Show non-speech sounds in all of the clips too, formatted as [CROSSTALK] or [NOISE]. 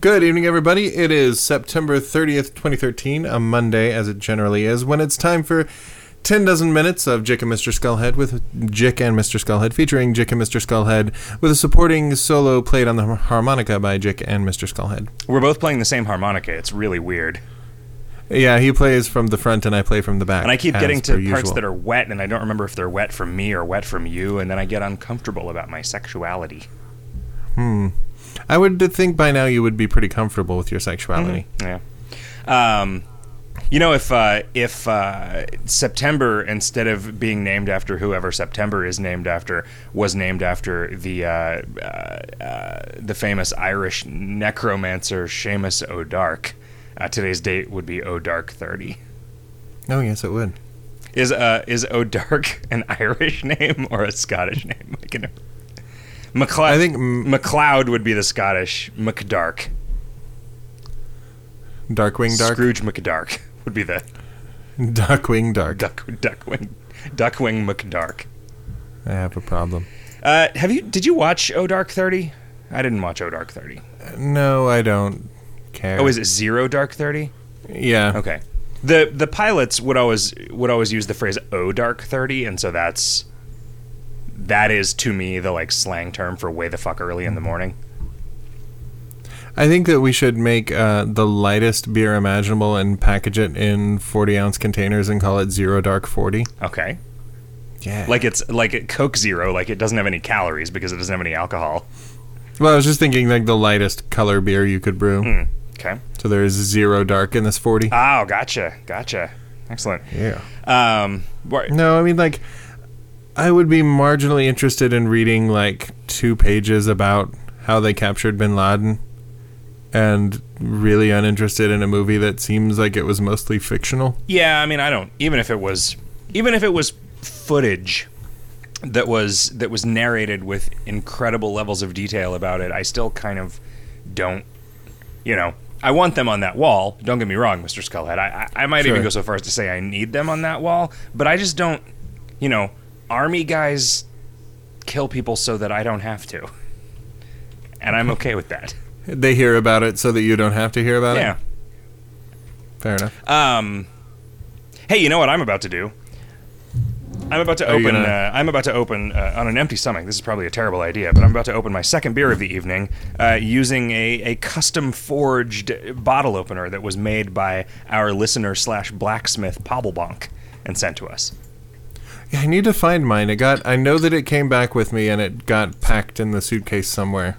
Good evening, everybody. It is September 30th, 2013, a Monday, as it generally is, when it's time for 10 dozen minutes of Jick and Mr. Skullhead with Jick and Mr. Skullhead, featuring Jick and Mr. Skullhead, with a supporting solo played on the harmonica by Jick and Mr. Skullhead. We're both playing the same harmonica. It's really weird. Yeah, he plays from the front and I play from the back. And I keep getting to parts usual. that are wet, and I don't remember if they're wet from me or wet from you, and then I get uncomfortable about my sexuality. Hmm. I would think by now you would be pretty comfortable with your sexuality. Yeah. Um, you know, if uh, if uh, September, instead of being named after whoever September is named after, was named after the uh, uh, uh, the famous Irish necromancer Seamus O'Dark, uh, today's date would be O'Dark thirty. Oh, yes, it would. Is uh is O'Dark [LAUGHS] an Irish name or a Scottish name? I can. McLeod, I think mm, McLeod would be the Scottish. McDark. Darkwing Dark. Scrooge McDark [LAUGHS] would be the Darkwing Dark. Duck Duckwing Duckwing McDark. I have a problem. Uh, have you? Did you watch O Dark Thirty? I didn't watch O Dark Thirty. No, I don't care. Oh, is it Zero Dark Thirty? Yeah. Okay. The the pilots would always would always use the phrase "O Dark 30 and so that's that is to me the like slang term for way the fuck early in the morning. I think that we should make uh, the lightest beer imaginable and package it in 40 ounce containers and call it Zero Dark 40. Okay. Yeah. Like it's like it Coke Zero, like it doesn't have any calories because it doesn't have any alcohol. well, I was just thinking like the lightest color beer you could brew. Hmm. Okay. So there's Zero Dark in this 40. Oh, gotcha, gotcha. Excellent. yeah. Um, what- No, I mean like I would be marginally interested in reading like two pages about how they captured Bin Laden, and really uninterested in a movie that seems like it was mostly fictional. yeah, I mean, I don't. Even if it was, even if it was footage that was that was narrated with incredible levels of detail about it, I still kind of don't. You know, I want them on that wall. Don't get me wrong, Mister Skullhead. I I, I might even go so far as to say I need them on that wall, but I just don't. You know, army guys kill people so that I don't have to, and I'm okay with that. [LAUGHS] They hear about it so that you don't have to hear about Yeah. it. Yeah. Fair enough. Um, hey, you know what I'm about to do? I'm about to Are open. gonna- Uh, I'm about to open uh, on an empty stomach. This is probably a terrible idea, but I'm about to open my second beer of the evening uh, using a, a custom forged bottle opener that was made by our listener slash blacksmith Pobblebonk and sent to us. Yeah, I need to find mine. It got. I know that it came back with me, and it got packed in the suitcase somewhere.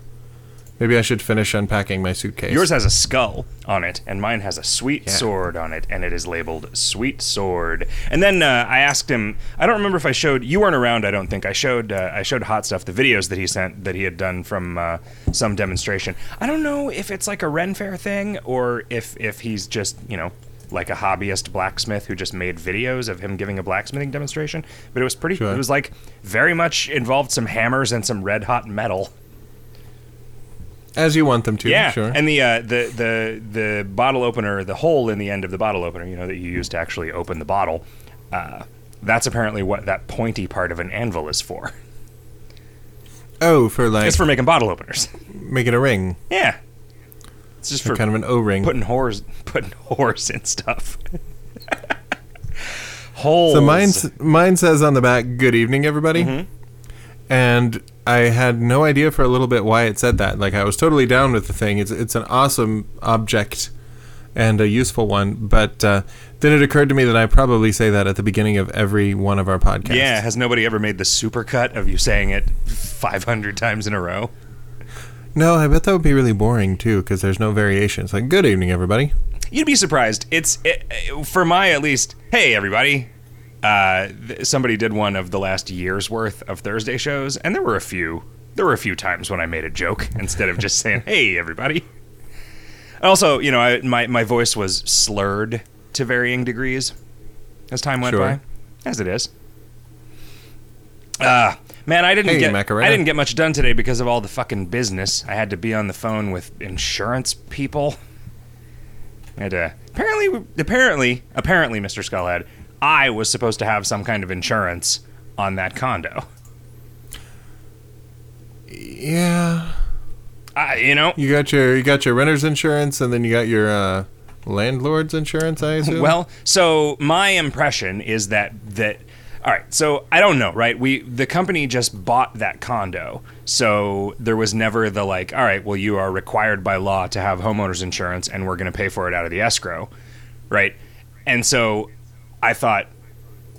Maybe I should finish unpacking my suitcase. Yours has a skull on it, and mine has a sweet Yeah. sword on it, and it is labeled "Sweet Sword." And then uh, I asked him. I don't remember if I showed you weren't around. I don't think I showed. Uh, I showed Hot Stuff the videos that he sent that he had done from uh, some demonstration. I don't know if it's like a Ren Fair thing or if if he's just you know like a hobbyist blacksmith who just made videos of him giving a blacksmithing demonstration. But it was pretty. Sure. It was like very much involved some hammers and some red hot metal. as you want them to. Yeah, sure. and the uh, the the the bottle opener, the hole in the end of the bottle opener, you know, that you use to actually open the bottle. Uh, that's apparently what that pointy part of an anvil is for. oh, for like It's for making bottle openers. making a ring, yeah, it's just for kind of an O ring. putting whores [LAUGHS] putting whores in stuff. [LAUGHS] Holes. So mine, mine says on the back, "Good evening, everybody," Mm-hmm. and I had no idea for a little bit why it said that. Like I was totally down with the thing. It's it's an awesome object and a useful one, but uh, then it occurred to me that I probably say that at the beginning of every one of our podcasts. Yeah, has nobody ever made the supercut of you saying it 500 times in a row? No, I bet that would be really boring too, because there's no variation. It's like, "Good evening, everybody." You'd be surprised. It's it, it- for my at least. Hey, everybody! Uh, th- somebody did one of the last year's worth of Thursday shows, and there were a few. There were a few times when I made a joke [LAUGHS] instead of just saying "Hey, everybody." Also, you know, I, my my voice was slurred to varying degrees as time went Sure. by, as it is. Uh, man, I didn't Hey, get Macarena. I didn't get much done today because of all the fucking business. I had to be on the phone with insurance people. Had to apparently apparently apparently Mr. Skullhead, I was supposed to have some kind of insurance on that condo. Yeah. I, you know, You got your you got your renter's insurance, and then you got your uh, landlord's insurance. I [LAUGHS] assume. Well, so my impression is that that all right. So I don't know, right? We the company just bought that condo, so there was never the like, all right, well, you are required by law to have homeowners insurance, and we're going to pay for it out of the escrow, right? And so I thought.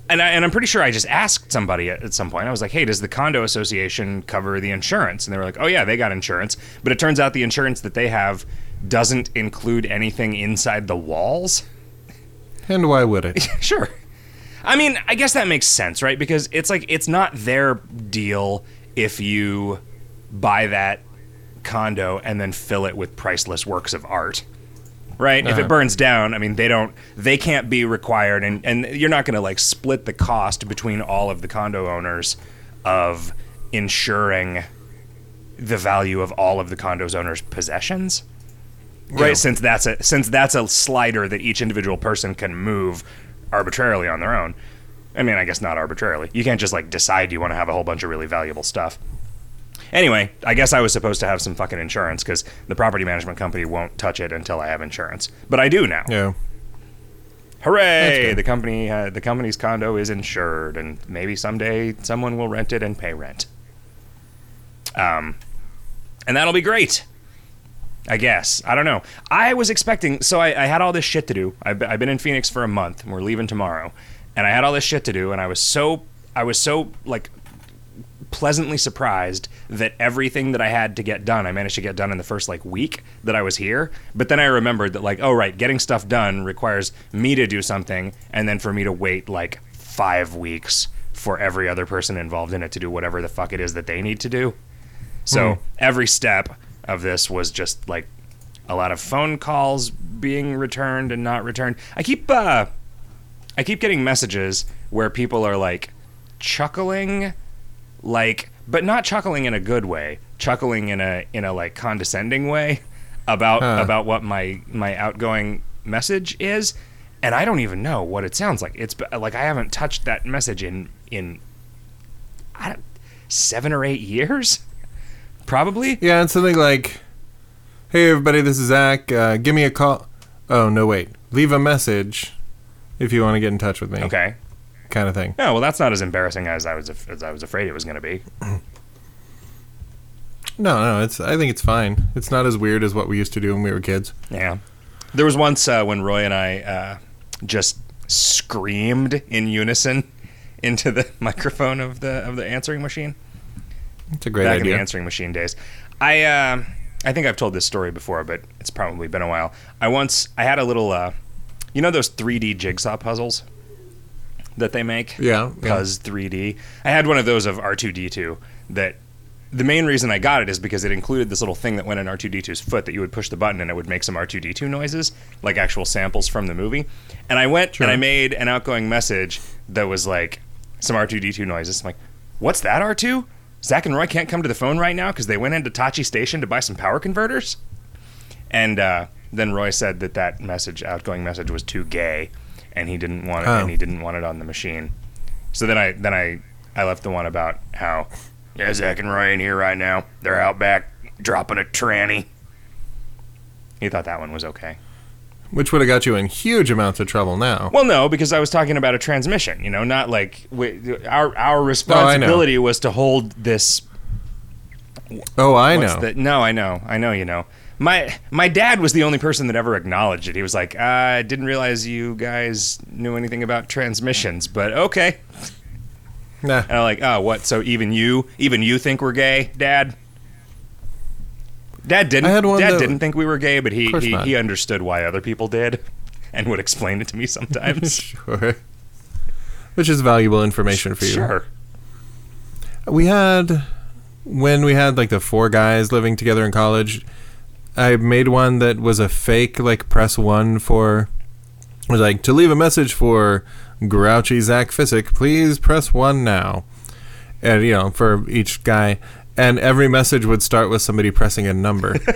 And, I, and I'm pretty sure I just asked somebody at, at some point. I was like, "Hey, does the condo association cover the insurance?" And they were like, "Oh yeah, they got insurance." But it turns out the insurance that they have doesn't include anything inside the walls. and why would it? [LAUGHS] Sure. I mean, I guess that makes sense, right? Because it's like it's not their deal if you buy that condo and then fill it with priceless works of art. Right? If Uh-huh. it burns down, I mean, they don't they can't be required and and you're not going to like split the cost between all of the condo owners of insuring the value of all of the condo's owners' possessions right Yeah. since that's a since that's a slider that each individual person can move arbitrarily on their own. I mean i guess not arbitrarily. You can't just like decide you want to have a whole bunch of really valuable stuff. Anyway i guess i was supposed to have some fucking insurance because the property management company won't touch it until i have insurance. But i do now. Yeah. hooray! The company uh, the company's condo is insured and maybe someday someone will rent it and pay rent. Um and that'll be great I guess. I don't know. I was expecting. So I, I had all this shit to do. I've, I've been in Phoenix for a month, and we're leaving tomorrow. And I had all this shit to do, and I was so I was so like pleasantly surprised that everything that I had to get done, I managed to get done in the first like week that I was here. But then I remembered that like, oh right, getting stuff done requires me to do something, and then for me to wait like five weeks for every other person involved in it to do whatever the fuck it is that they need to do. So hmm. every step of this was just like a lot of phone calls being returned and not returned. I keep uh I keep getting messages where people are like chuckling like but not chuckling in a good way, chuckling in a in a like condescending way about Huh. about what my my outgoing message is and I don't even know what it sounds like. It's like I haven't touched that message in in I don't, 7 or 8 years. Probably. Yeah, and something like, "Hey everybody, this is Zach. Uh, give me a call." Oh no, wait. Leave a message if you want to get in touch with me. Okay. Kind of thing. No, well, that's not as embarrassing as I was as I was afraid it was going to be. [CLEARS THROAT] No, no, it's. I think it's fine. It's not as weird as what we used to do when we were kids. Yeah. There was once uh, when Roy and I uh, just screamed in unison [LAUGHS] into the microphone of the of the answering machine It's a great back in idea. the answering machine days. I uh, I think I've told this story before, but it's probably been a while. I once I had a little, uh, you know, those 3D jigsaw puzzles that they make. Yeah. Cuz 3D. I had one of those of R2D2 that. The main reason I got it is because it included this little thing that went in R2D2's foot that you would push the button and it would make some R2D2 noises, like actual samples from the movie. And I went Sure. and I made an outgoing message that was like some R2D2 noises. I'm like, what's that R2? Zach and Roy can't come to the phone right now because they went into Tosche Station to buy some power converters. And uh, then Roy said that that message, outgoing message, was too gay, and he didn't want it, Oh. and he didn't want it on the machine. So then I then I I left the one about how yeah Zach and Roy in here right now. They're out back dropping a tranny. He thought that one was okay. Which would have got you in huge amounts of trouble now. Well, no, because I was talking about a transmission. You know, not like we, our our oh, responsibility was to hold this oh, I know. the- no, I know. I know you know. My my dad was the only person that ever acknowledged it. He was like, I didn't realize you guys knew anything about transmissions, but okay. Nah. And I'm like, oh, what? So even you, even you think we're gay, Dad? Dad didn't. I had one Dad that- didn't think we were gay, but he course he, not. he understood why other people did, [LAUGHS] and would explain it to me sometimes. [LAUGHS] sure. Which is valuable information for you. sure. We had when we had like the four guys living together in college. I made one that was a fake like press one for it was like to leave a message for grouchy Zach Fissick, please press one now. And you know, for each guy. And every message would start with somebody pressing a number. [LAUGHS]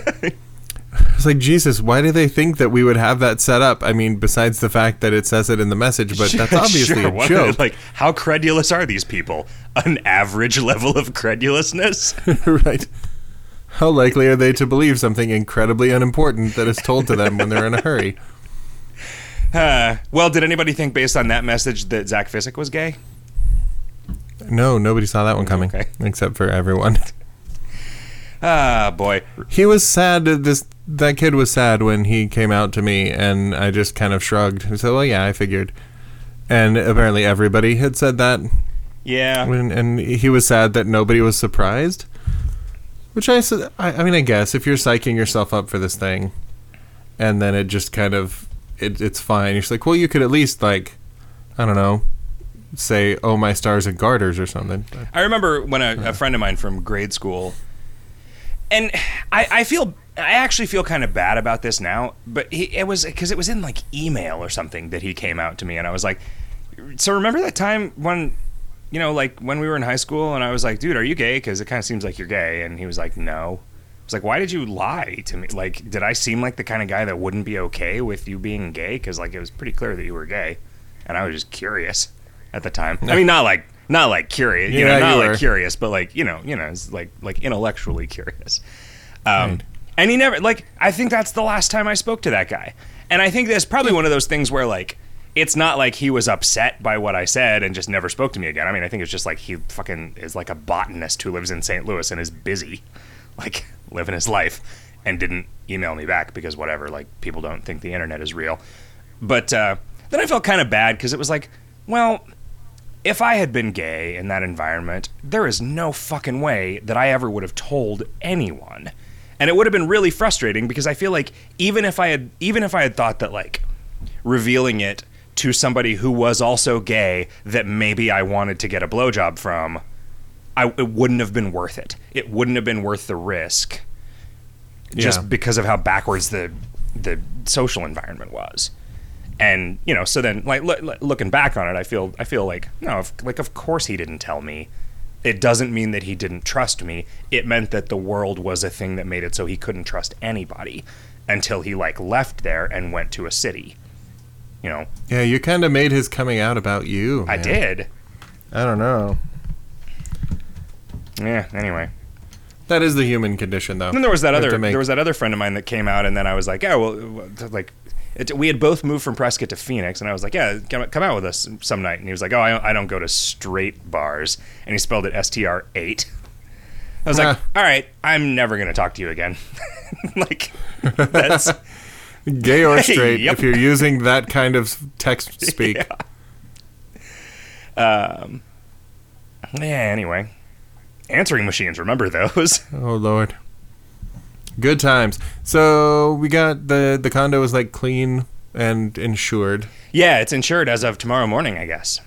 It's like Jesus, why do they think that we would have that set up? I mean, besides the fact that it says it in the message, but that's [LAUGHS] obviously Sure, a joke. [LAUGHS] Like, how credulous are these people? An average level of credulousness? right. How likely are they to believe something incredibly unimportant that is told to them when they're in a hurry? Uh, well, did anybody think based on that message that Zach Fissick was gay? No, nobody saw that one coming, Okay. except for everyone. [LAUGHS] Ah, boy. He was sad. that This that kid was sad when he came out to me, and I just kind of shrugged. and said, "Well, yeah, I figured." And apparently, everybody had said that, Yeah. when, and he was sad that nobody was surprised. Which I said, I, I mean, I guess if you're psyching yourself up for this thing, and then it just kind of it, it's fine. You're just like, well, you could at least like, I don't know, say, "Oh, my stars and garters" or something. I remember when a, a friend of mine from grade school, and I, I feel, I actually feel kind of bad about this now, but he, it was because it was in like email or something that he came out to me, and I was like, so remember that time when, you know, like when we were in high school, and I was like, dude, are you gay? Because it kind of seems like you're gay, and he was like, no. I was like, why did you lie to me? Like, did I seem like the kind of guy that wouldn't be okay with you being gay? Because like it was pretty clear that you were gay, and I was just curious at the time. [LAUGHS] I mean, not like not like curious, you know, not you like curious, but like you know, you know, it's like like intellectually curious. Um, Right. And he never like. I think that's the last time I spoke to that guy, and I think that's probably one of those things where like. It's not like he was upset by what I said and just never spoke to me again. I mean, I think it's just like he fucking is like a botanist who lives in St. Louis and is busy, [LAUGHS] like living his life, and didn't email me back because whatever. Like people don't think the internet is real. But uh, then I felt kind of bad because it was like, well, if I had been gay in that environment, there is no fucking way that I ever would have told anyone. And it would have been really frustrating because I feel like even if I had even if I had thought that like revealing it to somebody who was also gay that maybe I wanted to get a blowjob from, I it wouldn't have been worth it. It wouldn't have been worth the risk just Yeah. because of how backwards the the social environment was. And you know, so then like lo- lo- looking back on it, I feel I feel like no, if, like of course he didn't tell me. It doesn't mean that he didn't trust me. It meant that the world was a thing that made it so he couldn't trust anybody until he like left there and went to a city. You know, Yeah, you kind of made his coming out about you. I did. I don't know. Yeah. Anyway, That is the human condition, though. And then there was that You other there was that other friend of mine that came out, and then I was like, oh well, like it, we had both moved from Prescott to Phoenix, and I was like, yeah, come, come out with us some night, and he was like, oh, I don't, I don't go to straight bars, and he spelled it S T R eight. I was like, all right, I'm never gonna talk to you again. [LAUGHS] like that's [LAUGHS] gay or [LAUGHS] straight. Yep. If you're using that kind of text speak, um, yeah. Anyway, answering machines. Remember those? oh lord, good times. So we got the the condo is like clean and insured. yeah, it's insured as of tomorrow morning, I guess.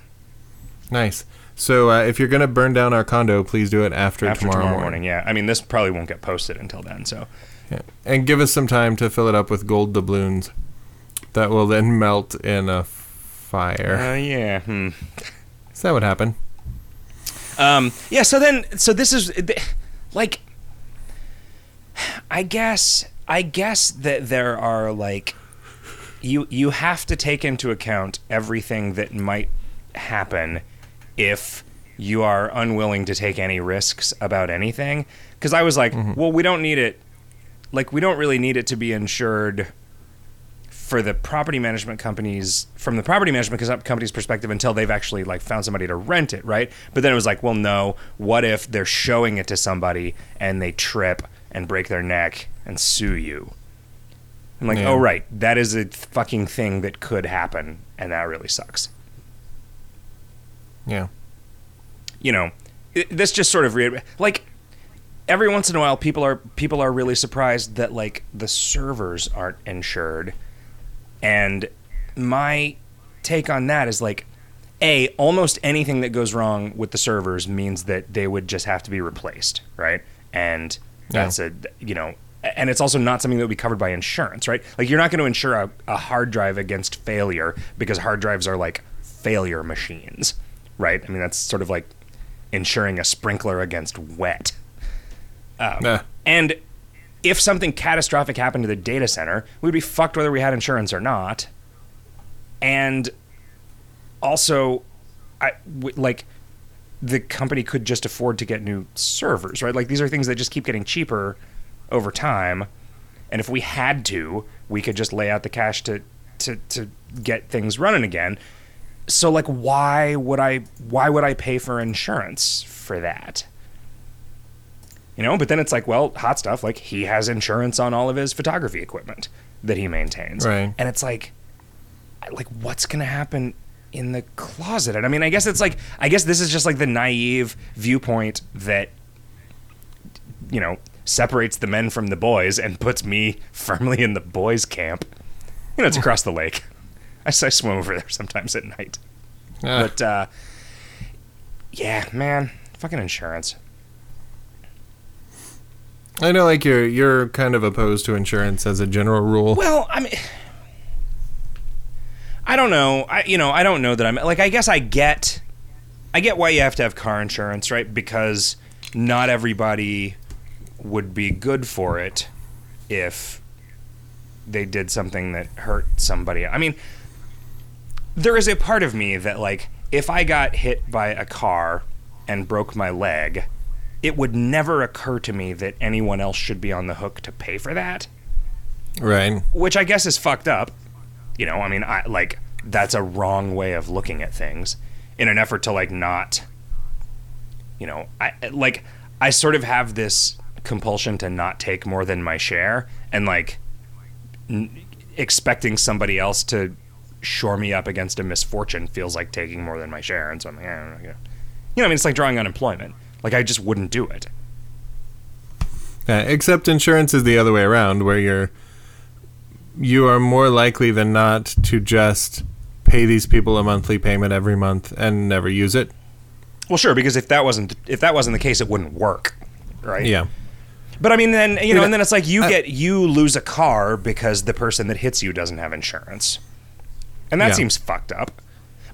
Nice. So uh, if you're gonna burn down our condo, please do it after, After tomorrow, morning. Yeah, I mean this probably won't get posted until then, so. Yeah. And give us some time to fill it up with gold doubloons that will then melt in a fire. Uh, yeah. Hmm. Is that would happen. Um, yeah. So then, so this is like, I guess, I guess that there are like, you you have to take into account everything that might happen if you are unwilling to take any risks about anything. Because I was like, mm-hmm. well, we don't need it. Like, we don't really need it to be insured for the property management companies from the property management company's perspective until they've actually like found somebody to rent it right but then it was like well no what if they're showing it to somebody and they trip and break their neck and sue you i'm like Yeah. oh right that is a fucking thing that could happen and that really sucks Yeah. you know, it, this just sort of re- like every once in a while people are people are really surprised that like the servers aren't insured. And my take on that is like a almost anything that goes wrong with the servers means that they would just have to be replaced, right? And Yeah. that's a you know and it's also not something that would be covered by insurance, right? Like you're not going to insure a, a hard drive against failure because hard drives are like failure machines, right? I mean that's sort of like insuring a sprinkler against wet. Um, Nah. And if something catastrophic happened to the data center, we'd be fucked whether we had insurance or not. And also, I w- like the company could just afford to get new servers, right? Like these are things that just keep getting cheaper over time, and if we had to, we could just lay out the cash to to to get things running again. So like why would I why would I pay for insurance for that? You know, but then it's like, well, hot stuff, like he has insurance on all of his photography equipment that he maintains. Right. And it's like like what's going to happen in the closet? And I mean, I guess it's like I guess this is just like the naive viewpoint that you know, separates the men from the boys and puts me [LAUGHS] firmly in the boys camp. You know, it's across the lake. [LAUGHS] I, I swim over there sometimes at night. Ah, But uh, yeah, man, fucking insurance. I know, like you're you're kind of opposed to insurance as a general rule. Well, I mean, I don't know. I you know I don't know that I'm like I guess I get, I get why you have to have car insurance, right? Because not everybody would be good for it if they did something that hurt somebody. I mean, there is a part of me that like if I got hit by a car and broke my leg, it would never occur to me that anyone else should be on the hook to pay for that Right. which I guess is fucked up. You know, I mean, I like that's a wrong way of looking at things in an effort to like not you know, I like I sort of have this compulsion to not take more than my share and like n- expecting somebody else to shore me up against a misfortune feels like taking more than my share and so I'm like, eh, you know, I mean, it's like drawing unemployment. Like I just wouldn't do it. Yeah, except insurance is the other way around, where you're you are more likely than not to just pay these people a monthly payment every month and never use it. Well, sure, because if that wasn't if that wasn't the case, it wouldn't work, right? Yeah. But I mean, then you know, and then it's like you get you lose a car because the person that hits you doesn't have insurance, and that Yeah. seems fucked up.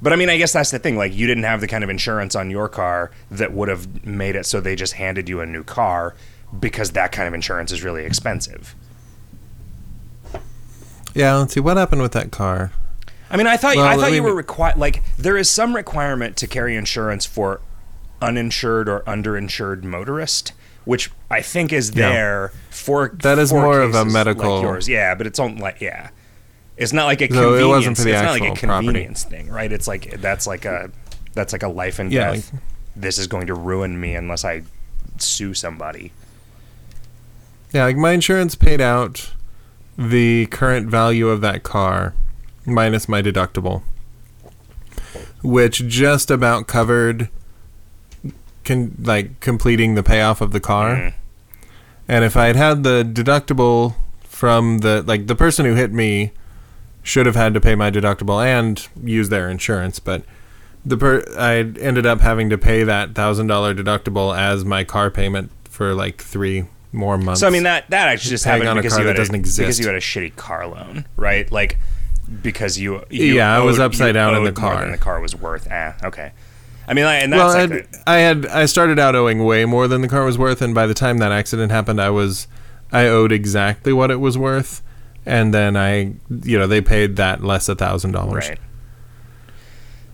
But I mean, I guess that's the thing. Like, you didn't have the kind of insurance on your car that would have made it so they just handed you a new car because that kind of insurance is really expensive. Yeah, let's see what happened with that car. I mean, I thought Well, I thought you were required. Like, there is some requirement to carry insurance for uninsured or underinsured motorist, which I think is Yeah. there for That is for more of a medical- like yours. Yeah, but it's on like yeah, it's not like a So it convenience. wasn't for the it's not like a actual property. thing, right? It's like that's like a that's like a life and Yeah, death. this is going to ruin me unless I sue somebody. Yeah, like my insurance paid out the current value of that car minus my deductible, which just about covered can like completing the payoff of the car. Mhm. And if I had had the deductible from the like the person who hit me should have had to pay my deductible and use their insurance, but the per I ended up having to pay that thousand dollar deductible as my car payment for like three more months. So I mean that that actually just happened on a because car you that had a, doesn't exist. Because you had a shitty car loan, right? Like because you, you Yeah, I was owed- upside you down in the more car. than the car was worth. Ah, okay. I mean, like, and well, that's I'd- like the- I had I started out owing way more than the car was worth, and by the time that accident happened, I was I owed exactly what it was worth, and then I you know they paid that less a thousand dollars. right.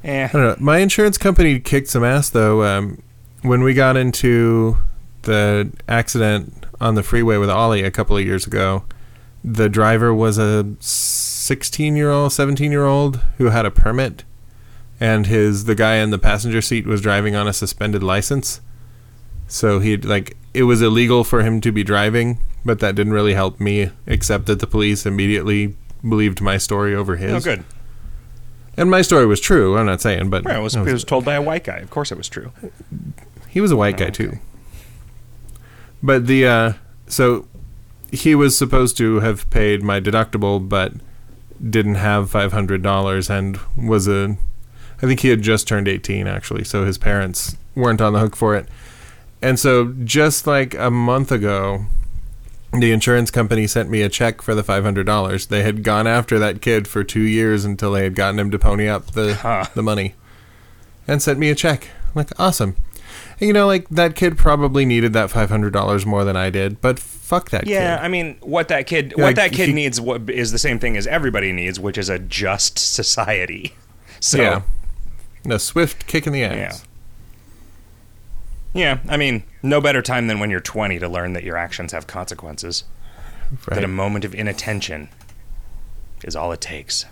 Yeah. I don't know. My insurance company kicked some ass though. Um, when we got into the accident on the freeway with Ollie a couple of years ago, the driver was a 16 year old, 17 year old who had a permit, and his the guy in the passenger seat was driving on a suspended license. So he like it was illegal for him to be driving, but that didn't really help me, except that the police immediately believed my story over his. Oh, good. And my story was true. I'm not saying, but Right, it was, it was- it was told by a white guy. Of course, it was true. he was a white guy Oh, okay. too. But the uh, so he was supposed to have paid my deductible, but didn't have five hundred dollars, and was a. I think he had just turned eighteen actually, so his parents weren't on the hook for it. And so just like a month ago, the insurance company sent me a check for the five hundred dollars. They had gone after that kid for two years until they had gotten him to pony up the Huh. the money, and sent me a check. I'm like awesome. You know, like that kid probably needed that five hundred dollars more than I did, but fuck that Yeah, kid. I mean, what that kid, what like, that kid he- needs, what is the same thing as everybody needs, which is a just society. [LAUGHS] So, yeah, a swift kick in the ass. Yeah. yeah, I mean, No better time than when you're 20 to learn that your actions have consequences. That a moment of inattention is all it takes.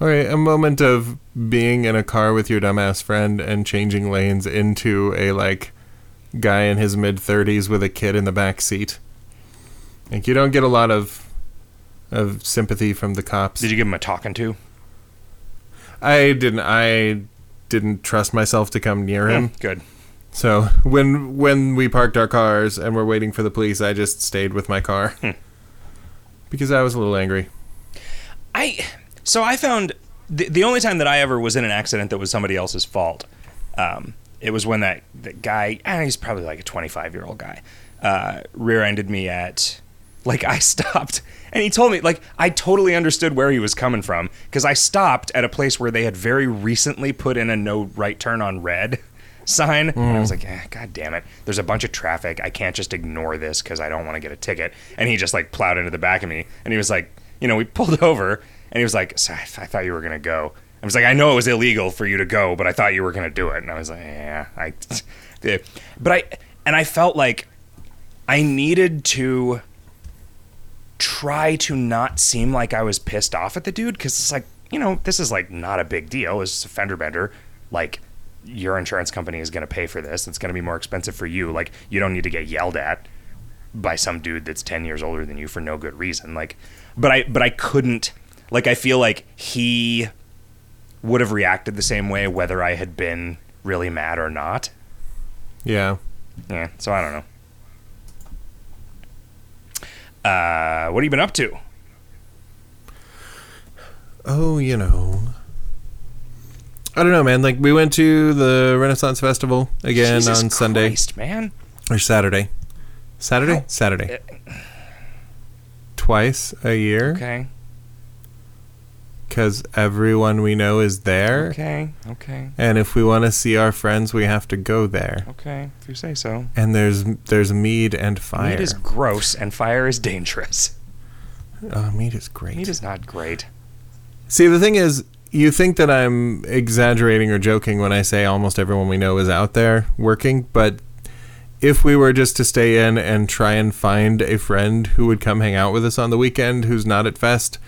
All right, a moment of being in a car with your dumbass friend and changing lanes into a like guy in his mid 30s with a kid in the back seat. Like you don't get a lot of of sympathy from the cops. Did you give him a talking to? I didn't I didn't trust myself to come near him. Good. So when when we parked our cars and were waiting for the police, I just stayed with my car. Hmm. because I was a little angry. I so I found the, the only time that I ever was in an accident that was somebody else's fault. Um, it was when that, that guy, he's probably like a 25 year old guy, uh, rear-ended me at, like I [LAUGHS] stopped, and he told me like I totally understood where he was coming from because I stopped at a place where they had very recently put in a no right turn on red [LAUGHS] sign, and I was like, eh, God damn it! There's a bunch of traffic. I can't just ignore this because I don't want to get a ticket. And he just like plowed into the back of me, and he was like, you know, we pulled [LAUGHS] over, and he was like, "So I I thought you were gonna go. I was like, I know it was illegal for you to go, but I thought you were gonna do it. And I was like, yeah, I. [LAUGHS] But I and I felt like I needed to try to not seem like I was pissed off at the dude because it's like, you know, this is like not a big deal. It's just a fender bender. Like, your insurance company is going to pay for this. It's going to be more expensive for you. Like, you don't need to get yelled at by some dude that's 10 years older than you for no good reason. Like, but I, but I couldn't, like, I feel like he would have reacted the same way whether I had been really mad or not. Yeah. Yeah, so I don't know. Uh, what have you been up to? Oh, you know. I don't know, man. Like we went to the Renaissance Festival again Jesus on Sunday Christ, man. or Saturday. Saturday? How- Saturday. Twice a year Okay, cuz everyone we know is there. okay, okay, And if we want to see our friends, we have to go there. okay. If you say so. And there's there's mead and fire. Meat is gross and fire is dangerous. oh, mead is great. Meat is not great. See, the thing is, you think that I'm exaggerating or joking when I say almost everyone we know is out there working, but if we were just to stay in and try and find a friend who would come hang out with us on the weekend who's not at Fest,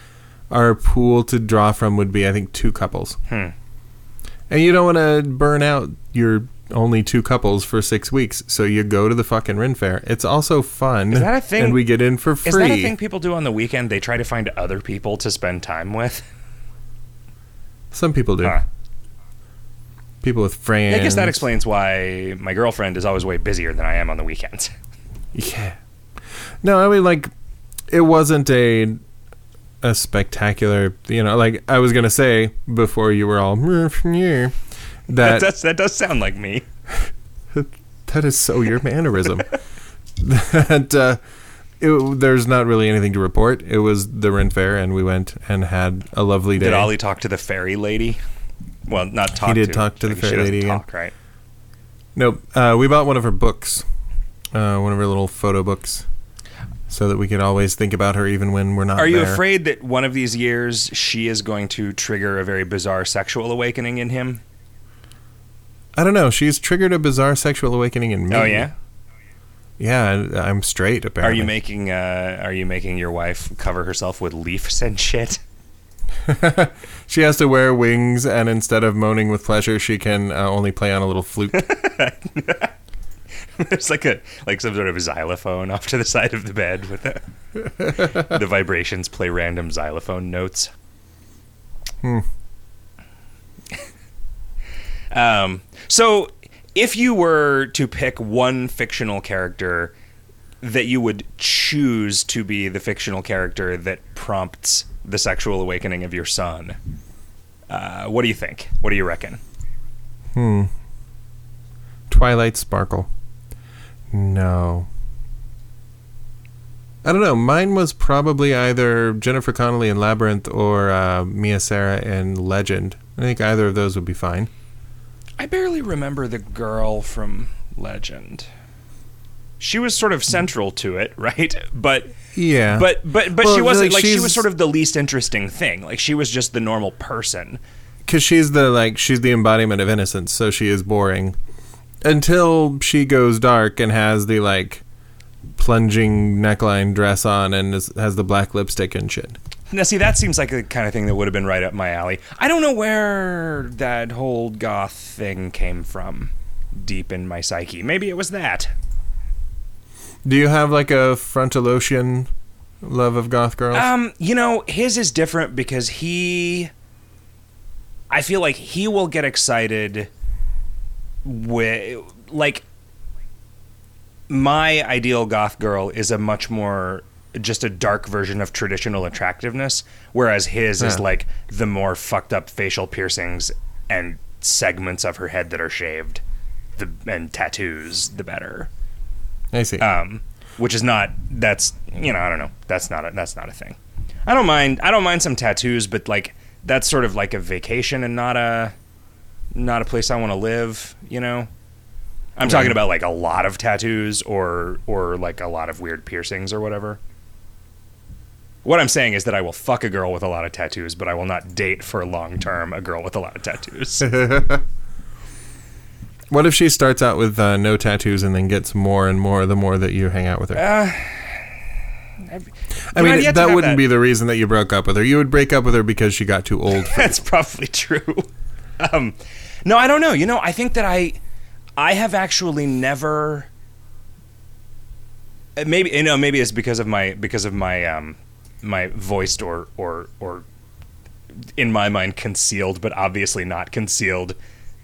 our pool to draw from would be, I think, two couples. Hmm. And you don't want to burn out your only two couples for six weeks, so you go to the fucking Ren Fair. It's also fun. Is that a thing? And we get in for free. Is that a thing people do on the weekend? They try to find other people to spend time with. Some people do. Huh. People with friends. I guess that explains why my girlfriend is always way busier than I am on the weekends. [LAUGHS] Yeah. No, I mean like it wasn't a a spectacular, you know, like I was to say before you were all that That does, that does sound like me. [LAUGHS] that is so your mannerism. that uh it, there's not really anything to report. It was the Ren Fair, and we went and had a lovely day. Did Ollie talk to the fairy lady? Well, not talk. He did to. talk to the fairy lady. Talk, right? Nope. Uh, we bought one of her books, uh, one of her little photo books, so that we could always think about her even when we're not. Are you there. afraid that one of these years she is going to trigger a very bizarre sexual awakening in him? I don't know. She's triggered a bizarre sexual awakening in me. Oh yeah. Yeah, I- I'm straight. Apparently, are you making uh, Are you making your wife cover herself with leaves and shit? [LAUGHS] [LAUGHS] she has to wear wings, and instead of moaning with pleasure, she can uh, only play on a little flute. [LAUGHS] [LAUGHS] There's like a like some sort of xylophone off to the side of the bed with the, [LAUGHS] the vibrations play random xylophone notes. Hmm. [LAUGHS] Um, so, if you were to pick one fictional character that you would choose to be the fictional character that prompts the sexual awakening of your son, uh, what do you think? What do you reckon? hmm. Twilight Sparkle. No. I don't know. Mine was probably either Jennifer Connelly in Labyrinth or uh, Mia Sara in Legend. I think either of those would be fine. I barely remember the girl from Legend. She was sort of central to it, [LAUGHS] right? But Yeah. but but but Well, she wasn't like, like she was sort of the least interesting thing. Like she was just the normal person. because she's the like she's the embodiment of innocence, so she is boring. Until she goes dark and has the like plunging neckline dress on and is, has the black lipstick and shit. Now, see, that seems like the kind of thing that would have been right up my alley. I don't know where that whole goth thing came from deep in my psyche. Maybe it was that. Do you have like a frontalocian love of goth girls? Um, you know, his is different because he. I feel like he will get excited with. Like, my ideal goth girl is a much more. Just a dark version of traditional attractiveness, whereas his is like the more fucked up facial piercings and segments of her head that are shaved, the and tattoos, the better I see. um, which is not that's you know I don't know that's not a, that's not a thing. I don't mind I don't mind some tattoos, but like that's sort of like a vacation and not a not a place I want to live. You know, I'm talking about like a lot of tattoos or or like a lot of weird piercings or whatever. What I'm saying is that I will fuck a girl with a lot of tattoos, but I will not date for long term a girl with a lot of tattoos. [LAUGHS] what if she starts out with uh, no tattoos and then gets more and more the more that you hang out with her? Uh, I mean, I've yet to that wouldn't that. be the reason that you broke up with her. You would break up with her because she got too old. For [LAUGHS] That's probably true. [LAUGHS] Um, no, I don't know. You know, I think that I, I have actually never. uh, Maybe you know, maybe it's because of my because of my um, my voiced or or or in my mind concealed, but obviously not concealed.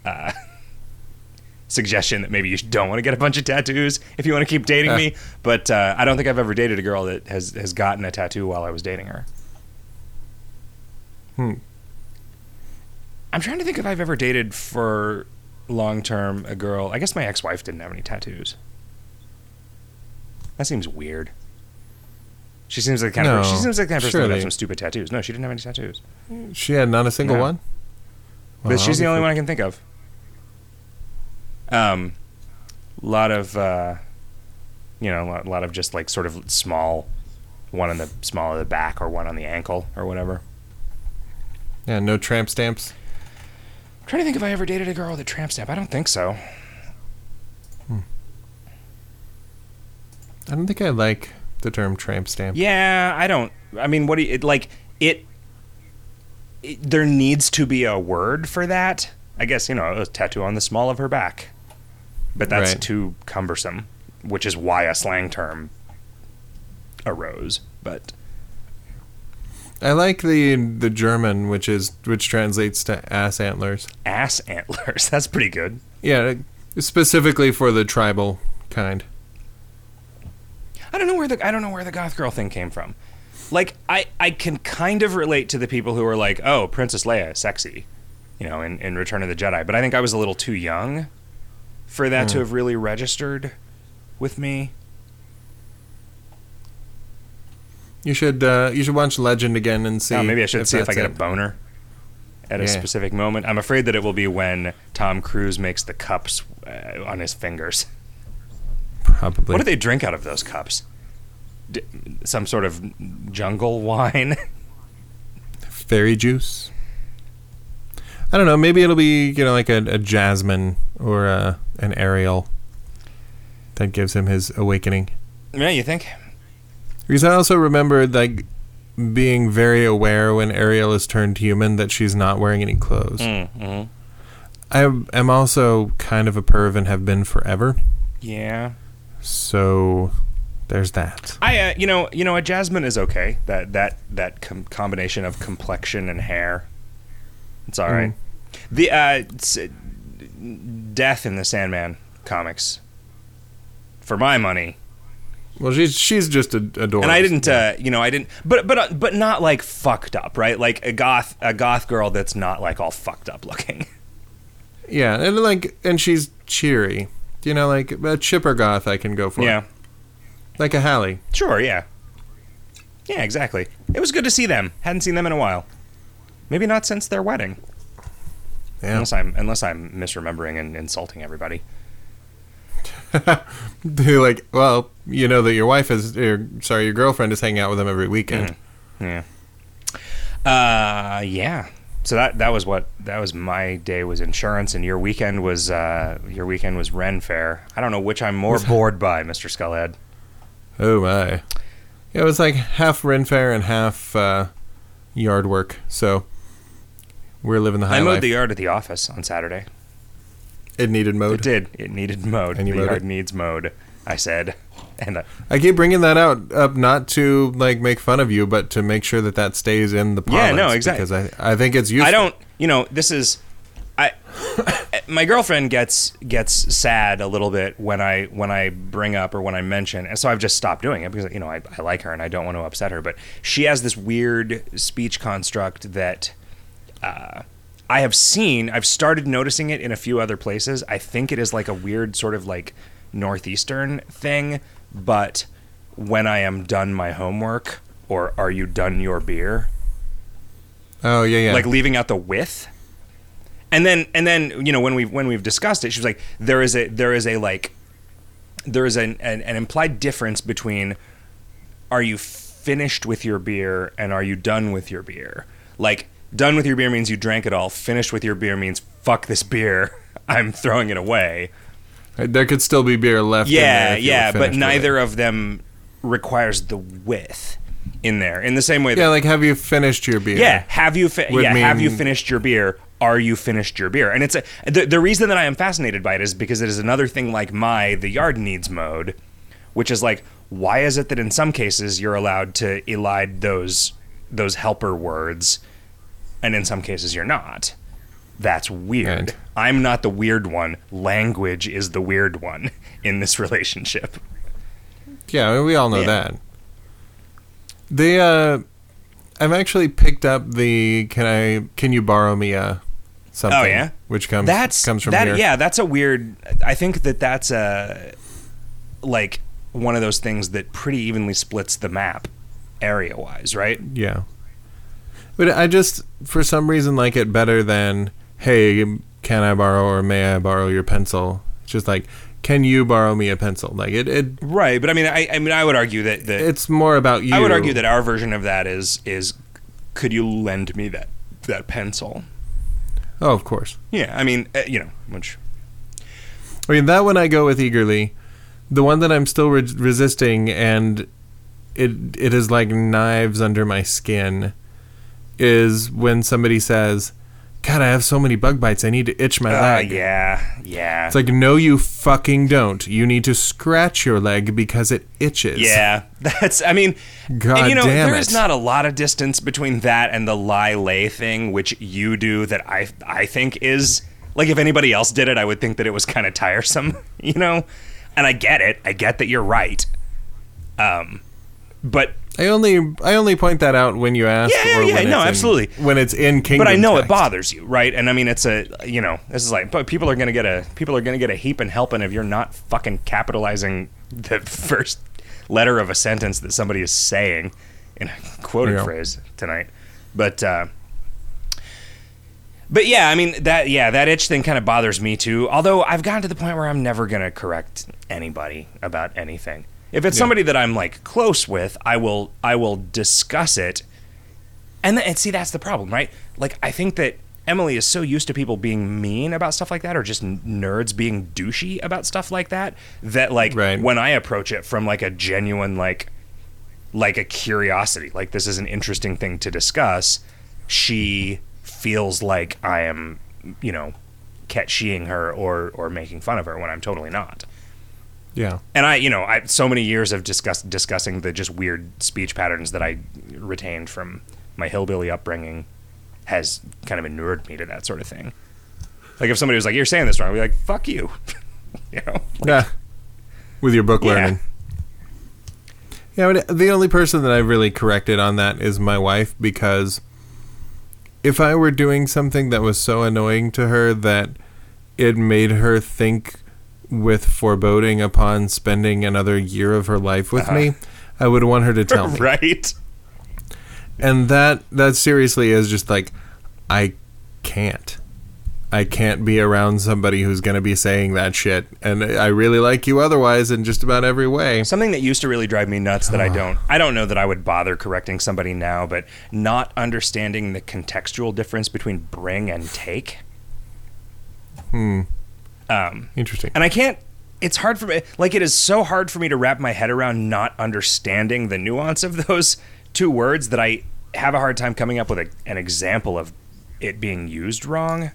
Uh, [LAUGHS] suggestion that maybe you don't want to get a bunch of tattoos if you want to keep dating Uh. me. But uh, I don't think I've ever dated a girl that has has gotten a tattoo while I was dating her. Hmm. I'm trying to think if I've ever dated for long term a girl. I guess my ex wife didn't have any tattoos. That seems weird. She seems like the kind of No, she seems like the kind of person that has some stupid tattoos. No, she didn't have any tattoos. She had not a single No. one. But she's the only one I can think of. Um, lot of uh, you know, a lot, lot of just like sort of small, one on the small of the back or one on the ankle or whatever. Yeah, no tramp stamps. Trying to think if I ever dated a girl with a tramp stamp. I don't think so. Hmm. I don't think I like the term tramp stamp. Yeah, I don't. I mean, what do you it, like? It, it. There needs to be a word for that. I guess you know, a tattoo on the small of her back, but that's Right. too cumbersome, which is why a slang term arose. But I like the the German, which is which translates to ass antlers. ass antlers. [LAUGHS] That's pretty good. Yeah, specifically for the tribal kind. I don't know where the I don't know where the goth girl thing came from. Like I I can kind of relate to the people who are like, "Oh, Princess Leia, sexy." You know, in, in Return of the Jedi, but I think I was a little too young for that to Hmm. have really registered with me. You should uh, you should watch Legend again and see. oh, maybe I should see if I get a boner at a Yeah. specific moment. I'm afraid that it will be when Tom Cruise makes the cups uh, on his fingers. Probably. What do they drink out of those cups? D- some sort of jungle wine? [LAUGHS] Fairy juice. I don't know. Maybe it'll be you know like a, a jasmine or a, an Ariel that gives him his awakening. yeah, you think? Because I also remember like being very aware when Ariel is turned human that she's not wearing any clothes. Mm-hmm. I am also kind of a perv and have been forever. Yeah. So there's that. I, uh, you know, you know, a jasmine is okay. That that that com- combination of complexion and hair, it's all right. The uh, death in the Sandman comics, for my money, Well, she's she's just adorable. and I didn't, uh, you know, I didn't, but but uh, but not like fucked up, right? Like a goth a goth girl that's not like all fucked up looking. [LAUGHS] Yeah, and like, and she's cheery. You know, like a chipper goth, I can go for. yeah, like a Hallie. sure, yeah, yeah, exactly. It was good to see them. Hadn't seen them in a while. Maybe not since their wedding. Yeah. Unless I'm unless I'm misremembering and insulting everybody. [LAUGHS] They're like, well, you know that your wife is, or, sorry, your girlfriend is hanging out with him every weekend. Yeah. Uh, yeah. so that that was what that was my day was insurance, and your weekend was uh, your weekend was Ren Fair. I don't know which I'm more [LAUGHS] bored by, Mister Skullhead. Oh my. It was like half Ren Fair and half uh, yard work. So we're living the high I mowed life. the yard at the office on Saturday. It needed mowed. It did. It needed mowed. And you the yard it? needs mowed. I said, [LAUGHS] and uh, I keep bringing that out up not to like make fun of you, but to make sure that that stays in the Yeah, no, exactly. Because I, I think it's useful. I don't. You know, this is. I. [COUGHS] my girlfriend gets gets sad a little bit when I when I bring up or when I mention, and so I've just stopped doing it because you know I, I like her and I don't want to upset her. But she has this weird speech construct that uh, I have seen. I've started noticing it in a few other places. I think it is like a weird sort of like northeastern thing. But when I am done my homework, or are you done your beer? Oh yeah, yeah. like leaving out the with and then and then you know when we've when we've discussed it she was like there is a there is a like there is an, an, an implied difference between are you finished with your beer and are you done with your beer like done with your beer means you drank it all finished with your beer means fuck this beer [LAUGHS] i'm throwing it away uh, there could still be beer left. in there yeah if you were yeah but neither of them requires the with in there in the same way that Yeah, like have you finished your beer? Yeah, have you fi- yeah, have you finished your beer? Are you finished your beer? And it's a the, the reason that I am fascinated by it is because it is another thing like my the yard needs mowed, which is like why is it that in some cases you're allowed to elide those those helper words and in some cases you're not. That's weird. Right. I'm not the weird one. Language is the weird one in this relationship. Yeah, I mean, we all know Yeah. that. They uh I've actually picked up the can I can you borrow me a something Oh, yeah? which comes that's comes from that, here. Yeah, that's a weird. I think that that's a like one of those things that pretty evenly splits the map area wise, right? Yeah. But I just for some reason like it better than hey, can I borrow or may I borrow your pencil? It's just like can you borrow me a pencil? Like it, it Right, but I mean, I, I mean, I would argue that that it's more about you. I would argue that our version of that is is could you lend me that that pencil? Oh, of course. Yeah, I mean, uh, you know, which I mean, that one I go with eagerly. The one that I'm still re- resisting, and it it is like knives under my skin, is when somebody says, "God, I have so many bug bites. I need to itch my uh, leg." yeah, yeah, It's like, no, you fucking don't. You need to scratch your leg because it itches. Yeah, [LAUGHS] that's. I mean, God and you know, damn there is not a lot of distance between that and the lie lay thing, which you do that I I think is like if anybody else did it, I would think that it was kind of tiresome, [LAUGHS] you know. And I get it. I get that you're right. Um, but I only I only point that out when you ask. Yeah, or yeah, when no, it's in- absolutely. when it's in Kingdom. but I know it bothers you, right? And I mean, it's a you know, this is like, but people are gonna get a people are gonna get a heap and helping if you're not fucking capitalizing the [LAUGHS] first letter of a sentence that somebody is saying in a quoted Yeah. phrase tonight. But uh, but yeah, I mean that yeah that itch thing kind of bothers me too. Although I've gotten to the point where I'm never gonna correct anybody about anything. If it's Yeah. somebody that I'm like close with, I will I will discuss it and, th- and see, that's the problem, right? Like, I think that Emily is so used to people being mean about stuff like that, or just nerds being douchey about stuff like that, that like Right. when I approach it from like a genuine like, like a curiosity, like this is an interesting thing to discuss, she feels like I am, you know, catching her or or making fun of her when I'm totally not Yeah. and I, you know, I so many years of discuss, discussing the just weird speech patterns that I retained from my hillbilly upbringing has kind of inured me to that sort of thing. Like if somebody was like, "You're saying this wrong," I'd be like, "Fuck you," [LAUGHS] you know. Yeah. With your book Yeah. learning. Yeah, but the only person that I've really corrected on that is my wife because if I were doing something that was so annoying to her that it made her think with foreboding upon spending another year of her life with me, I would want her to tell [LAUGHS] me. right? And that that seriously is just like I can't. I can't be around somebody who's going to be saying that shit. And I really like you otherwise in just about every way. Something that used to really drive me nuts that I don't I don't know that I would bother correcting somebody now, but not understanding the contextual difference between bring and take. Hmm. Um, Interesting. and I can't. It's hard for me. Like it is so hard for me to wrap my head around not understanding the nuance of [LAUGHS] those two words that I have a hard time coming up with a, an example of it being used wrong.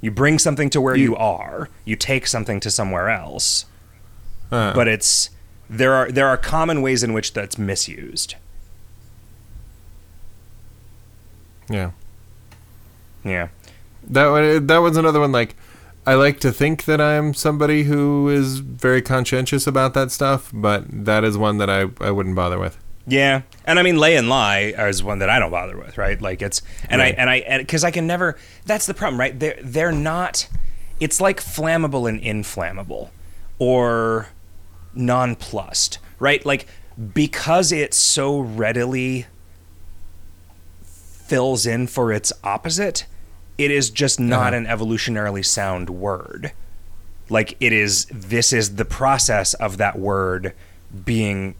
You bring something to where you, You- are. You take something to somewhere else. Uh, But it's there are there are common ways in which that's misused. yeah. Yeah. That one, that was another one. Like, I like to think that I'm somebody who is very conscientious about that stuff, but that is one that I, I wouldn't bother with. Yeah, and I mean, lay and lie is one that I don't bother with, right? Like it's, and Right. I and I because I can never. That's the problem, right? They're they're not. It's like flammable and inflammable, or nonplussed, right? Like because it so readily fills in for its opposite, it is just not Uh-huh. an evolutionarily sound word. Like it is. This is the process of that word being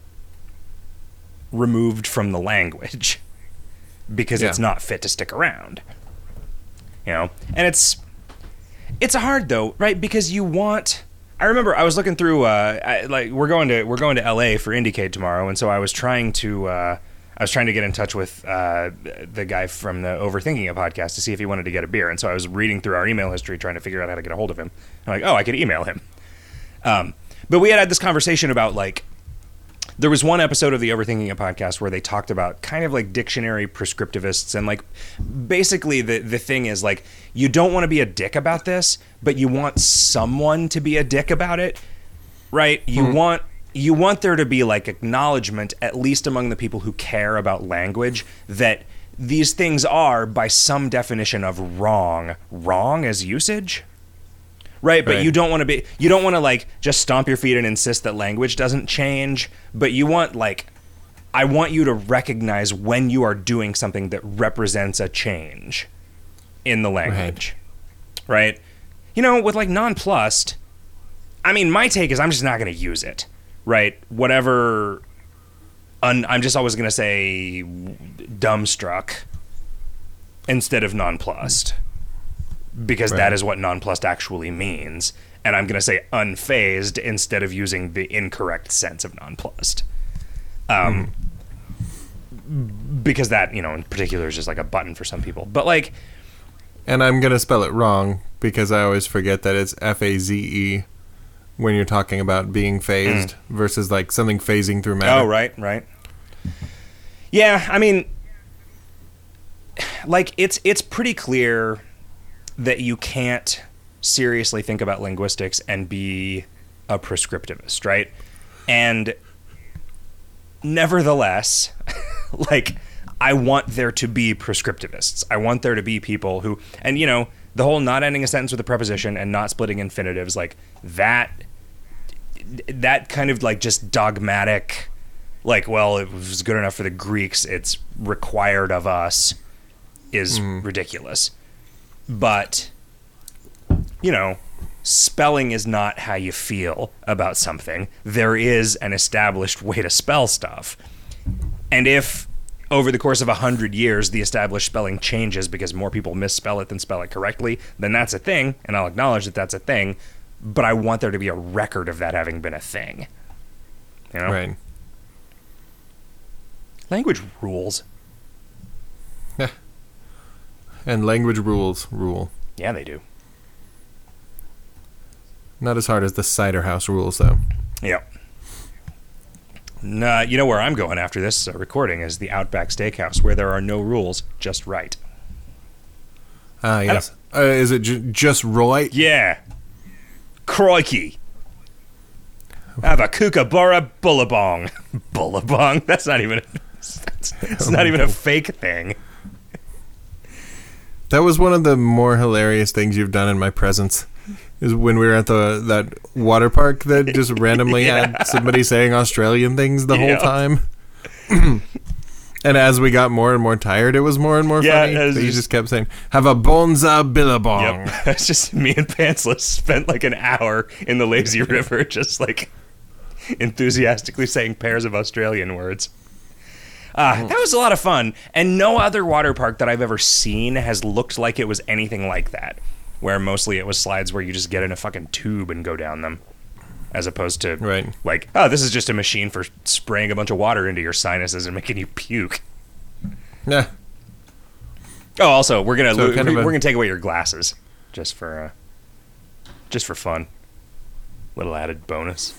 removed from the language [LAUGHS] because it's not fit to stick around. You know, and it's it's hard though, right? Because you want. I remember I was looking through. Uh, I, like we're going to we're going to L.A. for Indiecade tomorrow, and so I was trying to. Uh, I was trying to get in touch with uh, the guy from the Overthinking It podcast to see if he wanted to get a beer, and so I was reading through our email history trying to figure out how to get a hold of him. I'm like, oh, I could email him. Um, but we had had this conversation about like there was one episode of the Overthinking It podcast where they talked about kind of like dictionary prescriptivists and like basically the the thing is like you don't want to be a dick about this, but you want someone to be a dick about it, right? You want you want there to be like acknowledgement at least among the people who care about language that these things are by some definition of wrong, wrong as usage. Right, but Right. you don't want to be you don't want to like just stomp your feet and insist that language doesn't change, but you want like I want you to recognize when you are doing something that represents a change in the language. Right? You know, with like nonplussed, I mean, my take is I'm just not going to use it. Right? Whatever un, I'm just always going to say dumbstruck instead of nonplussed because that Right. is what nonplussed actually means. And I'm going to say unfazed instead of using the incorrect sense of nonplussed. Um, Because that, you know, in particular is just like a button for some people. But like, And I'm going to spell it wrong because I always forget that it's F A Z E when you're talking about being phased mm. versus like something phasing through matter. oh, right, right. Yeah, I mean, like it's it's pretty clear that you can't seriously think about linguistics and be a prescriptivist, right? And nevertheless, [LAUGHS] like I want there to be prescriptivists. I want there to be people who and you know, the whole not ending a sentence with a preposition and not splitting infinitives like that that kind of like just dogmatic like well it was good enough for the Greeks, it's required of us is mm-hmm. ridiculous. But you know, spelling is not how you feel about something. There is an established way to spell stuff. And if over the course of a hundred years the established spelling changes because more people misspell it than spell it correctly, then that's a thing, and I'll acknowledge that that's a thing. But I want there to be a record of that having been a thing. You know, Right. language rules. Yeah. [LAUGHS] And language rules rule. Yeah, they do. Not as hard as the cider house rules, though. Yep. Nah, you know where I'm going after this uh, recording is the Outback Steakhouse, where there are no rules, just right. Ah, yes. Uh, is it j- just right? Yeah. Crikey. Have a kookaburra bullabong. [LAUGHS] bullabong? That's not even. It's, not even a fake thing. That was one of the more hilarious things you've done in my presence. Is when we were at the that water park that just randomly [LAUGHS] Yeah. had somebody saying Australian things the Yeah. whole time. [CLEARS THROAT] And as we got more and more tired, it was more and more Yeah, funny. was you just- just kept saying, "Have a bonza billabong." Yep. [LAUGHS] it's just me and Pantsless spent like an hour in the lazy [LAUGHS] river, just like enthusiastically saying pairs of Australian words. Ah, that was a lot of fun, and no other water park that I've ever seen has looked like it was anything like that. Where mostly it was slides where you just get in a fucking tube and go down them, as opposed to Right. like, oh, this is just a machine for spraying a bunch of water into your sinuses and making you puke. Yeah. Oh, also, we're gonna So lo- kind of we're a- gonna take away your glasses, just for uh, just for fun. Little added bonus.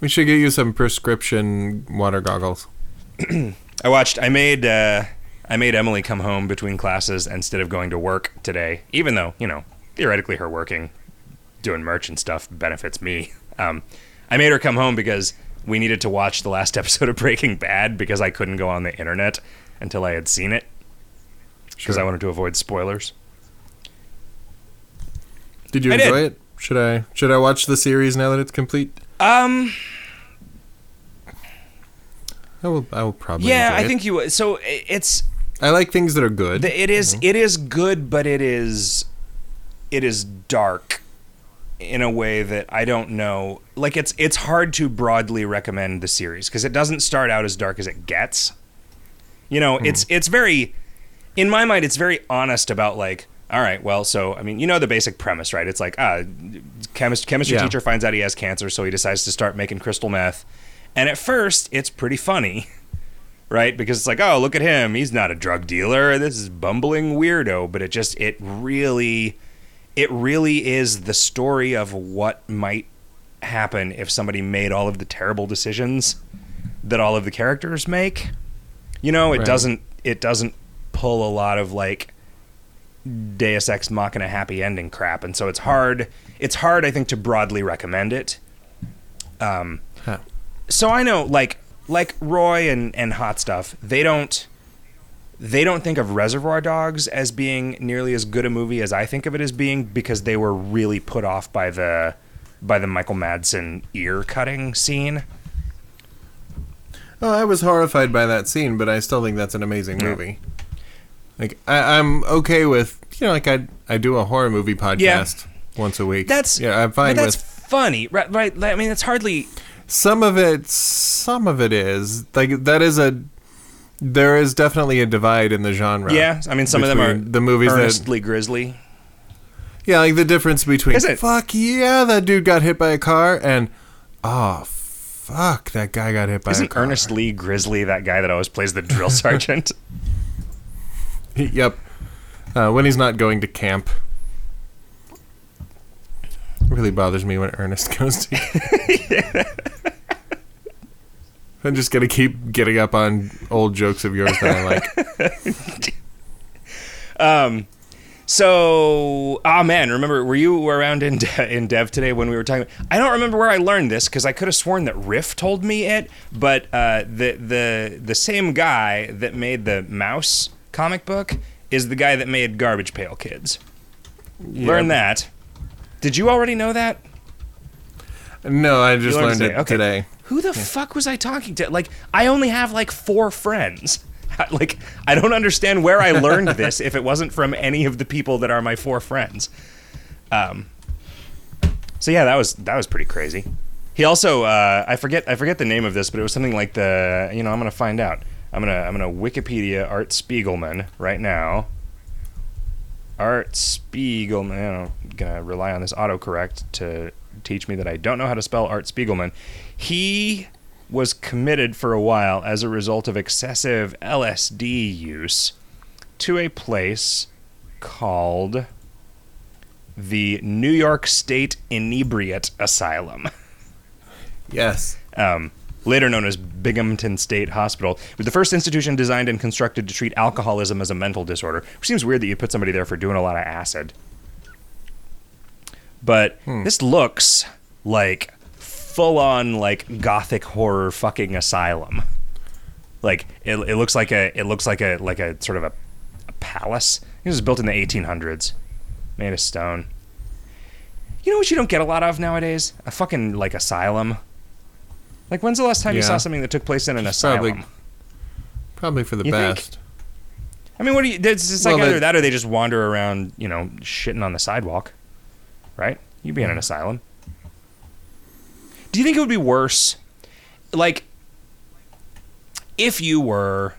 We should get you some prescription water goggles. [CLEARS THROAT] I watched. I made. Uh, I made Emily come home between classes instead of going to work today. Even though you know theoretically her working, doing merch and stuff benefits me. Um, I made her come home because we needed to watch the last [LAUGHS] episode of Breaking Bad because I couldn't go on the internet until I had seen it because Sure. I wanted to avoid spoilers. Did you I did. enjoy it? Should I should I watch the series now that it's complete? Um. I will. I will probably. Yeah, I it. think you. So it's I like things that are good. The, it is it is good, but it is it is dark in a way that I don't know. Like it's it's hard to broadly recommend the series because it doesn't start out as dark as it gets. You know, it's it's very in my mind it's very honest about like all right, well, so I mean, you know the basic premise, right? It's like ah, chemist chemistry Yeah. teacher finds out he has cancer, so he decides to start making crystal meth. And at first, it's pretty funny [LAUGHS] right? Because it's like, oh, look at him. He's not a drug dealer. This is bumbling weirdo. But it just, it really, it really is the story of what might happen if somebody made all of the terrible decisions that all of the characters make. You know, it Right. doesn't, it doesn't pull a lot of like Deus Ex Machina happy ending crap, and so it's hard. It's hard, I think, to broadly recommend it. Um, Huh. so I know like like Roy and and Hot Stuff, they don't they don't think of Reservoir Dogs as being nearly as good a movie as I think of it as being because they were really put off by the by the Michael Madsen ear cutting scene. Oh, I was horrified by that scene, but I still think that's an amazing Yeah. movie. Like I, I'm okay with you know, like I I do a horror movie podcast once a week. That's yeah, I'm fine but that's with funny, right? Right? I mean, it's hardly some of it. Some of it is like that is a. There is definitely a divide in the genre. yeah. I mean, some of them are the movies that earnestly grisly. Yeah, like the difference between Is it? fuck yeah, that dude got hit by a car and oh fuck, that guy got hit by. Isn't car. Ernest Lee Grizzly that guy that always plays the drill [LAUGHS] sergeant? yep. Uh, when he's not going to camp. It really bothers me when Ernest [LAUGHS] goes to. [LAUGHS] I'm just gonna keep getting up on old jokes of yours that I like. [LAUGHS] Um, so, ah man, remember, were you around in de- in Dev today when we were talking? I don't remember where I learned this because I could have sworn that Riff told me it, but uh, the the the same guy that made the Maus comic book is the guy that made Garbage Pail Kids. Learn that. Did you already know that? No, I just learned learned today. it Okay. today. Who the fuck was I talking to? Like, I only have like four friends. [LAUGHS] Like, I don't understand where I learned [LAUGHS] this if it wasn't from any of the people that are my four friends. Um. So yeah, that was that was pretty crazy. He also, uh, I forget, I forget the name of this, but it was something like the, you know, I'm gonna find out. I'm gonna, I'm gonna Wikipedia Art Spiegelman right now. Art Spiegelman. I'm gonna rely on this autocorrect to teach me that I don't know how to spell Art Spiegelman. He was committed for a while as a result of excessive LSD use to a place called the New York State Inebriate Asylum Yes. um, later known as Binghamton State Hospital. It was the first institution designed and constructed to treat alcoholism as a mental disorder, which seems weird that you put somebody there for doing a lot of acid. But this looks like full on like gothic horror fucking asylum. Like it, it looks like a it looks like a like a sort of a, a palace. It was built in the 1800s, made of stone. You know what you don't get a lot of nowadays? A fucking like asylum. Like when's the last time you saw something that took place in an Just probably- asylum? Probably for the You think? best. I mean, what do you? It's just like Well, either that or they just wander around, you know, shitting on the sidewalk, right? You'd be in an mm. asylum. Do you think it would be worse, like, if you were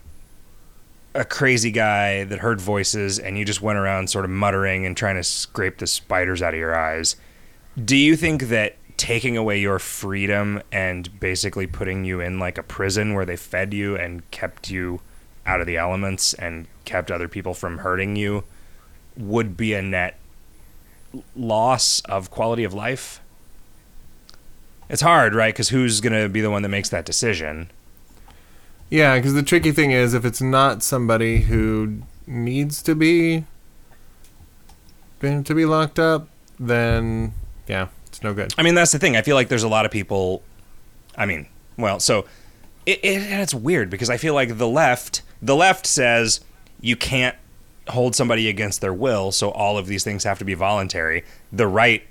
a crazy guy that heard voices and you just went around sort of muttering and trying to scrape the spiders out of your eyes? Do you think that taking away your freedom and basically putting you in like a prison where they fed you and kept you out of the elements and kept other people from hurting you would be a net loss of quality of life? It's hard, right? Because who's going to be the one that makes that decision? Yeah, because the tricky thing is if it's not somebody who needs to be been to be locked up, then yeah, it's no good. I mean, that's the thing. I feel like there's a lot of people. I mean, well, so it, it and it's weird because I feel like the left, the left says you can't hold somebody against their will, so all of these things have to be voluntary. The right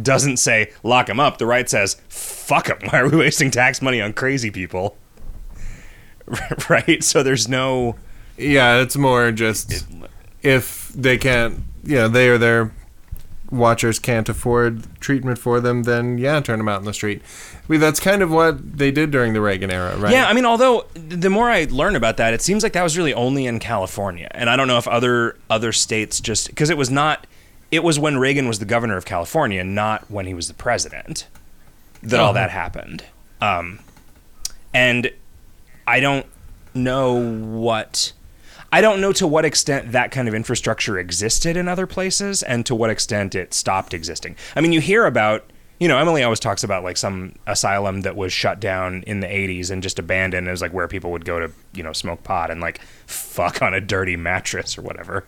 doesn't say lock them up. The right says fuck them. [LAUGHS] Why are we wasting tax money on crazy people? [LAUGHS] right. So there's no. Yeah, it's more just if they can't, you know, they or their watchers can't afford treatment for them, then yeah, turn them out in the street. I mean, that's kind of what they did during the Reagan era, right? Yeah, I mean, although the more I learn about that, it seems like that was really only in California, and I don't know if other other states just because it was not. It was when Reagan was the governor of California, not when he was the president, that all Oh. that happened. Um, and I don't know what. I don't know to what extent that kind of infrastructure existed in other places and to what extent it stopped existing. I mean, you hear about, you know, Emily always talks about like some asylum that was shut down in the 80s and just abandoned as like where people would go to, you know, smoke pot and like fuck on a dirty mattress or whatever.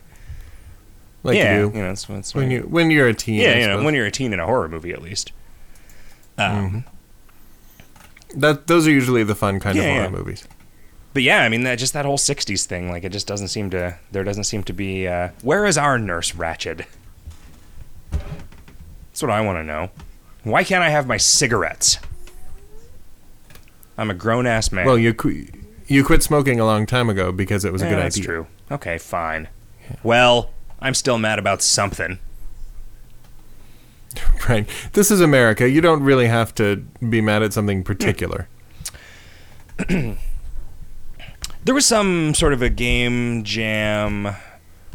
Like yeah, you do you know, that's, that's when you when you're a teen. yeah, I you know, suppose. when you're a teen in a horror movie at least. Um, that those are usually the fun kind of horror yeah. movies. But yeah, I mean, that just that whole '60s thing, like it just doesn't seem to. There doesn't seem to be. Uh, where is our nurse Ratched? That's what I want to know. Why can't I have my cigarettes? I'm a grown ass man. Well, you qu- you quit smoking a long time ago because it was a Yeah, good that's idea. That's true. Okay, fine. Well, I'm still mad about something. [LAUGHS] Right. This is America. You don't really have to be mad at something particular. [CLEARS THROAT] There was some sort of a game jam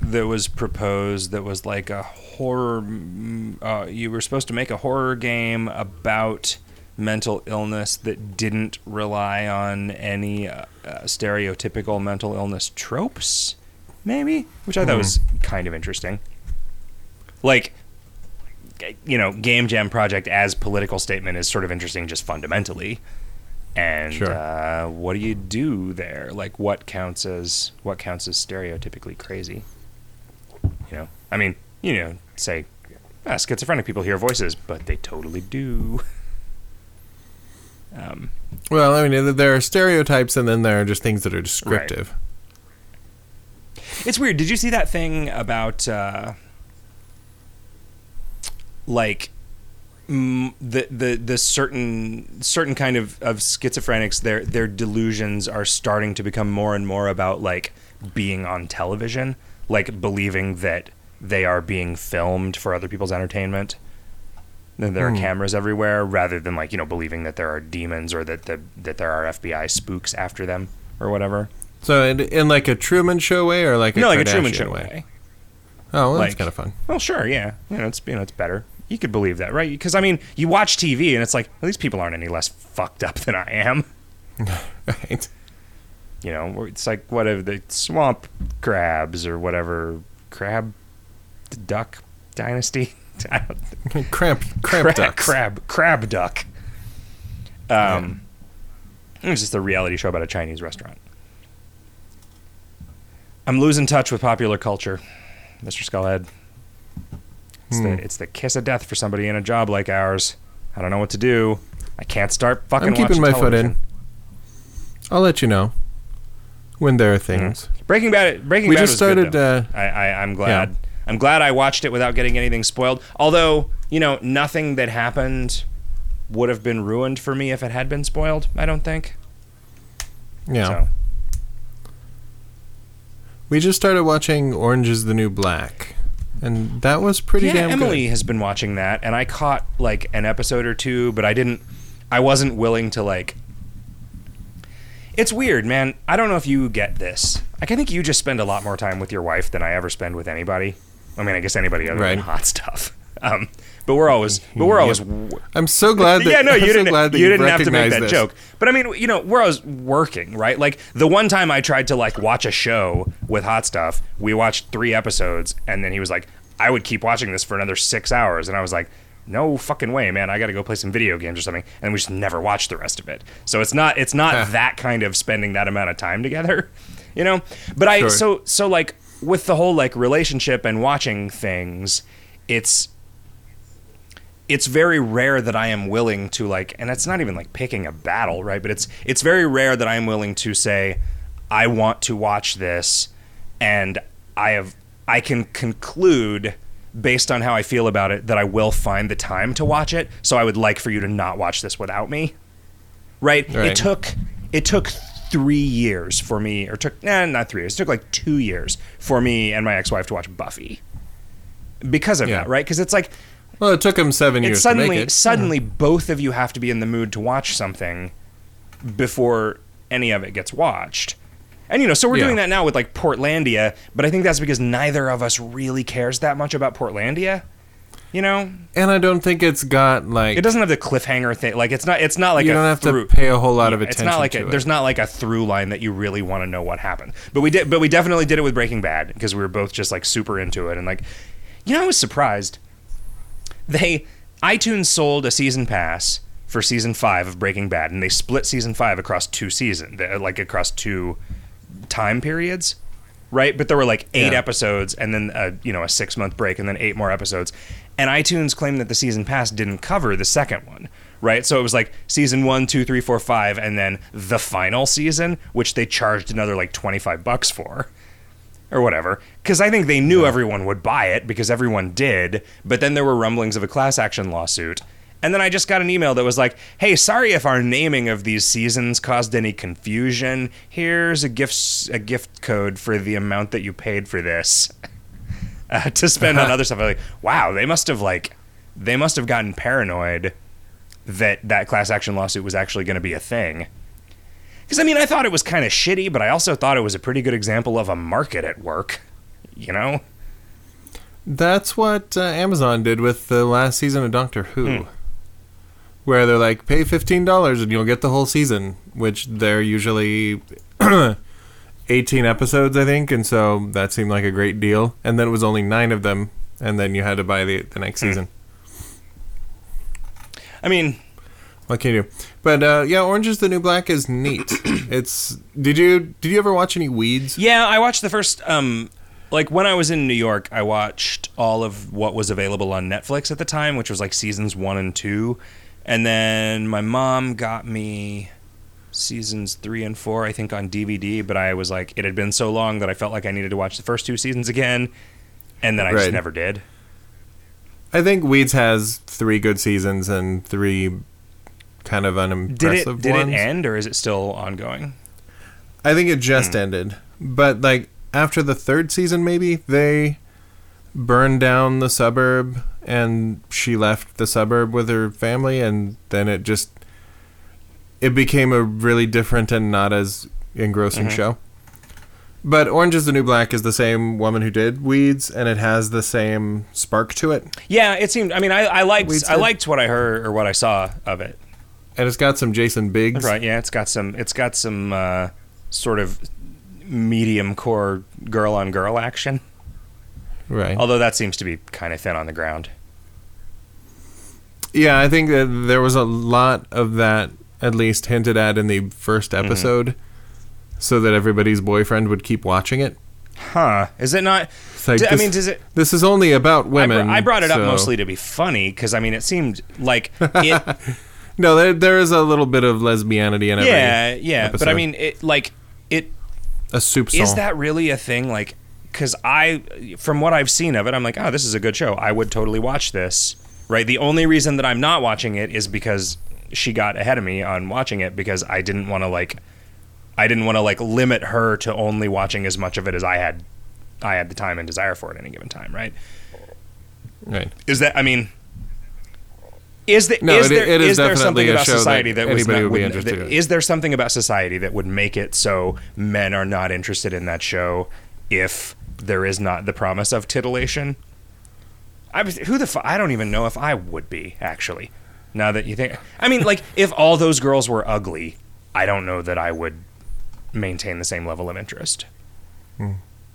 that was proposed that was like a horror. mm, Uh, you were supposed to make a horror game about mental illness that didn't rely on any uh, uh, stereotypical mental illness tropes, maybe, which I thought was kind of interesting. Like, you know, Game Jam Project as political statement is sort of interesting just fundamentally. And Sure. uh, what do you do there? Like, what counts as what counts as stereotypically crazy? You know, I mean, you know, say ah, schizophrenic people hear voices, but they totally do. [LAUGHS] Um, Well, I mean, there are stereotypes, and then there are just things that are descriptive. It's weird. Did you see that thing about uh, like mm, the the the certain certain kind of, of schizophrenics their their delusions are starting to become more and more about like being on television, like believing that they are being filmed for other people's entertainment. That there are Hmm. cameras everywhere, rather than like you know believing that there are demons or that the that there are FBI spooks after them or whatever. So, in, in like a Truman Show way, or like a no, like a Truman Show way. Oh, well, that's kind of fun. Well, sure, yeah. You know, it's you know, it's better. You could believe that, right? Because I mean, you watch TV and it's like, well, these people aren't any less fucked up than I am. [LAUGHS] right. You know, it's like whatever the swamp crabs or whatever crab duck dynasty? [LAUGHS] I don't, [LAUGHS] Cramp, cramp crab, ducks. crab crab duck. Um, it was just a reality show about a Chinese restaurant. I'm losing touch with popular culture, Mr. Skullhead. It's, Hmm. the, it's the kiss of death for somebody in a job like ours. I don't know what to do. I can't start fucking. I'm keeping my foot in. I'll let you know when there are things. Breaking Bad. Breaking We Bad just was good, started. though. uh, I, I I'm glad. I'm glad I watched it without getting anything spoiled. Although you know nothing that happened would have been ruined for me if it had been spoiled. I don't think. yeah. So We just started watching Orange is the New Black, and that was pretty yeah, damn Emily good. has been watching that, and I caught like an episode or two, but I didn't. I wasn't willing to like. It's weird, man. I don't know if you get this. Like, I think you just spend a lot more time with your wife than I ever spend with anybody. I mean, I guess anybody other Right. than hot stuff. [LAUGHS] Um, but we're always, but we're always. I'm so glad [LAUGHS] that yeah, no, I'm you didn't. glad that you didn't have to make that this. joke. But I mean, you know, where I was working, right? Like the one time I tried to like watch a show with hot stuff, we watched three episodes, and then he was like, "I would keep watching this for another six hours," and I was like. No fucking way, man! I got to go play some video games or something, and we just never watched the rest of it. So it's not it's not Huh. that kind of spending that amount of time together, [LAUGHS] you know. But I Sure. so so like with the whole like relationship and watching things, it's it's very rare that I am willing to like and it's not even like picking a battle, right? But it's it's very rare that I am willing to say I want to watch this and I have I can conclude based on how I feel about it that I will find the time to watch it. So I would like for you to not watch this without me. Right? Right. It took it took 3 years for me or took nah, not 3 years. It took like 2 years for me and my ex-wife to watch Buffy. Because of Yeah. that, right? Cuz it's like Well, it took him seven years suddenly to make it. suddenly both of you have to be in the mood to watch something before any of it gets watched. And you know, so we're Yeah. doing that now with like Portlandia, but I think that's because neither of us really cares that much about Portlandia. You know, and I don't think it's got like it doesn't have the cliffhanger thing. Like it's not. It's not like you don't have through, to pay a whole lot of attention. it's not like to a, it. there's not like a through line that you really want to know what happened. But we did. But we definitely did it with Breaking Bad because we were both just like super into it and like, you know, I was surprised. They iTunes sold a season pass for season five of Breaking Bad, and they split season five across two seasons, like across two time periods, right? But there were like eight Yeah. episodes, and then a, you know a six month break, and then eight more episodes. And iTunes claimed that the season pass didn't cover the second one, right? So it was like season one, two, three, four, five, and then the final season, which they charged another like twenty five bucks for or whatever because i think they knew everyone would buy it because everyone did but then there were rumblings of a class action lawsuit. And then i just got an email that was like hey sorry if our naming of these seasons caused any confusion. Here's a gift a gift code for the amount that you paid for this. [LAUGHS] Uh, to spend on [LAUGHS] other stuff. I'm like wow they must have like they must have gotten paranoid that that class action lawsuit was actually going to be a thing. Because I mean, I thought it was kind of shitty, but I also thought it was a pretty good example of a market at work. You know? That's what uh, Amazon did with the last season of Doctor Who, Hmm. where they're like, pay fifteen dollars and you'll get the whole season, which they're usually [CLEARS THROAT] eighteen episodes, I think, and so that seemed like a great deal. And then it was only nine of them, and then you had to buy the the Hmm. next season. I mean, What can you do? But uh, yeah, Orange is the New Black is neat. [CLEARS THROAT] it's did you did you ever watch any Weeds? yeah, I watched the first. Um, like when I was in New York, I watched all of what was available on Netflix at the time, which was like seasons one and two, and then my mom got me seasons three and four, I think, on DVD. But I was like, it had been so long that I felt like I needed to watch the first two seasons again, and then I just never did. I think Weeds has three good seasons and three kind of Did unimpressive it? Did ones. it end, or is it still ongoing? I think it just Hmm. ended. But like after the third season maybe, they burned down the suburb and she left the suburb with her family and then it just it became a really different and not as engrossing Mhm. show. But Orange is the New Black is the same woman who did Weeds and it has the same spark to it. Yeah, it seemed. I mean, I, I liked Weeds I did. liked what I heard or what I saw of it. And it's got some Jason Biggs. Right? Yeah, it's got some. It's got some uh, sort of medium core girl on girl action. Right. Although that seems to be kind of thin on the ground. Yeah, I think that there was a lot of that at least hinted at in the first Mm-hmm. episode, so that everybody's boyfriend would keep watching it. Huh? Is it not? Like, d- I mean, does it? this is only about I, women. br- I brought it up mostly to be funny because I mean, it seemed like [LAUGHS] it. No, there there is a little bit of lesbianity in every. yeah, yeah. But I mean, it like it a soup song. is that really a thing? Like, because I, from what I've seen of it, I'm like, oh, this is a good show. I would totally watch this. Right. The only reason that I'm not watching it is because she got ahead of me on watching it because I didn't want to like. I didn't want to like limit her to only watching as much of it as I had I had the time and desire for at any given time, right? Right. Is that I mean is, the, No, is it- there, it is is there something about show that society that, anybody not, would be interested that- in. is there something about society that would make it so men are not interested in that show if there is not the promise of titillation? I was, who the fu- I don't even know if I would be actually. Now that you think, I mean, like [LAUGHS] if all those girls were ugly, I don't know that I would maintain the same level of interest. Hmm.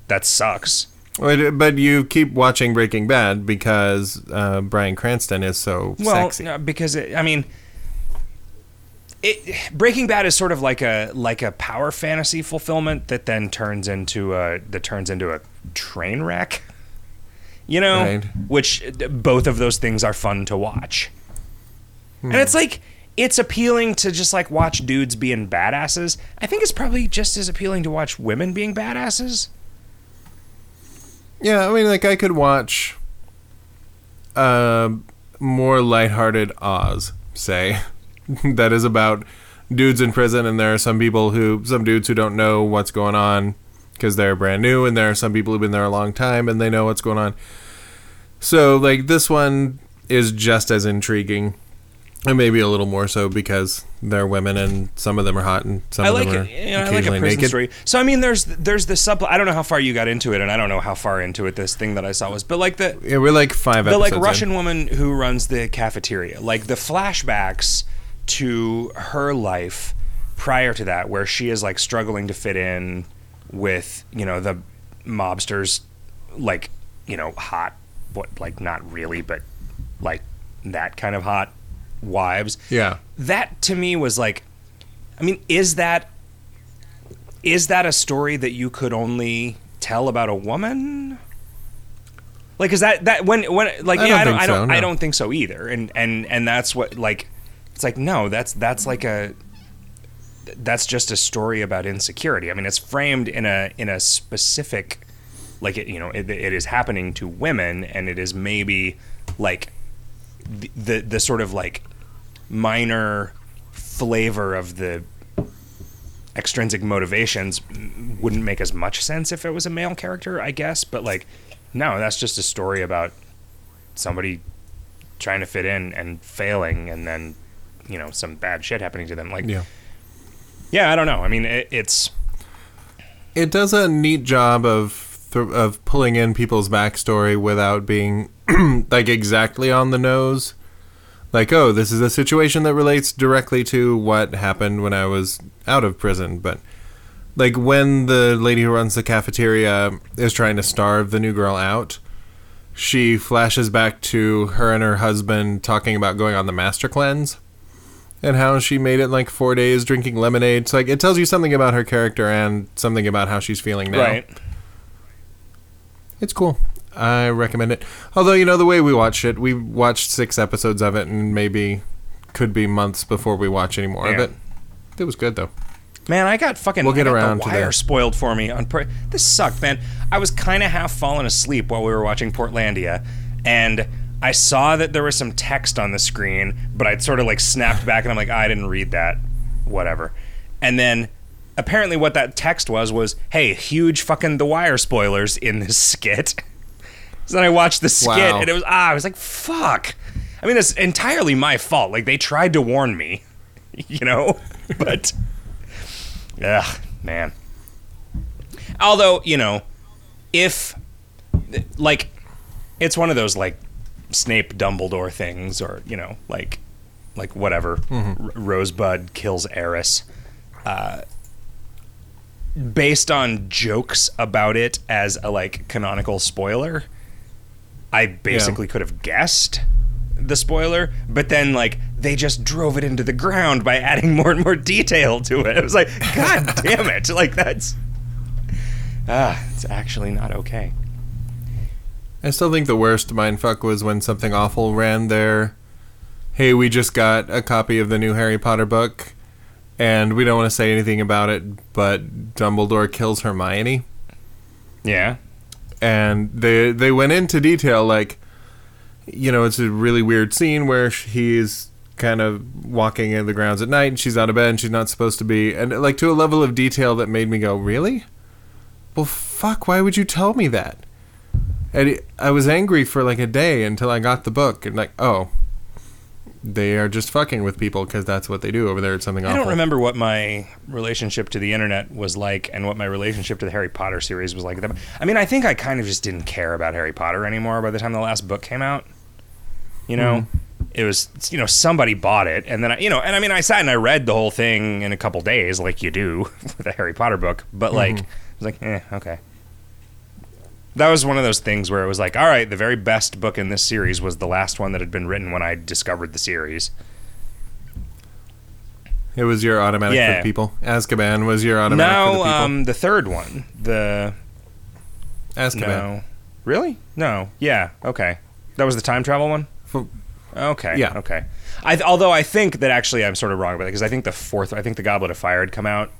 That sucks. But, but you keep watching Breaking Bad because uh, Bryan Cranston is so Well, sexy. no, because it, I mean, it, Breaking Bad is sort of like a like a power fantasy fulfillment that then turns into a that turns into a train wreck. You know, Right. which both of those things are fun to watch, Hmm. and it's like it's appealing to just like watch dudes being badasses. I think it's probably just as appealing to watch women being badasses. Yeah, I mean, like I could watch a more lighthearted Oz, say, [LAUGHS] that is about dudes in prison, and there are some people who, some dudes who don't know what's going on because they're brand new, and there are some people who've been there a long time and they know what's going on. So, like, this one is just as intriguing. And maybe a little more so because they're women and some of them are hot and some I of like them are it. You know, I like a prison naked. story. So I mean, there's there's the sub. I don't know how far you got into it, and I don't know how far into it this thing that I saw was. But like the Yeah, we're like five the like in. Russian woman who runs the cafeteria, like the flashbacks to her life prior to that, where she is like struggling to fit in with you know the mobsters, like you know hot, what like not really, but like that kind of hot wives. Yeah. that to me was like i mean is that is that a story that you could only tell about a woman? Like is that that when when like I yeah, don't I don't think I don't so, I don't think so either. And and and that's what like it's like no that's that's like a that's just a story about insecurity. I mean it's framed in a in a specific like it you know it, it is happening to women and it is maybe like the, the the sort of like minor flavor of the extrinsic motivations wouldn't make as much sense if it was a male character, I guess. But like, no, that's just a story about somebody trying to fit in and failing, and then you know some bad shit happening to them. Like, yeah, Yeah. I don't know. I mean, it, it's It does a neat job of th- of pulling in people's backstory without being [CLEARS THROAT] like exactly on the nose. Like, oh, this is a situation that relates directly to what happened when I was out of prison. But like when the lady who runs the cafeteria is trying to starve the new girl out, she flashes back to her and her husband talking about going on the master cleanse and how she made it in, like four days drinking lemonade. So like it tells you something about her character and something about how she's feeling now. right. It's cool. I recommend it. Although you know the way we watched it, we watched six episodes of it, and maybe could be months before we watch any more Yeah. of it. It was good though. Man, I got fucking. We'll get around the wire spoiled for me on. Pre- this sucked, man. I was kind of half falling asleep while we were watching Portlandia, and I saw that there was some text on the screen, but I'd sort of like snapped back, and I'm like, ah, I didn't read that. Whatever. And then apparently, what that text was was, "Hey, huge fucking The Wire spoilers in this [LAUGHS] skit." So then I watched the skit, Wow. and it was ah, I was like, fuck. I mean, it's entirely my fault. Like they tried to warn me, [LAUGHS] you know, [LAUGHS] but. Ugh, man. Although, you know, if like it's one of those like Snape Dumbledore things or, you know, like like whatever. R- Rosebud kills Eris. Uh based on jokes about it as a like canonical spoiler, I basically could have guessed the spoiler, but then like they just drove it into the ground by adding more and more detail to it. It was like, [LAUGHS] God damn it! Like that's ah, it's actually not okay. I still think the worst mindfuck was when something awful ran there. Hey, we just got a copy of the new Harry Potter book, and we don't want to say anything about it, but Dumbledore kills Hermione. Yeah, and they they went into detail like you know it's a really weird scene where he's kind of walking in the grounds at night and she's out of bed and she's not supposed to be. And like to a level of detail that made me go really? Well fuck why would you tell me that? And it, i was angry for like a day until i got the book and like oh they are just fucking with people because that's what they do over there it's something I awful don't remember what my relationship to the internet was like and what my relationship to the Harry Potter series was like. I mean, I think I kind of just didn't care about Harry Potter anymore by the time the last book came out. You know, it was you know somebody bought it and then I, you know, and I mean I sat and I read the whole thing in a couple days like you do [LAUGHS] with a Harry Potter book, but like I was like, eh, okay. That was one of those things where it was like, all right, the very best book in this series was the last one that had been written when I discovered the series. it was your automatic Yeah. for the people azkaban was your automatic for the No, people um, the third one, the azkaban no, really, no, yeah, okay, that was the time travel one. F- Okay, Yeah. okay. I although I think that actually I'm sort of wrong about it because I think the fourth, I think the Goblet of Fire had come out,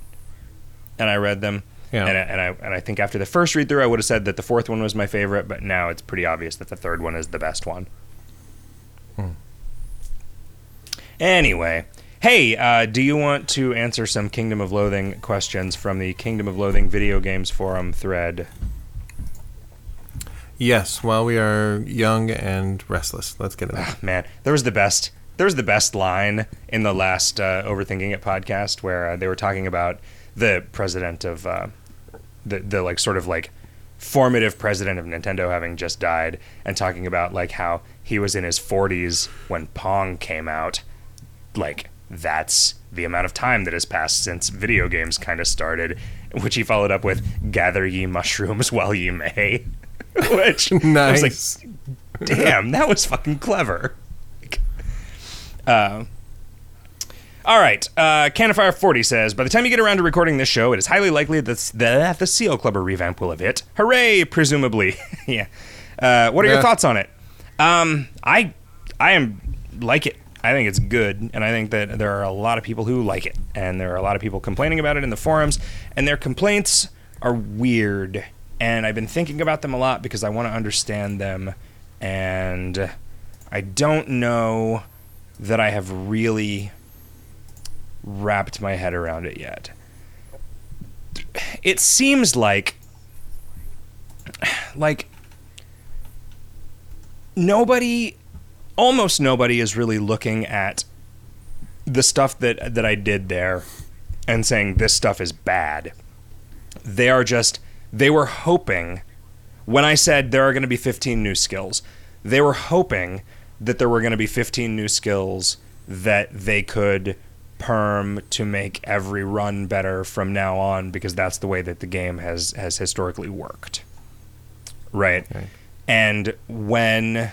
and I read them. Yeah. And I, and I and I think after the first read through, I would have said that the fourth one was my favorite, but now it's pretty obvious that the third one is the best one. Hmm. Anyway, hey, uh, do you want to answer some Kingdom of Loathing questions from the Kingdom of Loathing video games forum thread? yes while we are young and restless let's get it Ah, man, there was the best. There was the best line in the last uh, Overthinking It podcast where uh, they were talking about the president of uh, the the like sort of like formative president of Nintendo having just died and talking about like how he was in his 40s when Pong came out. Like that's the amount of time that has passed since video games kind of started, which he followed up with "Gather ye mushrooms while ye may," [LAUGHS] which I was nice like, damn, that was fucking clever. [LAUGHS] Uh, all right. Uh, Canifire 40 says By the time you get around to recording this show, it is highly likely that the, the Seal Clubber revamp will have hit. Hooray, presumably. [LAUGHS] yeah. Uh, what are your thoughts on it? Um, I, I am like it. I think it's good, and I think that there are a lot of people who like it, and there are a lot of people complaining about it in the forums, and their complaints are weird. And I've been thinking about them a lot because I want to understand them, and I don't know that I have really wrapped my head around it yet. It seems like like nobody almost nobody is really looking at the stuff that that I did there and saying this stuff is bad. They are just they were hoping when I said there are going to be 15 new skills, they were hoping that there were going to be 15 new skills that they could perm to make every run better from now on because that's the way that the game has has historically worked. Right? Right. And when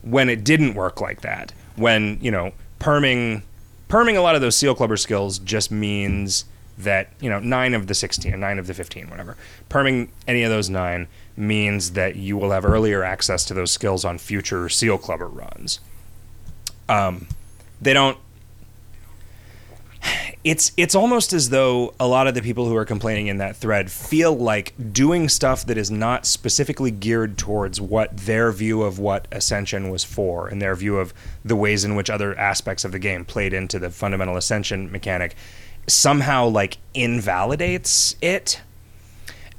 when it didn't work like that, when, you know, perming perming a lot of those seal clubber skills just means that, you know, 9 of the 16 9 of the 15 whatever. Perming any of those 9 means that you will have earlier access to those skills on future seal clubber runs. Um they don't it's it's almost as though a lot of the people who are complaining in that thread feel like doing stuff that is not specifically geared towards what their view of what Ascension was for and their view of the ways in which other aspects of the game played into the fundamental Ascension mechanic somehow like invalidates it.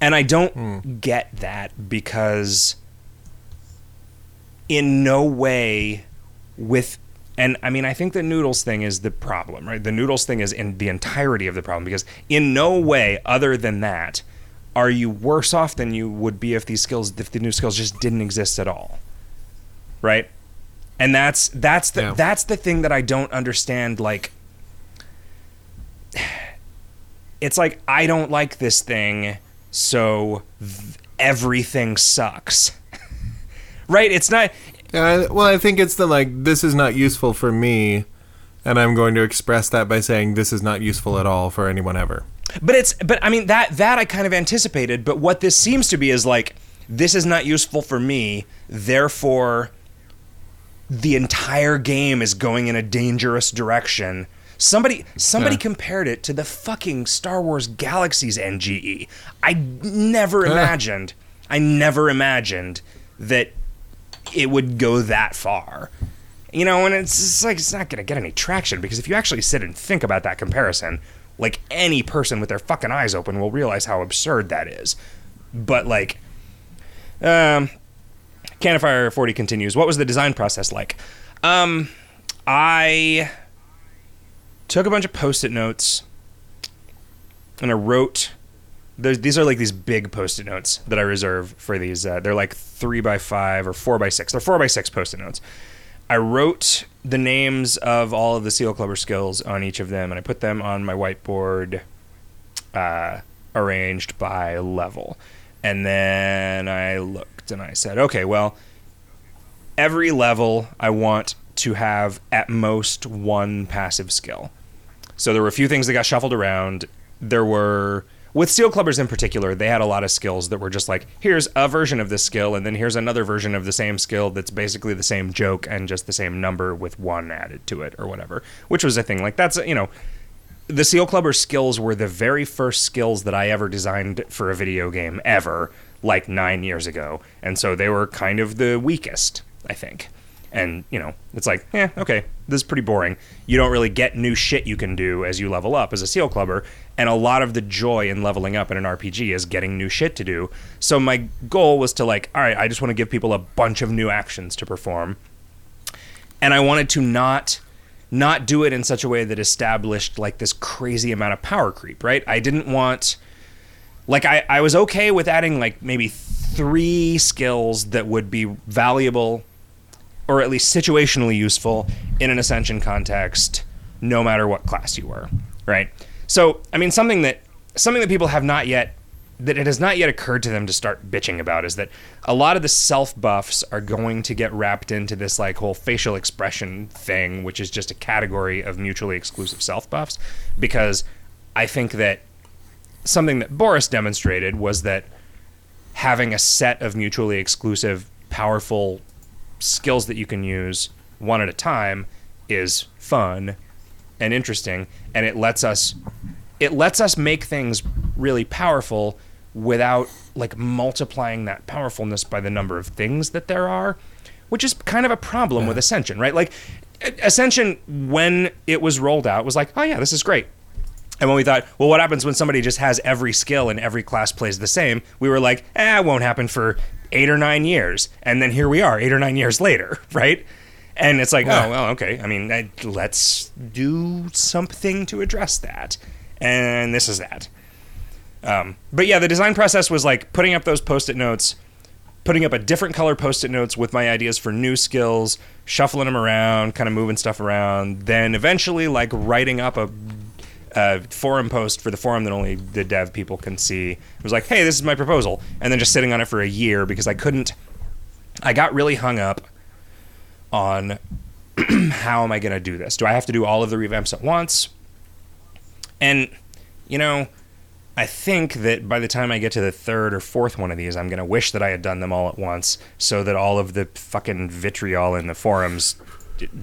And I don't hmm. get that because in no way with and I mean I think the noodles thing is the problem, right? The noodles thing is in the entirety of the problem because in no way other than that are you worse off than you would be if these skills if the new skills just didn't exist at all. Right? And that's that's the Yeah. that's the thing that I don't understand like it's like I don't like this thing, so th- everything sucks. [LAUGHS] right? It's not Uh, well, I think it's the like this is not useful for me, and I'm going to express that by saying this is not useful at all for anyone ever. But it's but I mean that that I kind of anticipated, but what this seems to be is like this is not useful for me, therefore the entire game is going in a dangerous direction. Somebody somebody Yeah. compared it to the fucking Star Wars Galaxies NGE. I never imagined I never imagined that it would go that far. You know, and it's, it's like it's not going to get any traction because if you actually sit and think about that comparison, like any person with their fucking eyes open will realize how absurd that is. But like, um, Cannon Fire 40 continues. What was the design process like? Um, I took a bunch of post-it notes and I wrote. These are like these big post-it notes that I reserve for these. Uh, they're like three by five or four by six. They're four by six post-it notes. I wrote the names of all of the Seal Clubber skills on each of them, and I put them on my whiteboard, uh, arranged by level. And then I looked and I said, okay, well, every level I want to have at most one passive skill. So there were a few things that got shuffled around. There were with Seal Clubbers in particular, they had a lot of skills that were just like, here's a version of this skill, and then here's another version of the same skill that's basically the same joke and just the same number with one added to it or whatever. Which was a thing. Like that's you know, the Seal Clubber skills were the very first skills that I ever designed for a video game ever, like nine years ago, and so they were kind of the weakest, I think. And, you know, it's like, yeah, okay, this is pretty boring. You don't really get new shit you can do as you level up as a Seal Clubber. And a lot of the joy in leveling up in an RPG is getting new shit to do. So my goal was to, like, all right, I just want to give people a bunch of new actions to perform. And I wanted to not not do it in such a way that established like this crazy amount of power creep, right? I didn't want like I, I was okay with adding like maybe three skills that would be valuable or at least situationally useful in an ascension context, no matter what class you were, right? So, I mean, something that something that people have not yet that it has not yet occurred to them to start bitching about is that a lot of the self buffs are going to get wrapped into this like whole facial expression thing, which is just a category of mutually exclusive self buffs. Because I think that something that Boris demonstrated was that having a set of mutually exclusive, powerful skills that you can use one at a time is fun and interesting and it lets us it lets us make things really powerful without like multiplying that powerfulness by the number of things that there are which is kind of a problem yeah. with ascension right like ascension when it was rolled out was like oh yeah this is great and when we thought, well, what happens when somebody just has every skill and every class plays the same? We were like, eh, it won't happen for eight or nine years, and then here we are, eight or nine years later, [LAUGHS] right? And it's like, yeah. oh well, okay. I mean, I, let's do something to address that, and this is that. Um, but yeah, the design process was like putting up those post-it notes, putting up a different color post-it notes with my ideas for new skills, shuffling them around, kind of moving stuff around, then eventually like writing up a a forum post for the forum that only the dev people can see. It was like, hey, this is my proposal. And then just sitting on it for a year because I couldn't, I got really hung up on [CLEARS THROAT] how am I going to do this? Do I have to do all of the revamps at once? And, you know, I think that by the time I get to the third or fourth one of these, I'm going to wish that I had done them all at once so that all of the fucking vitriol in the forums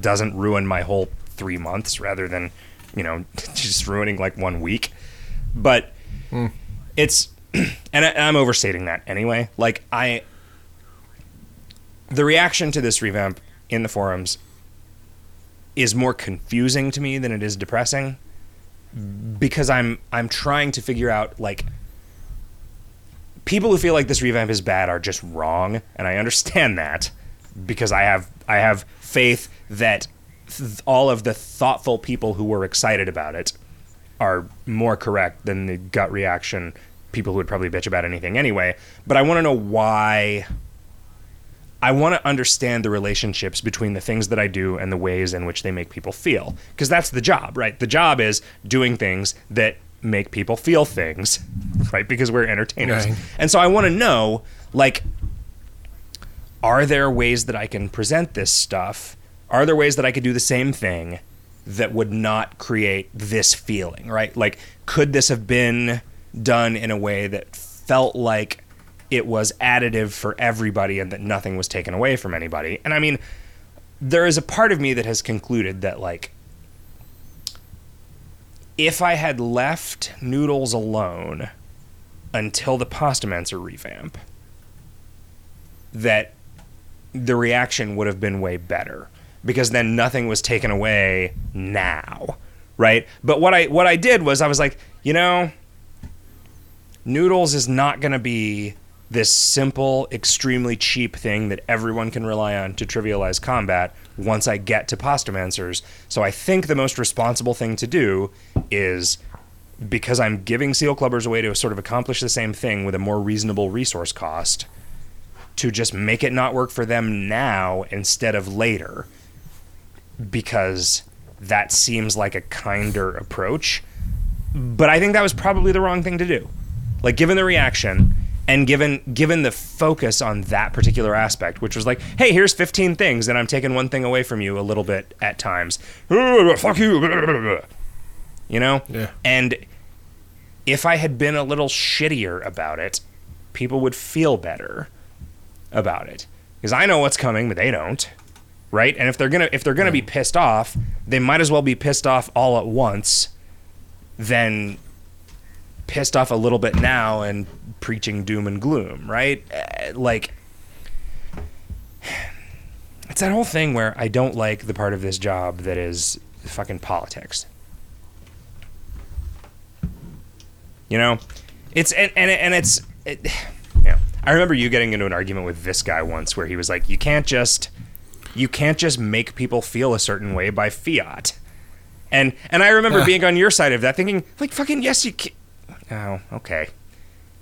doesn't ruin my whole three months rather than you know, [LAUGHS] just ruining like one week. But mm. it's, [CLEARS THROAT] and, I, I'm overstating that anyway. Like, I, the reaction to this revamp in the forums is more confusing to me than it is depressing because I'm I'm trying to figure out like people who feel like this revamp is bad are just wrong and I understand that because I have I have faith that th- all of the thoughtful people who were excited about it are more correct than the gut reaction people who would probably bitch about anything anyway. But I want to know why. I want to understand the relationships between the things that I do and the ways in which they make people feel. Because that's the job, right? The job is doing things that make people feel things, right? Because we're entertainers. Right. And so I want to know, like, are there ways that I can present this stuff are there ways that I could do the same thing that would not create this feeling, right? Like, could this have been done in a way that felt like it was additive for everybody and that nothing was taken away from anybody? And I mean, there is a part of me that has concluded that, like, if I had left Noodles alone until the Pastamancer revamp, that the reaction would have been way better because then nothing was taken away now, right? But what I what I did was I was like, you know, noodles is not going to be this simple, extremely cheap thing that everyone can rely on to trivialize combat once I get to Pastamancers. So I think the most responsible thing to do is because I'm giving Seal Clubbers a way to sort of accomplish the same thing with a more reasonable resource cost, to just make it not work for them now instead of later. Because that seems like a kinder approach. But I think that was probably the wrong thing to do. Like, given the reaction, and given given the focus on that particular aspect, which was like, hey, here's 15 things, and I'm taking one thing away from you a little bit at times. Fuck you. You know? Yeah. And if I had been a little shittier about it, people would feel better about it. Because I know what's coming, but they don't. Right? And if they're gonna if they're gonna be pissed off, they might as well be pissed off all at once than pissed off a little bit now and preaching doom and gloom, right? Uh, like it's that whole thing where I don't like the part of this job that is fucking politics. You know, it's and and, and it's it, [SIGHS] yeah. I remember you getting into an argument with this guy once where he was like, "You can't just you can't just make people feel a certain way by fiat." And and I remember being on your side of that, thinking like, "Fucking yes, you can." Oh, okay.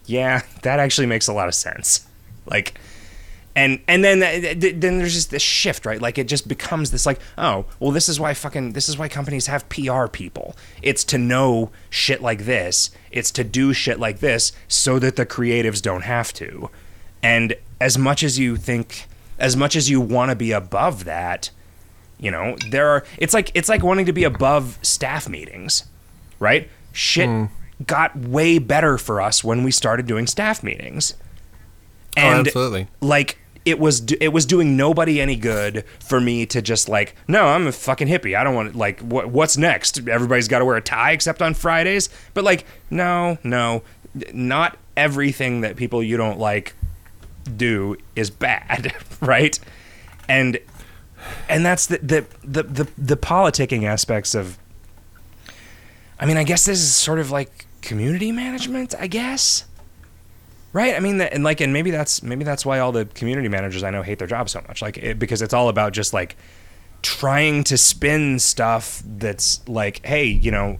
Yeah, [LAUGHS] that actually makes a lot of sense. Like, and and then uh, then there's just this shift, right? Like it just becomes this like, oh, well, this is why fucking this is why companies have PR people. It's to know shit like this. It's to do shit like this so that the creatives don't have to. And as much as you think, as much as you want to be above that, you know, there are. It's like it's like wanting to be above staff meetings, right? Shit hmm. Got way better for us when we started doing staff meetings. oh, And absolutely. like it was do- it was doing nobody any good for me to just like no i'm a fucking hippie. I don't want like what what's next? Everybody's got to wear a tie except on fridays? But like no no. Not everything that people you don't like do is bad [LAUGHS] right? And and that's the the the the, the politicking aspects of i mean i guess this is sort of like community management i guess Right. I mean, that, and like, and maybe that's maybe that's why all the community managers I know hate their job so much. Like, it, because it's all about just like trying to spin stuff that's like, hey, you know,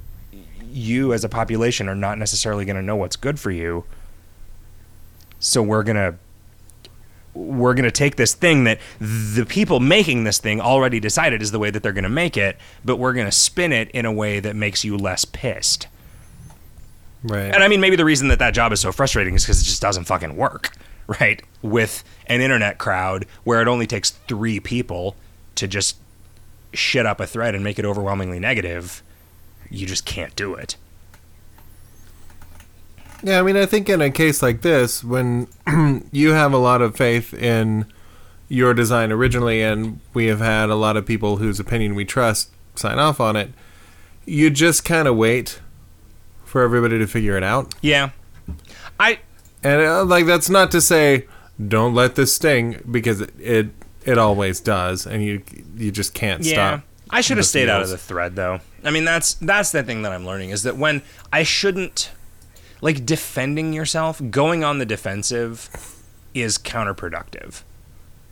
you as a population are not necessarily going to know what's good for you. So we're gonna we're gonna take this thing that the people making this thing already decided is the way that they're gonna make it, but we're gonna spin it in a way that makes you less pissed. Right. And I mean, maybe the reason that that job is so frustrating is because it just doesn't fucking work, [LAUGHS] right? With an internet crowd where it only takes three people to just shit up a thread and make it overwhelmingly negative, you just can't do it. Yeah, I mean, I think in a case like this, when [CLEARS THROAT] you have a lot of faith in your design originally, and we have had a lot of people whose opinion we trust sign off on it, you just kind of wait for everybody to figure it out. Yeah. I And uh, like that's not to say don't let this sting because it it, it always does, and you you just can't yeah. stop. I should have stayed out of the thread though. I mean, that's that's the thing that I'm learning is that when I shouldn't like defending yourself, going on the defensive is counterproductive.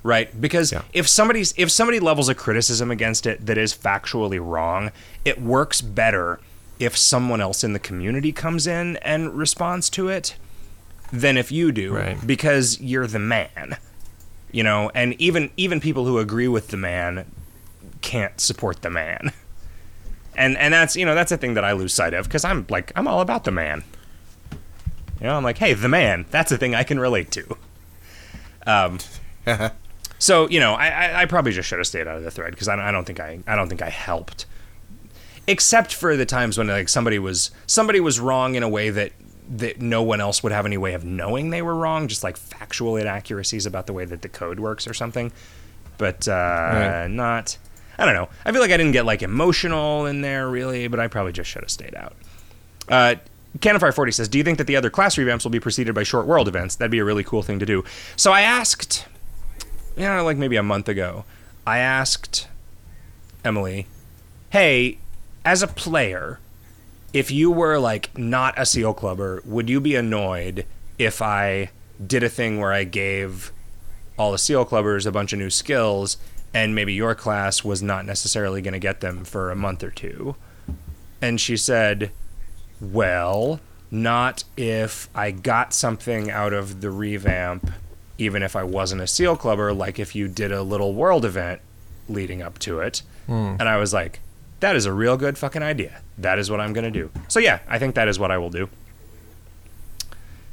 Right? Because Yeah. if somebody's if somebody levels a criticism against it that is factually wrong, it works better if someone else in the community comes in and responds to it than if you do Right. because you're the man. You know, and even even people who agree with the man can't support the man. And and that's you know that's a thing that I lose sight of because I'm like I'm all about the man. You know I'm like hey the man that's a thing I can relate to. Um, [LAUGHS] so you know I, I, I probably just should have stayed out of the thread because I, don't- I don't think I I don't think I helped. Except for the times when like somebody was somebody was wrong in a way that that no one else would have any way of knowing they were wrong, just like factual inaccuracies about the way that the code works or something. But uh, Right. not. I don't know. I feel like I didn't get like emotional in there really, but I probably just should have stayed out. Uh, Canonfire 40 says, Do you think that the other class revamps will be preceded by short world events? That'd be a really cool thing to do. So I asked, you know, like maybe a month ago, I asked Emily, "Hey, as a player, if you were like not a seal clubber, would you be annoyed if I did a thing where I gave all the seal clubbers a bunch of new skills and maybe your class was not necessarily going to get them for a month or two? And she said, "Well, not if I got something out of the revamp even if I wasn't a seal clubber like if you did a little world event leading up to it." Hmm. And I was like, that is a real good fucking idea. That is what I'm going to do. So yeah, I think that is what I will do.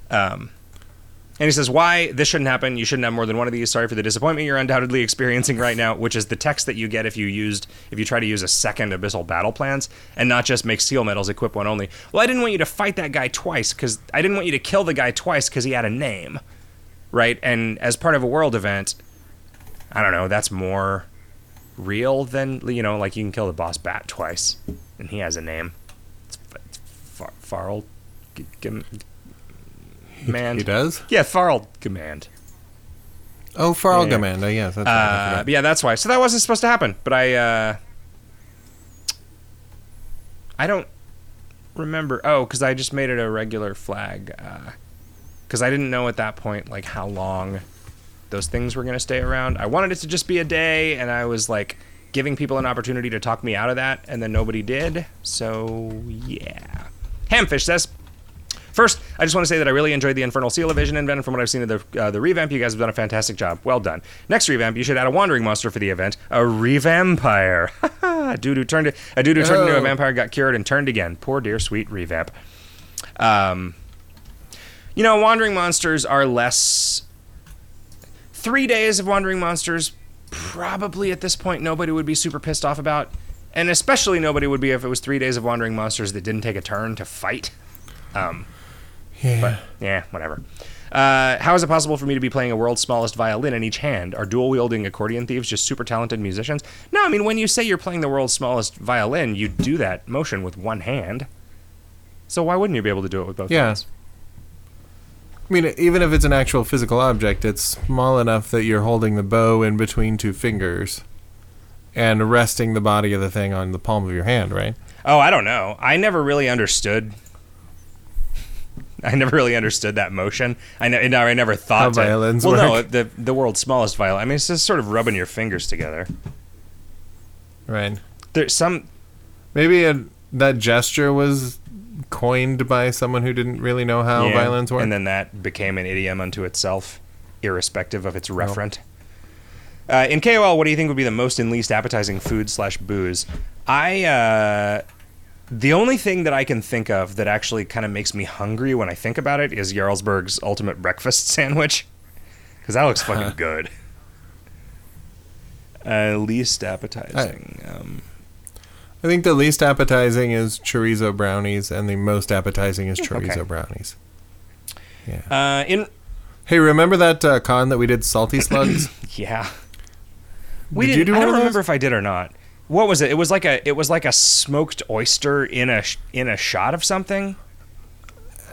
Um, and he says, "Why this shouldn't happen? You shouldn't have more than one of these. Sorry for the disappointment you're undoubtedly experiencing right now, which is the text that you get if you used if you try to use a second abyssal battle plans and not just make seal medals equip one only. Well, I didn't want you to fight that guy twice because I didn't want you to kill the guy twice because he had a name, right? And as part of a world event, I don't know. That's more real than you know, like you can kill the boss bat twice, and he has a name. It's, it's Far, Farl, G- G- Command. He does? Yeah, Farl Command. Oh, Farl Yeah. Gamanda, yes. That's Uh, yeah, that's why. So that wasn't supposed to happen. But I, uh, I don't remember. Oh, because I just made it a regular flag. Because I didn't know at that point like how long those things were going to stay around. I wanted it to just be a day, and I was like giving people an opportunity to talk me out of that, and then nobody did. So yeah, Hamfish says. First, I just want to say that I really enjoyed the Infernal Seal of Vision event. From what I've seen of the, uh, the revamp, you guys have done a fantastic job. Well done. Next revamp, you should add a wandering monster for the event, a revampire. [LAUGHS] a dude who turned a dude who turned into a Oh. vampire got cured and turned again. Poor dear sweet revamp. Um, you know, wandering monsters are less. Three days of wandering monsters, probably at this point, nobody would be super pissed off about. And especially nobody would be if it was three days of wandering monsters that didn't take a turn to fight. Um, yeah. but yeah, whatever. Uh, how is it possible for me to be playing a world's smallest violin in each hand? Are dual wielding accordion thieves just super talented musicians? No, I mean, when you say you're playing the world's smallest violin, you do that motion with one hand. So why wouldn't you be able to do it with both Yeah. hands? I mean, even if it's an actual physical object, it's small enough that you're holding the bow in between two fingers and resting the body of the thing on the palm of your hand, right? Oh, I don't know. I never really understood. [LAUGHS] I never really understood that motion. I know. I never thought How to, violins Well, no, the the world's smallest violin. I mean, it's just sort of rubbing your fingers together. Right. There's some Maybe a, that gesture was coined by someone who didn't really know how Yeah, violins work. And then that became an idiom unto itself, irrespective of its referent. Uh, in KOL, what do you think would be the most and least appetizing food slash booze? I uh, the only thing that I can think of that actually kind of makes me hungry when I think about it is Jarlsberg's ultimate breakfast [LAUGHS] sandwich, because that looks fucking good. Uh, least appetizing. um, I think the least appetizing is chorizo brownies, and the most appetizing is chorizo Okay. brownies. uh, in Hey, remember that uh, con that we did salty [COUGHS] slugs? Yeah. We Did did you do I don't remember if I did or not. What was it? It was like a it was like a smoked oyster in a in a shot of something.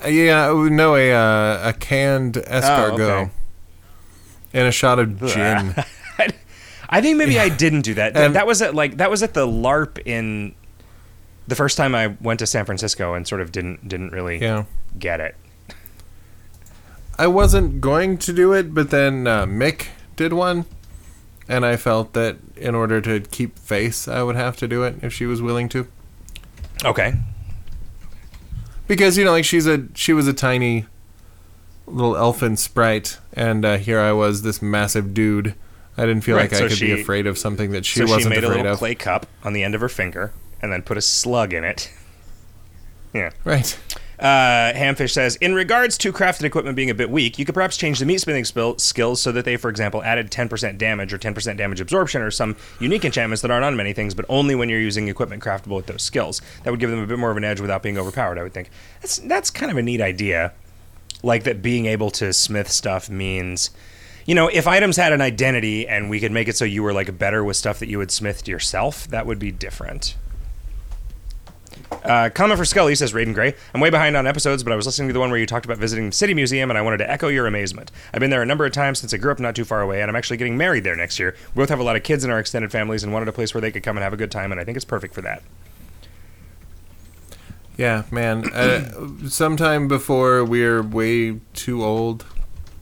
Uh, yeah, oh, no, a uh, a canned escargot Oh, okay. and a shot of gin. [LAUGHS] I think maybe I didn't do that. That was at like that was at the LARP in the first time I went to San Francisco and sort of didn't didn't really yeah. get it. I wasn't going to do it, but then uh, Mick did one, and I felt that in order to keep face, I would have to do it if she was willing to. Okay. Because you know, like she's a she was a tiny little elfin sprite, and uh, here I was, this massive dude. I didn't feel Right, like I so could be afraid of something that she so she wasn't made a afraid little of. clay cup on the end of her finger and then put a slug in it. [LAUGHS] Yeah. Right. Uh, Hamfish says, in regards to crafted equipment being a bit weak, you could perhaps change the meat smithing spil- skills so that they, for example, added 10% damage or 10% damage absorption or some unique enchantments that aren't on many things, but only when you're using equipment craftable with those skills. That would give them a bit more of an edge without being overpowered, I would think. That's, that's kind of a neat idea. Like that being able to smith stuff means, you know, if items had an identity and we could make it so you were like better with stuff that you would smith yourself, that would be different. Uh, comment for Skully says Raiden Gray. I'm way behind on episodes, but I was listening to the one where you talked about visiting the City Museum, and I wanted to echo your amazement. I've been there a number of times since I grew up not too far away, and I'm actually getting married there next year. We both have a lot of kids in our extended families and wanted a place where they could come and have a good time, and I think it's perfect for that. Yeah, man. Uh, sometime before we're way too old,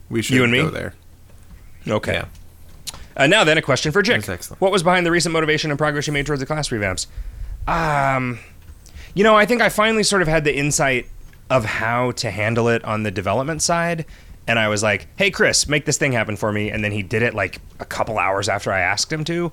we should You and me? go there. Okay. Yeah. Uh, now then, a question for Jick. That's excellent. What was behind the recent motivation and progress you made towards the class revamps? Um, you know, I think I finally sort of had the insight of how to handle it on the development side. And I was like, hey, Chris, make this thing happen for me. And then he did it like a couple hours after I asked him to,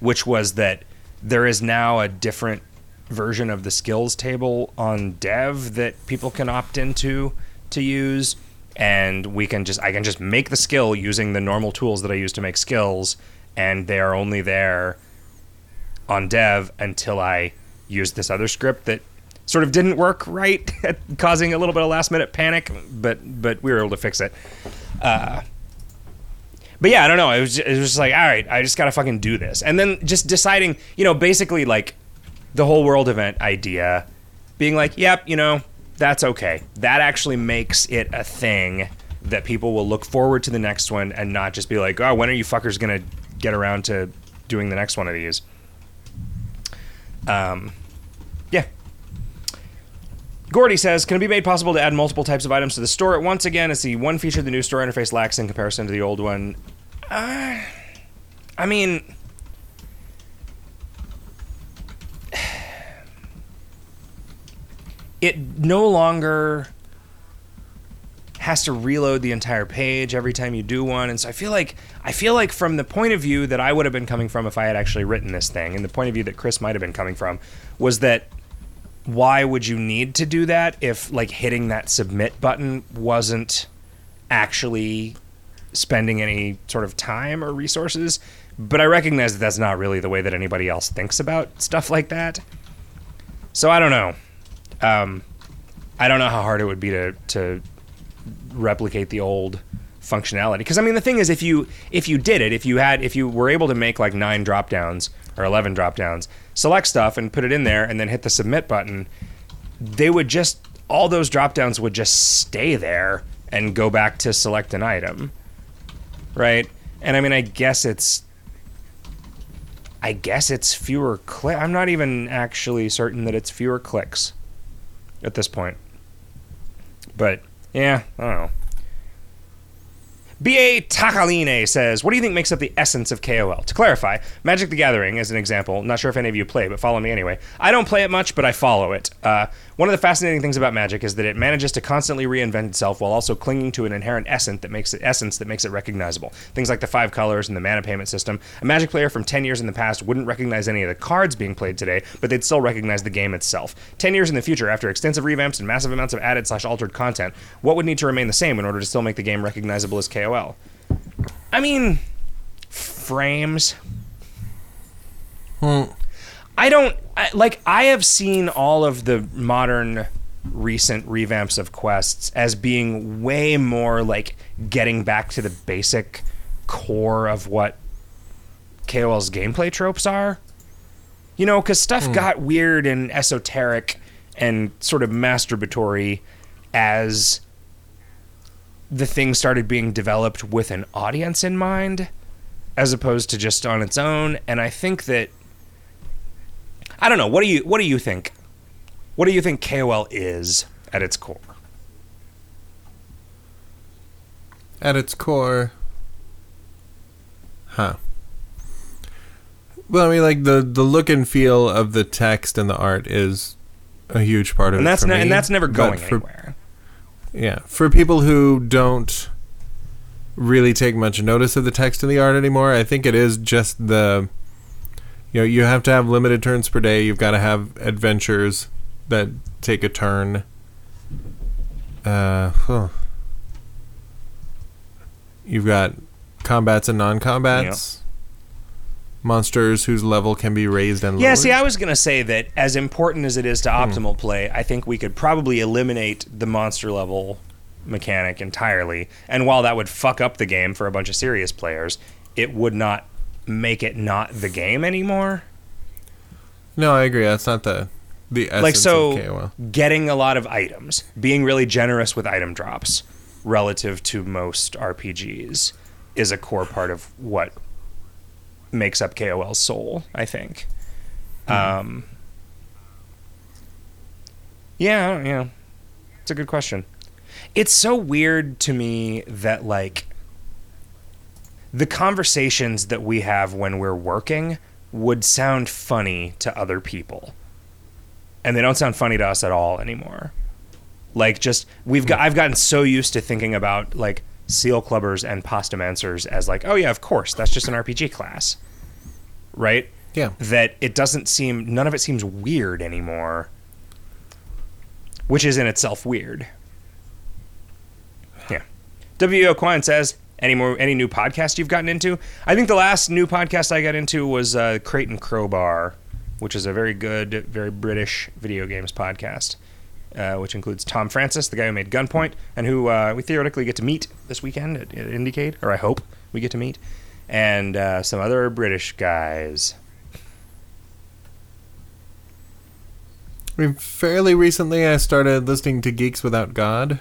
which was that there is now a different version of the skills table on dev that people can opt into to use and we can just I can just make the skill using the normal tools that I use to make skills and they are only there on dev until I use this other script that sort of didn't work right, [LAUGHS] causing a little bit of last minute panic, but but we were able to fix it. Uh, but yeah, I don't know. It was it was just like, all right, I just gotta fucking do this, and then just deciding, you know, basically like the whole world event idea, being like, yep, you know, that's okay. That actually makes it a thing that people will look forward to the next one and not just be like, oh, when are you fuckers gonna get around to doing the next one of these? Um, yeah. Gordy says, "Can it be made possible to add multiple types of items to the store at once again? Is the one feature the new store interface lacks in comparison to the old one?" Uh, I mean, it no longer has to reload the entire page every time you do one. And so i feel like i feel like from the point of view that i would have been coming from if i had actually written this thing and the point of view that chris might have been coming from was that why would you need to do that if like hitting that submit button wasn't actually spending any sort of time or resources? But i recognize that that's not really the way that anybody else thinks about stuff like that. So i don't know um, I don't know how hard it would be to to replicate the old functionality. Because I mean, the thing is, if you if you did it, if you had if you were able to make like nine drop downs or eleven drop downs, select stuff and put it in there, and then hit the submit button, they would just all those drop downs would just stay there and go back to select an item, right? And I mean, I guess it's I guess it's fewer click. I'm not even actually certain that it's fewer clicks at this point. But yeah, I don't know. B.A. Takaline says, What do you think makes up the essence of KOL? To clarify, Magic the Gathering, as an example, not sure if any of you play, but follow me anyway. I don't play it much, but I follow it. Uh, one of the fascinating things about Magic is that it manages to constantly reinvent itself while also clinging to an inherent essence that makes it essence that makes it recognizable. Things like the five colors and the mana payment system. A Magic player from 10 years in the past wouldn't recognize any of the cards being played today, but they'd still recognize the game itself. 10 years in the future, after extensive revamps and massive amounts of added slash altered content, what would need to remain the same in order to still make the game recognizable as KOL? I mean, frames. Hmm. I don't I, like. I have seen all of the modern recent revamps of quests as being way more like getting back to the basic core of what KOL's gameplay tropes are. You know, because stuff hmm. got weird and esoteric and sort of masturbatory as the thing started being developed with an audience in mind as opposed to just on its own and i think that i don't know what do you what do you think what do you think kol is at its core At its core, huh? Well, I mean, like the the look and feel of the text and the art is a huge part of and it. that's for ne- me, and that's never going for, anywhere Yeah, for people who don't really take much notice of the text and the art anymore, I think it is just the you know, you have to have limited turns per day. You've got to have adventures that take a turn. Uh, huh. You've got combats and non-combats. Monsters whose level can be raised and lowered. Yeah, see, I was going to say that as important as it is to optimal play, I think we could probably eliminate the monster level mechanic entirely. And while that would fuck up the game for a bunch of serious players, it would not make it not the game anymore. No, I agree. That's not the the essence like so of KOL. getting a lot of items being really generous with item drops relative to most rpgs is a core part of what makes up kol's soul i think um yeah yeah it's a good question it's so weird to me that like the conversations that we have when we're working would sound funny to other people and they don't sound funny to us at all anymore. Like just we've got I've gotten so used to thinking about like seal clubbers and Pastamancers as like, oh yeah, of course, that's just an RPG class. Right? Yeah. That it doesn't seem none of it seems weird anymore. Which is in itself weird. Yeah. W.O. Quine says, any more any new podcast you've gotten into? I think the last new podcast I got into was uh, Crate and Crowbar, which is a very good, very British video games podcast, uh, which includes Tom Francis, the guy who made Gunpoint, and who uh, we theoretically get to meet this weekend at, at Indiecade, or I hope we get to meet, and uh, some other British guys. I mean, fairly recently, I started listening to Geeks Without God,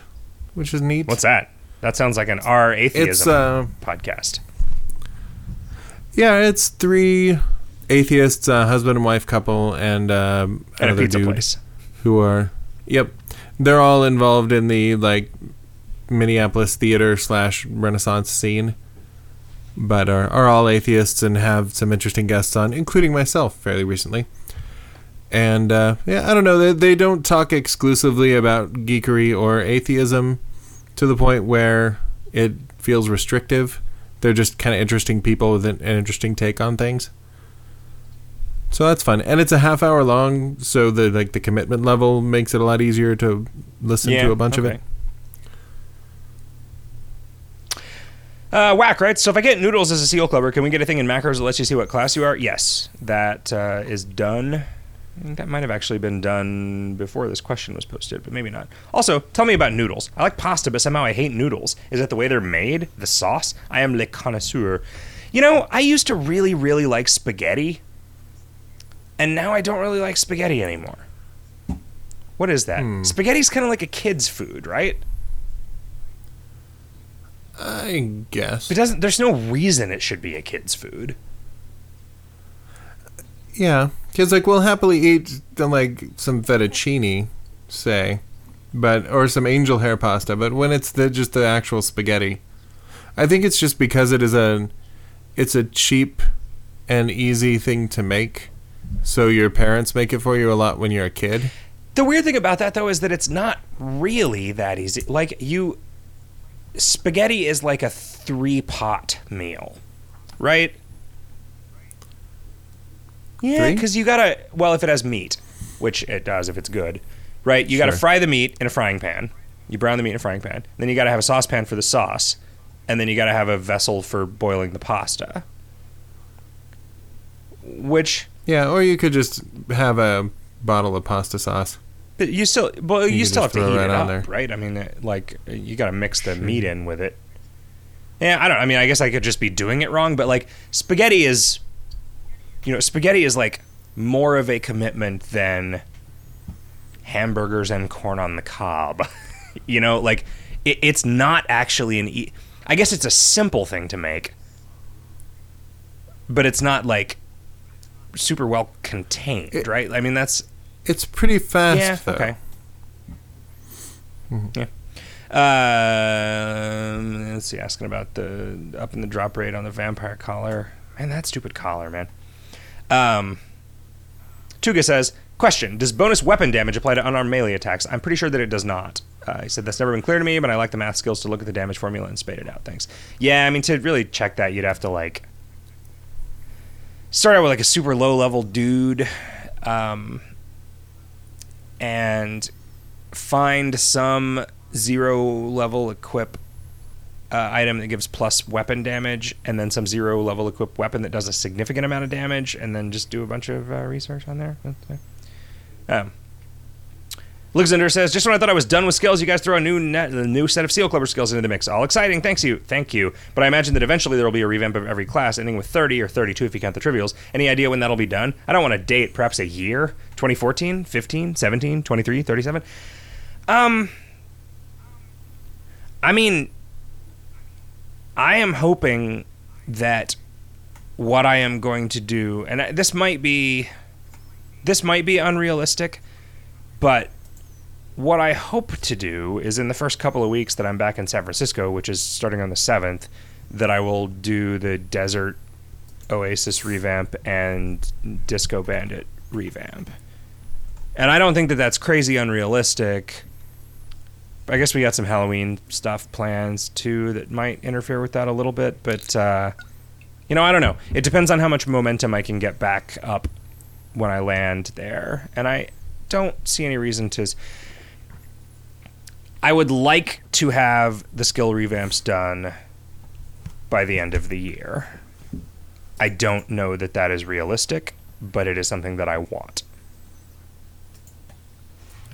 which is neat. What's that? That sounds like an R atheism uh, podcast. yeah, it's three atheists, uh, husband and wife couple, and um, At a another pizza dude place. who are, yep, they're all involved in the like Minneapolis theater slash Renaissance scene, but are are all atheists and have some interesting guests on, including myself, fairly recently. And uh, yeah, I don't know. They, they don't talk exclusively about geekery or atheism to the point where it feels restrictive. They're just kind of interesting people with an, an interesting take on things. So that's fun, and it's a half hour long, so the like the commitment level makes it a lot easier to listen to a bunch of it. Uh, whack, right? So if I get noodles as a seal clubber, can we get a thing in macros that lets you see what class you are? Yes, that uh, is done. I think that might have actually been done before this question was posted, but maybe not. Also, tell me about noodles. I like pasta, but somehow I hate noodles. Is it the way they're made? The sauce? I am le connoisseur. You know, I used to really, really like spaghetti, and now I don't really like spaghetti anymore. What is that? Hmm. Spaghetti's kind of like a kid's food, right? I guess. It doesn't. There's no reason it should be a kid's food. Yeah, kids like will happily eat like some fettuccine, say, but or some angel hair pasta. But when it's the just the actual spaghetti, I think it's just because it is a, it's a cheap, and easy thing to make. So your parents make it for you a lot when you're a kid. The weird thing about that though is that it's not really that easy. Like you spaghetti is like a three pot meal. Right? Yeah, cuz you got to well if it has meat, which it does if it's good. Right? You got to Sure. fry the meat in a frying pan. You brown the meat in a frying pan. Then you got to have a saucepan for the sauce, and then you got to have a vessel for boiling the pasta. Which Yeah, or you could just have a bottle of pasta sauce. But you still, well, you, can still have just to throw heat it on up, there. right? I mean, uh, like you got to mix the meat in with it. Yeah, I don't. I mean, I guess I could just be doing it wrong, but like spaghetti is, you know, spaghetti is like more of a commitment than hamburgers and corn on the cob. [LAUGHS] you know, like it, it's not actually an. E- I guess it's a simple thing to make, but it's not like super well contained, It- right? I mean, that's It's pretty fast yeah. though. Okay. Yeah. Um, let's see. Asking about the up in the drop rate on the vampire collar. Man, that stupid collar, man. Um, Tuga says, question: Does bonus weapon damage apply to unarmed melee attacks? I'm pretty sure that it does not. Uh, he said that's never been clear to me, but I like the math skills to look at the damage formula and spade it out. Thanks. Yeah, I mean to really check that, you'd have to like start out with like a super low level dude, um, and find some zero level equip uh, item that gives plus weapon damage, and then some zero level equipped weapon that does a significant amount of damage, and then just do a bunch of uh, research on there. Um, Luxander says, just when I thought I was done with skills, you guys throw a new net, a new set of Seal Clubber skills into the mix. All exciting, thanks you, thank you. But I imagine that eventually there will be a revamp of every class, ending with 30 or 32 if you count the trivials. Any idea when that'll be done? I don't want to date, perhaps a year? 2014, 15, 17, 23, 37? Um, I mean, I am hoping that what I am going to do, and this might be, this might be unrealistic, but what I hope to do is in the first couple of weeks that I'm back in San Francisco, which is starting on the 7th, that I will do the Desert Oasis revamp and Disco Bandit revamp. And I don't think that that's crazy unrealistic. I guess we got some Halloween stuff plans too that might interfere with that a little bit, but uh, you know, I don't know. It depends on how much momentum I can get back up when I land there, and I don't see any reason to. I would like to have the skill revamps done by the end of the year. I don't know that that is realistic, but it is something that I want.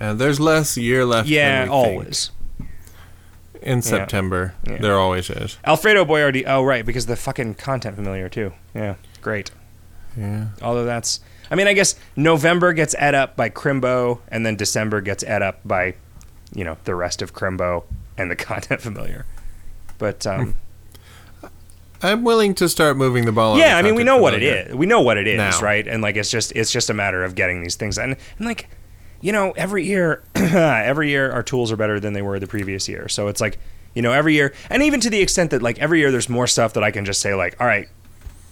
And there's less year left. Yeah, than we think. always. in September. Yeah. There always is. Alfredo Boyardi. Oh, right, because the fucking content familiar too. Yeah, great. Yeah. Although that's, I mean, I guess November gets ed up by Crimbo, and then December gets ed up by, you know, the rest of Crimbo and the [LAUGHS] content familiar. But um, I'm willing to start moving the ball. on yeah, the I mean, we know what it is. We know what it is, Now. right? And like, it's just, it's just a matter of getting these things, and and like, you know, every year, [CLEARS THROAT] every year our tools are better than they were the previous year. So it's like, you know, every year, and even to the extent that like every year there's more stuff that I can just say like, all right,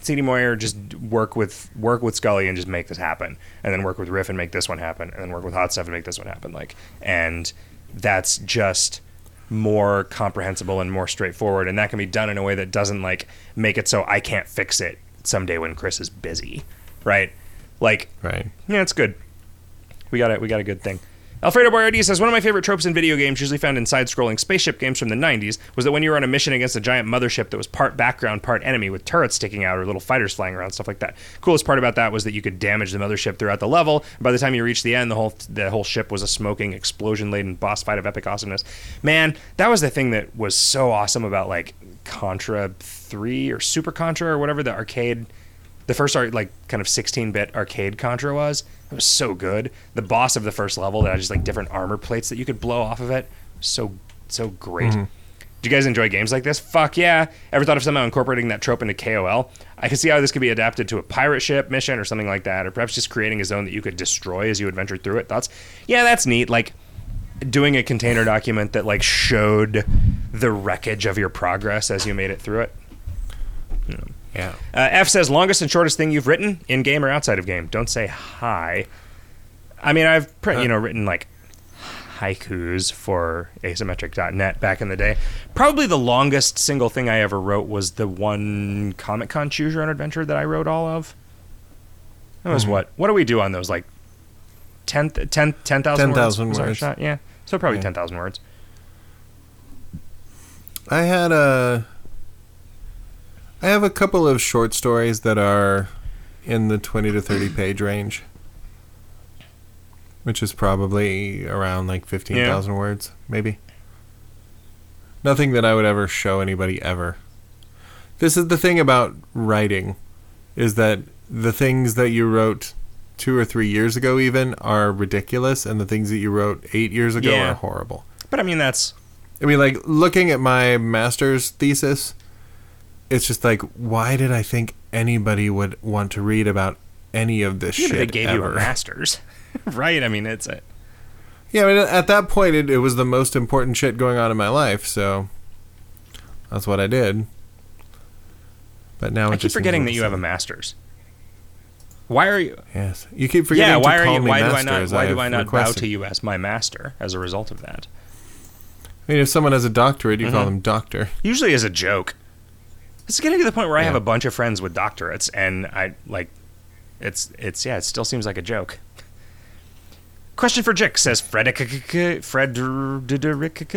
CD Moyer, just work with work with Skully and just make this happen, and then work with Riff and make this one happen, and then work with Hot Stuff and make this one happen. Like, and that's just more comprehensible and more straightforward, and that can be done in a way that doesn't like make it so I can't fix it someday when Chris is busy, right? Like, Right. yeah, it's good. We got it. We got a good thing. Alfredo Boyardi says one of my favorite tropes in video games, usually found in side-scrolling spaceship games from the '90s, was that when you were on a mission against a giant mothership that was part background, part enemy, with turrets sticking out or little fighters flying around, stuff like that. Coolest part about that was that you could damage the mothership throughout the level. By the time you reached the end, the whole the whole ship was a smoking, explosion-laden boss fight of epic awesomeness. Man, that was the thing that was so awesome about like Contra 3 or Super Contra or whatever the arcade the first art like kind of 16-bit arcade contra was it was so good. The boss of the first level that had just like different armor plates that you could blow off of it so so great. Mm-hmm. Do you guys enjoy games like this? Fuck yeah. Ever thought of somehow incorporating that trope into kol i can see how this could be adapted to a pirate ship mission or something like that or perhaps just creating a zone that you could destroy as you adventure through it. Thoughts? Yeah that's neat. Like doing a container document that like showed the wreckage of your progress as you made it through it. Yeah. Uh, F says longest and shortest thing you've written in game or outside of game. Don't say hi. I mean, I've pre- you know written like haikus for asymmetric.net back in the day. Probably the longest single thing I ever wrote was the one Comic Con Choose Your Own Adventure that I wrote all of. That was what? What do we do on those? Like 10 10 10,000 words? 10,000 words. shot? Yeah. So probably Yeah. 10,000 words. I had a. I have a couple of short stories that are in the 20 to 30 page range, which is probably around like 15,000 words, maybe. Nothing that I would ever show anybody ever. This is the thing about writing is that the things that you wrote 2 or 3 years ago even are ridiculous and the things that you wrote 8 years ago Yeah. are horrible. But I mean that's I mean, like looking at my master's thesis, it's just like, why did I think anybody would want to read about any of this but shit? they gave you a masters. [LAUGHS] right? I mean, it's a Yeah, I mean, at that point, it, it was the most important shit going on in my life, so that's what I did. But now I keep forgetting that you have a master's. Why are you? Yes, you keep forgetting. Yeah. to Why are call you? Why do I not? Why do I not bow to you as my master as a result of that? I mean, if someone has a doctorate, you call Mhm. them doctor. Usually as a joke. It's getting to the point where I have a bunch of friends with doctorates, and I like, it's it's yeah, it still seems like a joke. Question for Jick says Frederick Frederick.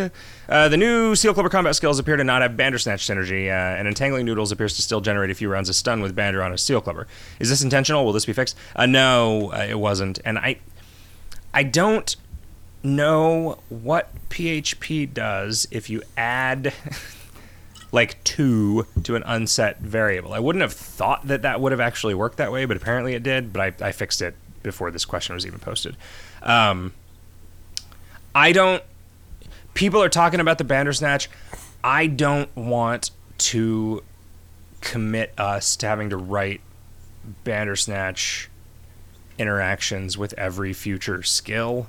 Uh, the new Seal Clubber combat skills appear to not have Bandersnatch synergy, uh, and Entangling Noodles appears to still generate a few rounds of stun with Bander on a Seal Clubber. Is this intentional? Will this be fixed? Uh, no, uh, it wasn't, and I, I don't know what PHP does if you add [LAUGHS] like two to an unset variable. I wouldn't have thought that that would have actually worked that way, but apparently it did. But I, I fixed it before this question was even posted. Um, I don't. People are talking about the Bandersnatch. I don't want to commit us to having to write Bandersnatch interactions with every future skill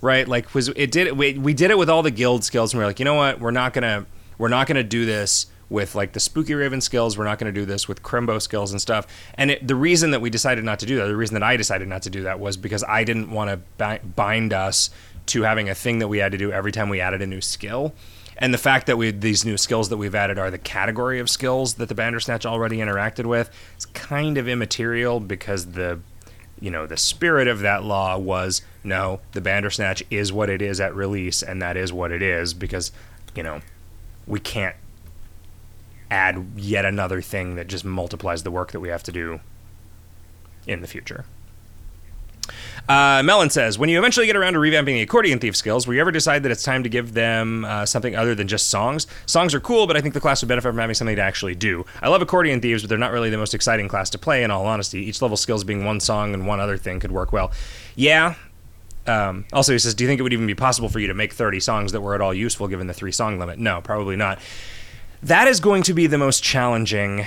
right like was it did we, we did it with all the guild skills and we are like you know what we're not gonna we're not gonna do this with like the Spookyraven skills we're not going to do this with crimbo skills and stuff. And it, the reason that we decided not to do that the reason that i decided not to do that was because i didn't want to bind us to having a thing that we had to do every time we added a new skill. And the fact that we these new skills that we've added are the category of skills that the bandersnatch already interacted with is kind of immaterial because the you know, the spirit of that law was no, the Bandersnatch is what it is at release, and that is what it is because, you know, we can't add yet another thing that just multiplies the work that we have to do in the future. Uh, Melon says, when you eventually get around to revamping the accordion thief skills, will you ever decide that it's time to give them uh, something other than just songs? Songs are cool, but I think the class would benefit from having something to actually do. I love accordion thieves, but they're not really the most exciting class to play. In all honesty, each level skills being one song and one other thing could work well. Yeah. Um, also, he says, do you think it would even be possible for you to make 30 songs that were at all useful given the three song limit? No, probably not. That is going to be the most challenging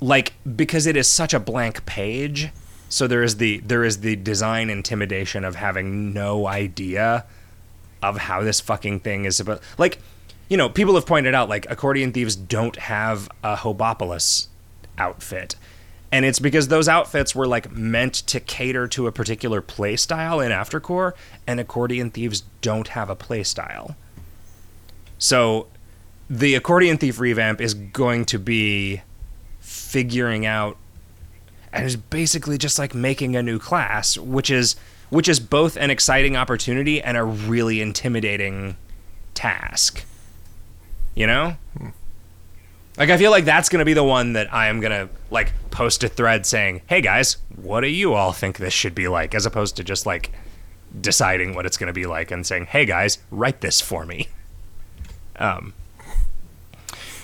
like because it is such a blank page so there is the there is the design intimidation of having no idea of how this fucking thing is about. Like, you know, people have pointed out like accordion thieves don't have a Hobopolis outfit. And it's because those outfits were like meant to cater to a particular play style in Aftercore, and accordion thieves don't have a play style. So the accordion thief revamp is going to be figuring out and it's basically just like making a new class, which is which is both an exciting opportunity and a really intimidating task. You know? Hmm. Like I feel like that's to be the one that I am to like post a thread saying, "Hey guys, what do you all think this should be like?" as opposed to just like deciding what it's to be like and saying, "Hey guys, write this for me." Um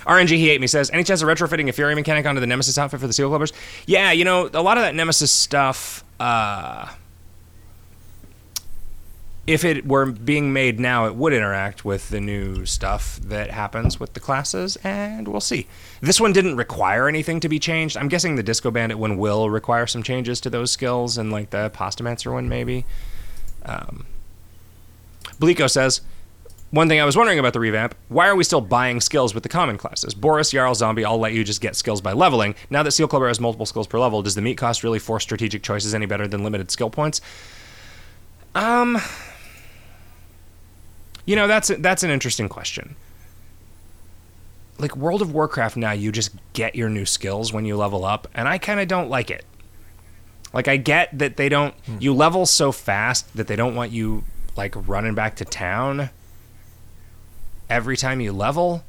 RNG He Hate Me says, any chance of retrofitting a Fury mechanic onto the Nemesis outfit for the Seal Clubbers? Yeah, you know, a lot of that Nemesis stuff, uh, if it were being made now, it would interact with the new stuff that happens with the classes, and we'll see. This one didn't require anything to be changed. I'm guessing the Disco Bandit one will require some changes to those skills, and like the Pastamancer one, maybe. Um, Blico says, one thing I was wondering about the revamp why are we still buying skills with the common classes? Boris, Jarl, Zombie, I'll let you just get skills by leveling. Now that Seal Clubber has multiple skills per level, does the meat cost really force strategic choices any better than limited skill points? Um. You know, that's, that's an interesting question. Like, World of Warcraft now, you just get your new skills when you level up, and I kind of don't like it. Like, I get that they don't. Hmm. You level so fast that they don't want you, like, running back to town every time you level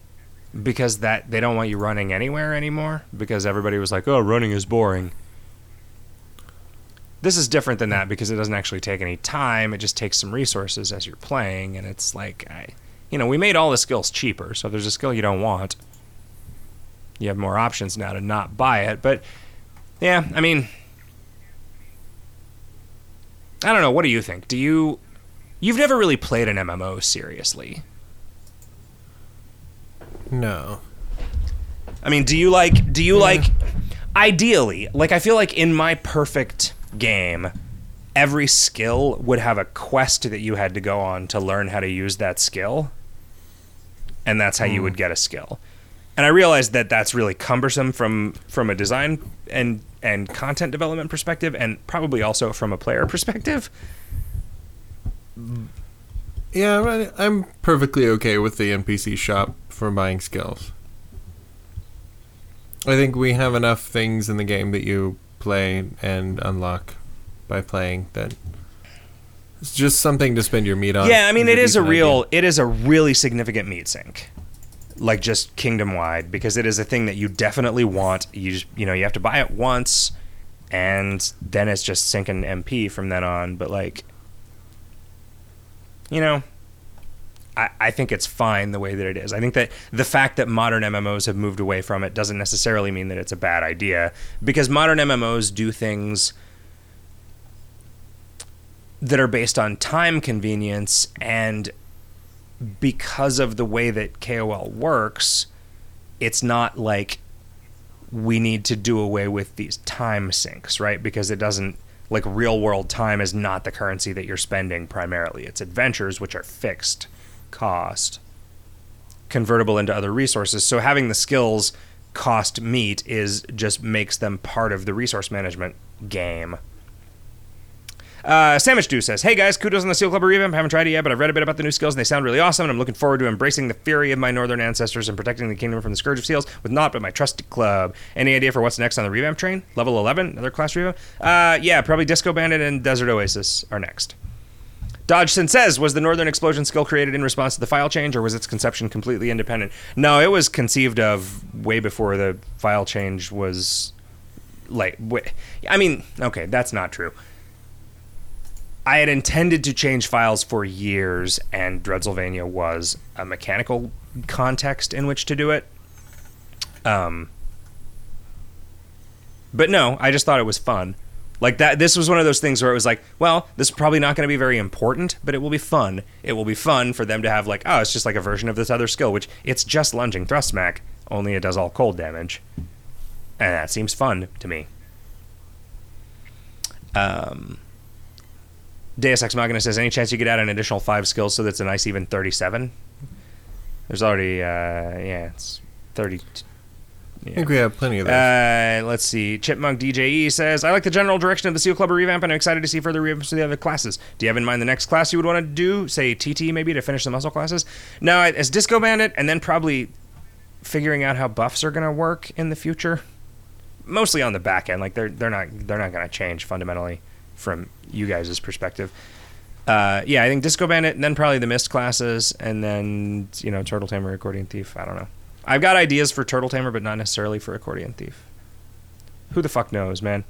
because that they don't want you running anywhere anymore because everybody was like, "Oh, running is boring." This is different than that because it doesn't actually take any time. It just takes some resources as you're playing and it's like I you know, we made all the skills cheaper. So if there's a skill you don't want, you have more options now to not buy it, but yeah, I mean I don't know, what do you think? Do you You've never really played an MMO seriously. No. I mean, do you like? Do you yeah. like? Ideally, like I feel like in my perfect game, every skill would have a quest that you had to go on to learn how to use that skill, and that's how mm. you would hmm. get a skill. And I realized that that's really cumbersome from from a design and and content development perspective, and probably also from a player perspective. Yeah, I'm perfectly okay with the NPC shop for buying skills. I think we have enough things in the game that you play and unlock by playing that it's just something to spend your meat on. Yeah, I mean it is a real idea. it is a really significant meat sink. Like just kingdom wide because it is a thing that you definitely want. You just, you know, you have to buy it once and then it's just sinking MP from then on, but like you know, I, I think it's fine the way that it is. I think that the fact that modern MMOs have moved away from it doesn't necessarily mean that it's a bad idea because modern MMOs do things that are based on time convenience and because of the way that KOL works, it's not like we need to do away with these time sinks, right? Because it doesn't like real world time is not the currency that you're spending primarily. It's adventures which are fixed cost convertible into other resources. So having the skills cost meat is just makes them part of the resource management game. Uh, Sandwich Dew says, Hey guys, kudos on the Seal Club revamp. Haven't tried it yet, but I've read a bit about the new skills and they sound really awesome. And I'm looking forward to embracing the fury of my northern ancestors and protecting the kingdom from the scourge of seals with not but my trusty club. Any idea for what's next on the revamp train? Level 11, another class revamp? Uh, yeah, probably Disco Bandit and Desert Oasis are next. Dodgson says, was the Northern Explosion skill created in response to the file change, or was its conception completely independent? No, it was conceived of way before the file change was. Like, I mean, okay, that's not true. I had intended to change files for years, and Dreadsylvania was a mechanical context in which to do it. Um, but no, I just thought it was fun. Like that this was one of those things where it was like, well, this is probably not going to be very important, but it will be fun. It will be fun for them to have like, oh, it's just like a version of this other skill, which it's just lunging thrust smack, only it does all cold damage. And that seems fun to me. Um Deus Ex Machina says, any chance you could add an additional five skills so that's a nice even 37? There's already, uh, yeah, it's 30, yeah. I think we have plenty of those. Uh, let's see. Chipmunk DJE says, I like the general direction of the Seal Club revamp and I'm excited to see further revamps of the other classes. Do you have in mind the next class you would want to do? Say TT maybe to finish the muscle classes? No, as Disco Bandit and then probably figuring out how buffs are going to work in the future. Mostly on the back end. Like they're they're not they're not going to change fundamentally from you guys' perspective. Uh, yeah, I think Disco Bandit, and then probably the Myst classes, and then you know Turtle Tamer, Accordion Thief. I don't know. I've got ideas for Turtle Tamer, but not necessarily for Accordion Thief. Who the fuck knows, man?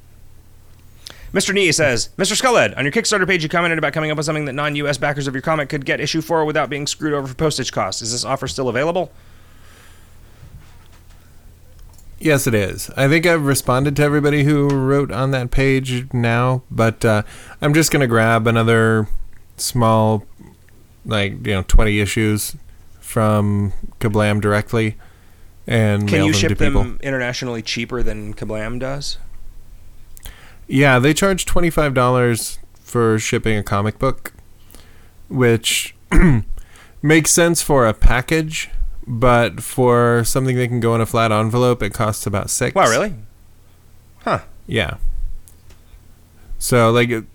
Mr. Nee says, Mr. Skullhead, on your Kickstarter page, you commented about coming up with something that non US backers of your comic could get issue for without being screwed over for postage costs. Is this offer still available? Yes, it is. I think I've responded to everybody who wrote on that page now, but uh, I'm just going to grab another small, like, you know, 20 issues from Ka-Blam directly and Can mail you them ship to people. them internationally cheaper than Ka-Blam does? Yeah, they charge twenty five dollars for shipping a comic book, which [CLEARS THROAT] makes sense for a package, but for something that can go in a flat envelope, it costs about six. Wow, really? Huh. Yeah. So like, it-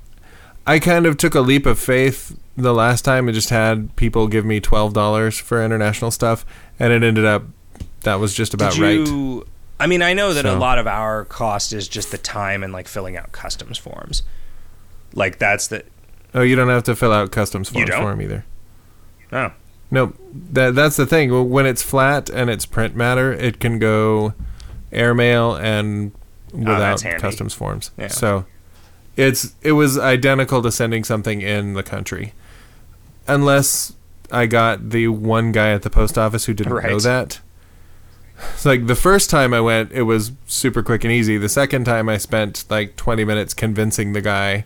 I kind of took a leap of faith the last time. and just had people give me twelve dollars for international stuff, and it ended up that was just about Did right. I mean, I know that a lot of our cost is just the time and like filling out customs forms. Like that's the Oh, you don't have to fill out customs You forms for them either. oh No, that that's the thing. When it's flat and it's print matter, it can go airmail and oh, without Oh, customs forms. Yeah. So it's it was identical to sending something in the country, unless I got the one guy at the post office who didn't know that. It's [LAUGHS] like the first time I went, it was super quick and easy. The second time, I spent like 20 minutes convincing the guy.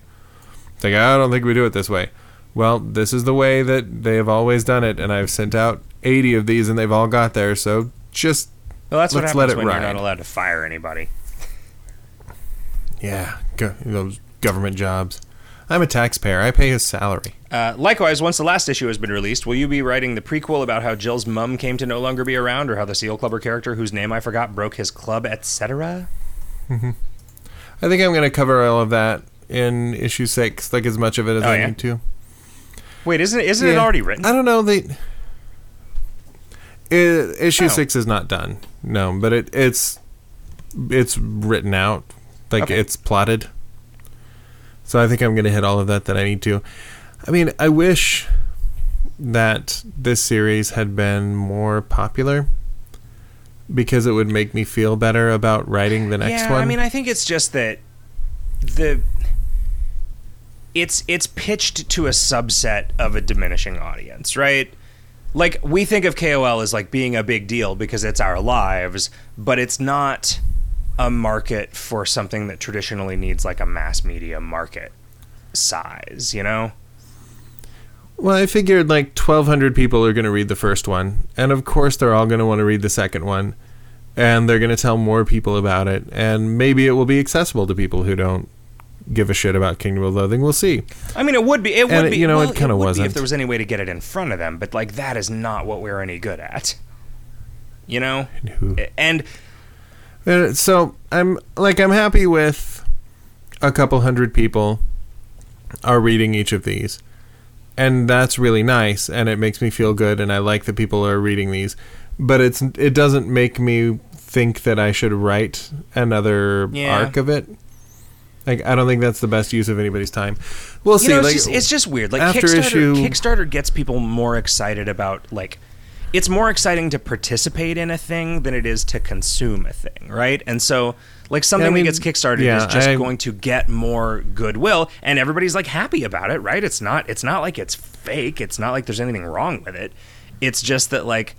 Like I don't think we do it this way. Well, this is the way that they have always done it, and I've sent out 80 of these, and they've all got there. So just well, that's Let's happens let it when you're not allowed to fire anybody. yeah, go, those government jobs. I'm a taxpayer. I pay his salary. Uh, likewise, once the last issue has been released, will you be writing the prequel about how Jill's mum came to no longer be around, or how the Seal Clubber character, whose name I forgot, broke his club, etc.? I think I'm going to cover all of that in issue six, like as much of it as Oh, I yeah? need to. Wait, isn't it, isn't it already written? I don't know. They I- issue Oh. six is not done. No, but it it's it's written out, like Okay. it's plotted. So I think I'm gonna hit all of that that I need to. I mean, I wish that this series had been more popular because it would make me feel better about writing the next yeah, one. I mean, I think it's just that the it's it's pitched to a subset of a diminishing audience, right? Like we think of KOL as like being a big deal because it's our lives, but it's not a market for something that traditionally needs like a mass media market size, you know? Well, I figured like 1,200 people are going to read the first one. And of course, they're all going to want to read the second one. And they're going to tell more people about it. And maybe it will be accessible to people who don't give a shit about Kingdom of Loathing. We'll see. I mean, it would be. It would it- be. you know, well, it would be wasn't. if there was any way to get it in front of them. But like, that is not what we're any good at. You know, and So I'm like I'm happy with a couple hundred people are reading each of these, and that's really nice, and it makes me feel good, and I like that people are reading these, but it's it doesn't make me think that I should write another Yeah. arc of it. Like I don't think that's the best use of anybody's time. We'll you see. know, it's, like, just, it's just weird. Like after Kickstarter, issue- Kickstarter gets people more excited about like. It's more exciting to participate in a thing than it is to consume a thing, right? And so, like something mean, that gets kickstarted yeah, is just I- going to get more goodwill, and everybody's like happy about it, right? It's not. It's not like it's fake. It's not like there's anything wrong with it. It's just that like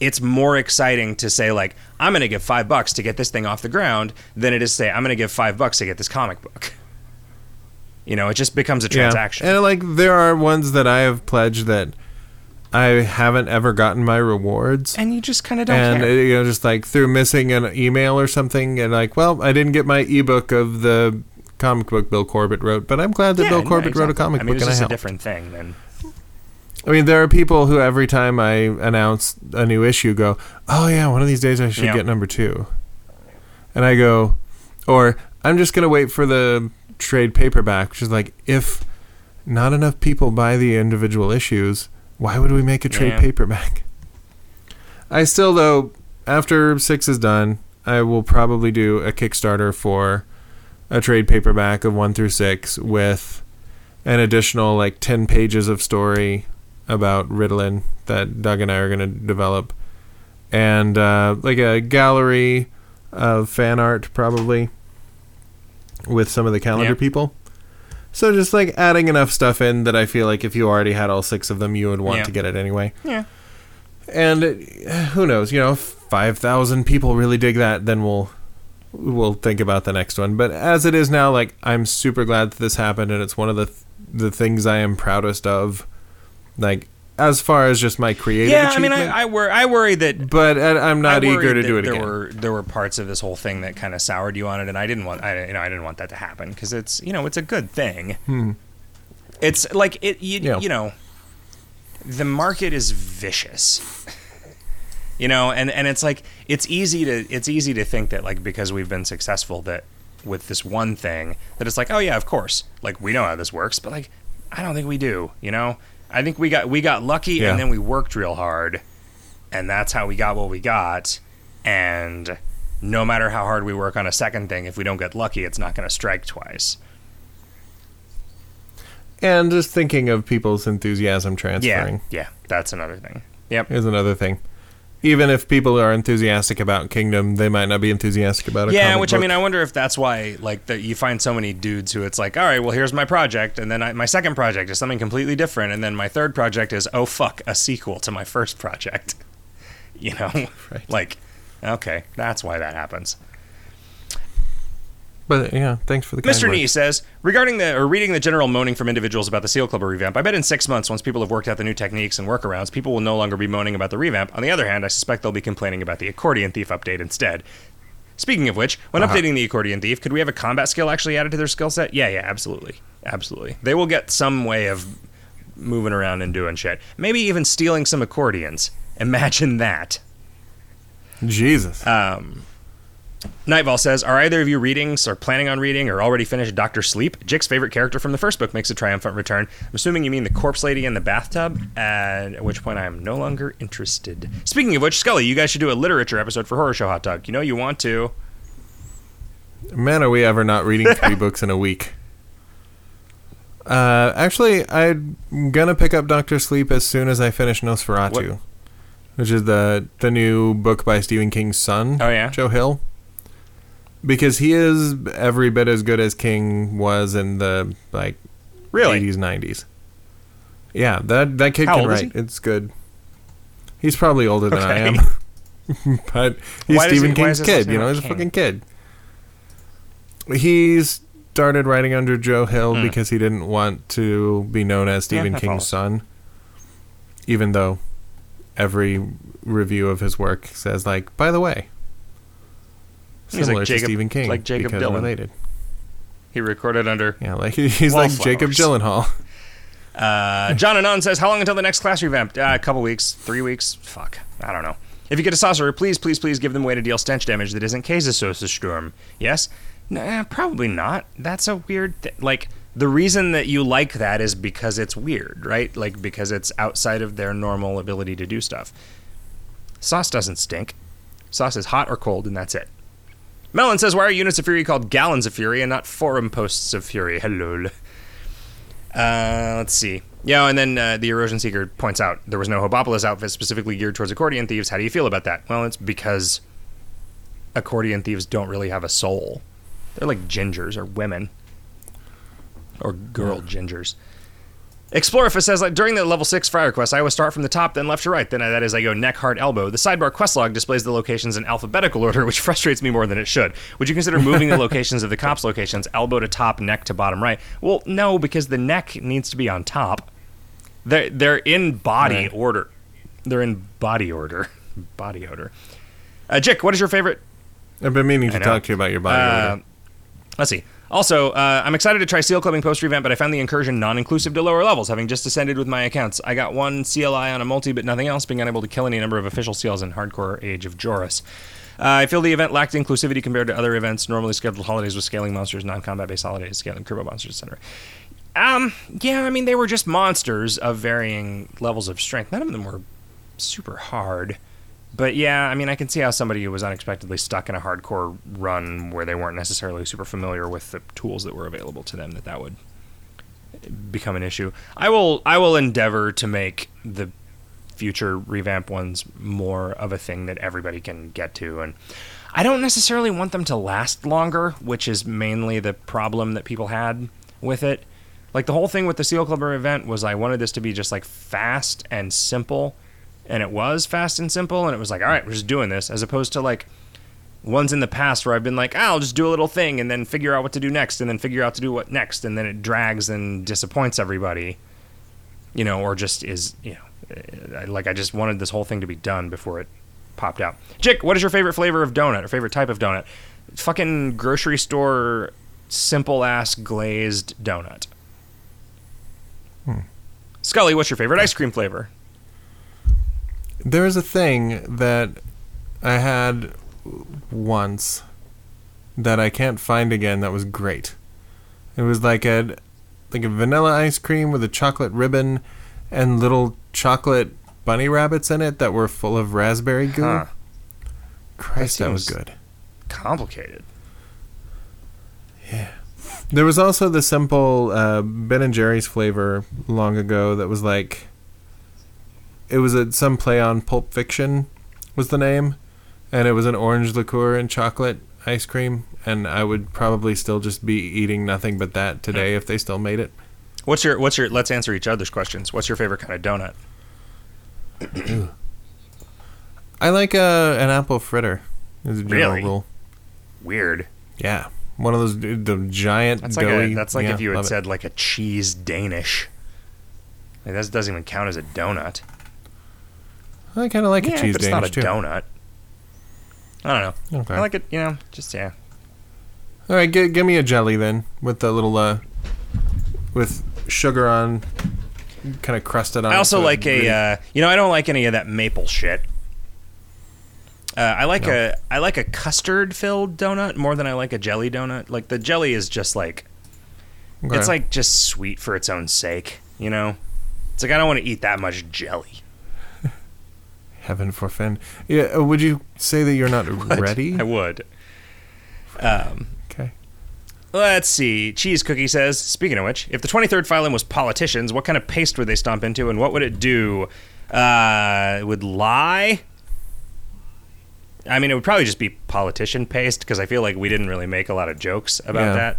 it's more exciting to say like I'm going to give five bucks to get this thing off the ground than it is to say I'm going to give five bucks to get this comic book. You know, it just becomes a transaction. Yeah. And like there are ones that I have pledged that I haven't ever gotten my rewards. and you just kind of don't and care. uh, you know just like through missing an email or something and like well i didn't get my ebook of the comic book bill corbett wrote but i'm glad that Yeah, bill no, corbett wrote a comic I mean, book it's just a different thing than i mean there are people who every time i announce a new issue go oh yeah one of these days i should Yeah. get number two and i go or i'm just going to wait for the trade paperback which is like if not enough people buy the individual issues why would we make a trade Yeah. paperback [LAUGHS] I still though after six is done, I will probably do a Kickstarter for a trade paperback of one through six with an additional like ten pages of story about Ritalin that Doug and I are gonna develop, and uh, like a gallery of fan art probably with some of the calendar Yeah. people. So just like adding enough stuff in that I feel like if you already had all six of them, you would want Yeah. to get it anyway. yeah. And uh, who knows? You know, if five thousand people really dig that, then we'll we'll think about the next one. But as it is now, like I'm super glad that this happened, and it's one of the th- the things I am proudest of. Like as far as just my creative Yeah, I mean. I, I, wor- I worry that but I, I'm not eager to do it there again. Were, there were parts of this whole thing that kind of soured you on it, and I didn't want, I, you know, I didn't want that to happen because it's, you know, it's a good thing. Hmm. It's like it, you, Yeah. you know, the market is vicious. [LAUGHS] you know, and and it's like it's easy to it's easy to think that like because we've been successful that with this one thing that it's like oh yeah of course like we know how this works but like I don't think we do you know I think we got we got lucky Yeah. and then we worked real hard and that's how we got what we got. And no matter how hard we work on a second thing if we don't get lucky it's not going to strike twice. And just thinking of people's enthusiasm yeah transferring. yeah that's another thing. Yep. Is another thing. Even if people are enthusiastic about Kingdom, they might not be enthusiastic about a yeah which i mean i wonder if that's why like that you find so many dudes who it's like all right well here's my project and then I, my second project is something completely different and then my third project is oh fuck a sequel to my first project. [LAUGHS] You know? [LAUGHS] Right. like okay that's why that happens But yeah, thanks for the Mr. Nee says, regarding the or reading the general moaning from individuals about the Seal Club revamp, I bet in six months, once people have worked out the new techniques and workarounds, people will no longer be moaning about the revamp. On the other hand, I suspect they'll be complaining about the accordion thief update instead. Speaking of which, when Uh-huh. updating the accordion thief, could we have a combat skill actually added to their skill set? Yeah, yeah, absolutely, absolutely. They will get some way of moving around and doing shit. Maybe even stealing some accordions. Imagine that. Jesus. Um, Nightfall says, Are either of you reading or planning on reading or already finished Doctor Sleep? Jick's favorite character from the first book makes a triumphant return. I'm assuming you mean the corpse lady in the bathtub, at which point I am no longer interested. Speaking of which, Skully, you guys should do a literature episode for Horror Show Hot Dog. You know you want to. Man, are we ever not reading three [LAUGHS] books in a week? Uh, actually, I'm gonna pick up Doctor Sleep as soon as I finish Nosferatu, What? which is the the new book by Stephen King's son. Oh, yeah? Joe Hill. Because he is every bit as good as King was in the like Really? 80s, 90s. Yeah, that that kid How can write. It's good. He's probably older than I am. [LAUGHS] but he's Why does he- Stephen King's kid, you know, he's a fucking kid. He started writing under Joe Hill because he didn't want to be known as Stephen. I King's son. Even though every review of his work says like, by the way, He's like Jacob- to Stephen King, like Jacob because Dylan. related. He recorded under. Yeah, like [LAUGHS] he's like Jacob Wallflowers. Gyllenhaal. Uh, John Anon says, "How long until the next class revamp? Uh, a couple weeks, three weeks. Fuck, I don't know. If you get a saucer, please, please, please give them a way to deal stench damage that isn't Käsesoße Sturm. Yes? Nah, probably not. That's a weird. Th- like the reason that you like that is because it's weird, right? Like because it's outside of their normal ability to do stuff. Sauce doesn't stink. Sauce is hot or cold, and that's it. Melon says, "Why are units of fury called gallons of fury and not forum posts of fury?" Hello. Uh, let's see. Yeah, and then uh, the erosion seeker points out there was no Hobopolis outfit specifically geared towards accordion thieves. How do you feel about that? Well, it's because accordion thieves don't really have a soul. They're like gingers or women or girl gingers. Explorifus says like during the level six Friar quest, I always start from the top, then left to right. Then I, that is I go neck, heart, elbow. The sidebar quest log displays the locations in alphabetical order, [LAUGHS] which frustrates me more than it should. Would you consider moving the [LAUGHS] locations of the cops' locations, elbow to top, neck to bottom right? Well, no, because the neck needs to be on top. They're they're in body Right. order. They're in body order, [LAUGHS] body order. Uh, Jick, what is your favorite I've been meaning to talk to you about your body uh, odor. Let's see. Also, uh, I'm excited to try seal clubbing post revamp, but I found the incursion non-inclusive to lower levels, having just ascended with my accounts. I got one CLI on a multi, but nothing else, being unable to kill any number of official seals in hardcore Age of Joris. Uh, I feel the event lacked inclusivity compared to other events, normally scheduled holidays with scaling monsters, non-combat based holidays, scaling turbo monsters, etc. Um, yeah, I mean they were just monsters of varying levels of strength. None of them were super hard. But yeah, I mean, I can see how somebody who was unexpectedly stuck in a hardcore run where they weren't necessarily super familiar with the tools that were available to them that that would become an issue. I will I will endeavor to make the future revamp ones more of a thing that everybody can get to and I don't necessarily want them to last longer, which is mainly the problem that people had with it. Like the whole thing with the Seal Clubber event was I wanted this to be just like fast and simple and it was fast and simple and it was like all right we're just doing this as opposed to like ones in the past where i've been like ah, i'll just do a little thing and then figure out what to do next and then figure out to do what next and then it drags and disappoints everybody you know or just is you know uh, like i just wanted this whole thing to be done before it popped out. Jick what is your favorite flavor of donut or favorite type of donut? Fucking grocery store simple ass glazed donut. Skully what's your favorite ice cream flavor There was a thing that I had once that I can't find again that was great. It was like a like a vanilla ice cream with a chocolate ribbon and little chocolate bunny rabbits in it that were full of raspberry goo. Huh. Christ, That that was good. complicated Yeah. There was also the simple uh, Ben and Jerry's flavor long ago that was like it was a, some play on Pulp Fiction was the name, and it was an orange liqueur and chocolate ice cream, and I would probably still just be eating nothing but that today if they still made it. What's your what's your let's answer each other's questions. What's your favorite kind of donut? [CLEARS THROAT] I like uh, an apple fritter. As a general Really? rule. Weird. Yeah, one of those the giant. That's like doughy, a, that's like yeah, if you had love it. said like a cheese Danish. Like, that doesn't even count as a donut. I kind of like yeah, a cheese but it's Danish not a too. donut. I don't know. Okay. I like it. You know, just yeah. All right, g- give me a jelly then with the little uh, with sugar on, kind of crusted on. I also like a uh, you know I don't like any of that maple shit. Uh, I like No. a I like a custard filled donut more than I like a jelly donut. Like the jelly is just like Okay. It's like just sweet for its own sake, you know? It's like I don't want to eat that much jelly. Heaven forfend. Yeah, uh, would you say that you're not [LAUGHS] ready? I would. Um, Okay. let's see. Cheese Cookie says, speaking of which, if the 23rd phylum was politicians, what kind of paste would they stomp into and what would it do? Uh, it would lie? I mean, it would probably just be politician paste because I feel like we didn't really make a lot of jokes about Yeah. that.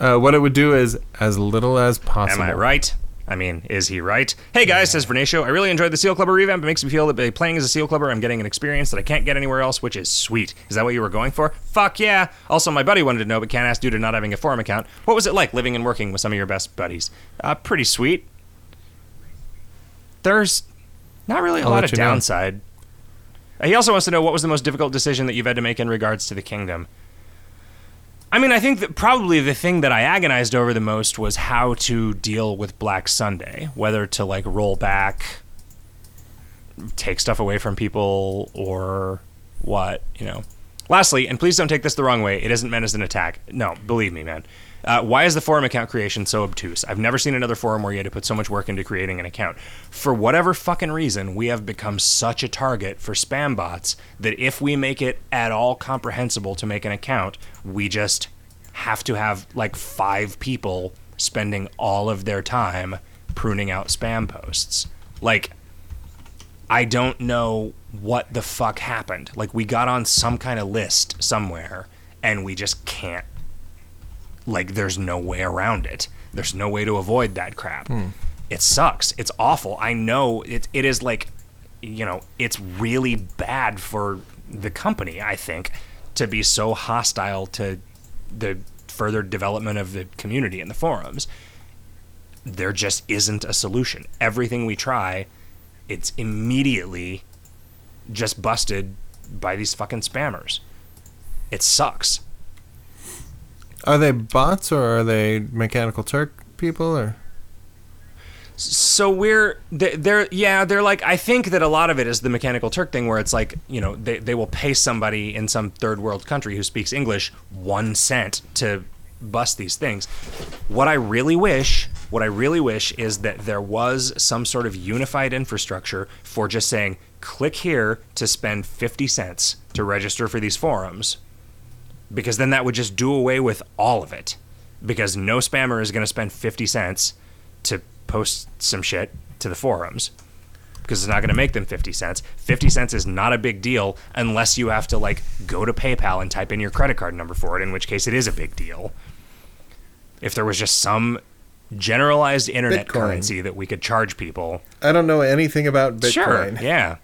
Uh, what it would do is as little as possible. Am I right? I mean, is he right? Hey guys, says Vernatio. I really enjoyed the Seal Clubber revamp. It makes me feel that by playing as a Seal Clubber, I'm getting an experience that I can't get anywhere else, which is sweet. Is that what you were going for? Fuck yeah. Also, my buddy wanted to know, but can't ask due to not having a forum account. What was it like living and working with some of your best buddies? Uh, pretty sweet. There's not really a I'll lot of know. downside. Uh, He also wants to know what was the most difficult decision that you've had to make in regards to the kingdom. I mean, I think that probably the thing that I agonized over the most was how to deal with Black Sunday, whether to like roll back, take stuff away from people, or what, you know. Lastly, and please don't take this the wrong way, it isn't meant as an attack. No, believe me, man. Uh, why is the forum account creation so obtuse? I've never seen another forum where you had to put so much work into creating an account. For whatever fucking reason, we have become such a target for spam bots that if we make it at all comprehensible to make an account, we just have to have like five people spending all of their time pruning out spam posts. Like, I don't know what the fuck happened. Like, we got on some kind of list somewhere and we just can't like there's no way around it. There's no way to avoid that crap. Hmm. It sucks. It's awful. I know it it is like you know, it's really bad for the company, I think, to be so hostile to the further development of the community and the forums. There just isn't a solution. Everything we try, it's immediately just busted by these fucking spammers. It sucks. Are they bots or are they Mechanical Turk people or? So we're they- they're yeah they're like I think that a lot of it is the mechanical Turk thing where it's like you know they they will pay somebody in some third world country who speaks English one cent to bust these things. What I really wish, what I really wish is that there was some sort of unified infrastructure for just saying click here to spend 50 cents to register for these forums because then that would just do away with all of it. Because no spammer is going to spend 50 cents to post some shit to the forums. Because it's not going to make them 50 cents. 50 cents is not a big deal unless you have to, like, go to PayPal and type in your credit card number for it, in which case it is a big deal. If there was just some generalized internet Bitcoin. currency that we could charge people. I don't know anything about Bitcoin. Sure. Yeah.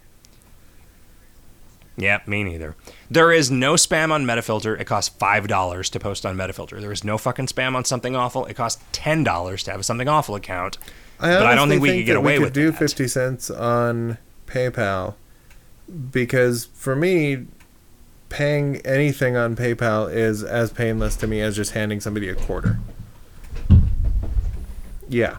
Yeah, me neither. There is no spam on Metafilter. It costs five dollars to post on Metafilter. There is no fucking spam on something awful. It costs ten dollars to have a something awful account. I But I don't think we could get away we could with do that. 50 cents on PayPal because for me, paying anything on PayPal is as painless to me as just handing somebody a quarter. Yeah,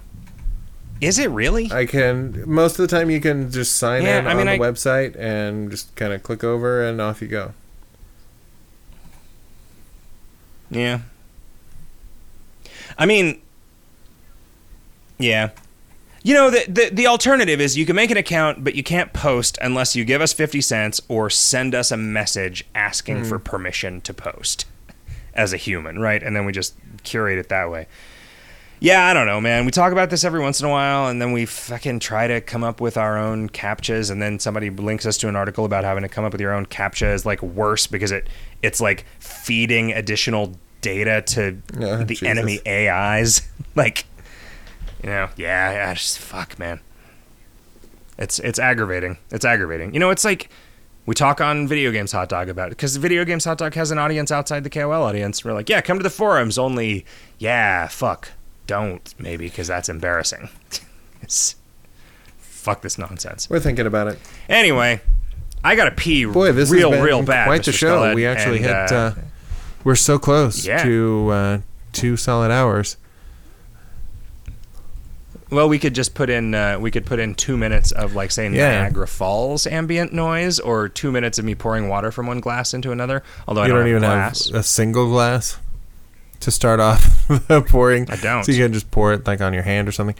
Is it really? I can. Most of the time, you can just sign Yeah, in I mean, on the I- website and just kind of click over and off you go. Yeah. I mean, yeah. You know, the, the the alternative is you can make an account, but you can't post unless you give us fifty cents or send us a message asking hmm. for permission to post as a human, right? And then we just curate it that way. Yeah, I don't know, man. We talk about this every once in a while, and then we fucking try to come up with our own captchas, and then somebody links us to an article about having to come up with your own captcha is like worse because it it's like feeding additional data to Oh, the Jesus. enemy AIs. [LAUGHS] like, you know, yeah, yeah, just fuck, man. It's it's aggravating. It's aggravating. You know, it's like we talk on video games hot dog about it because video games hot dog has an audience outside the KOL audience. We're like, yeah, come to the forums. Only, yeah, fuck, don't maybe because that's embarrassing. [LAUGHS] fuck this nonsense. We're thinking about it. Anyway, I gotta pee. Boy, this real, has been real bad. quite the show. We actually and, hit. uh, Uh, we're so close yeah. to uh, two solid hours. Well, we could just put in uh, we could put in two minutes of like say Yeah. Niagara Falls ambient noise, or two minutes of me pouring water from one glass into another. Although I don't, don't, even have a single glass to start off [LAUGHS] the pouring. I don't. So you can just pour it like on your hand or something.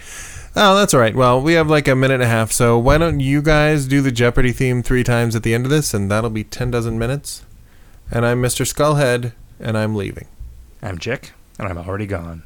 Oh, that's all right. Well, we have like a minute and a half, so why don't you guys do the Jeopardy theme three times at the end of this, and that'll be ten dozen minutes. And I'm Mr. Skullhead, and I'm leaving. I'm Jick, and I'm already gone.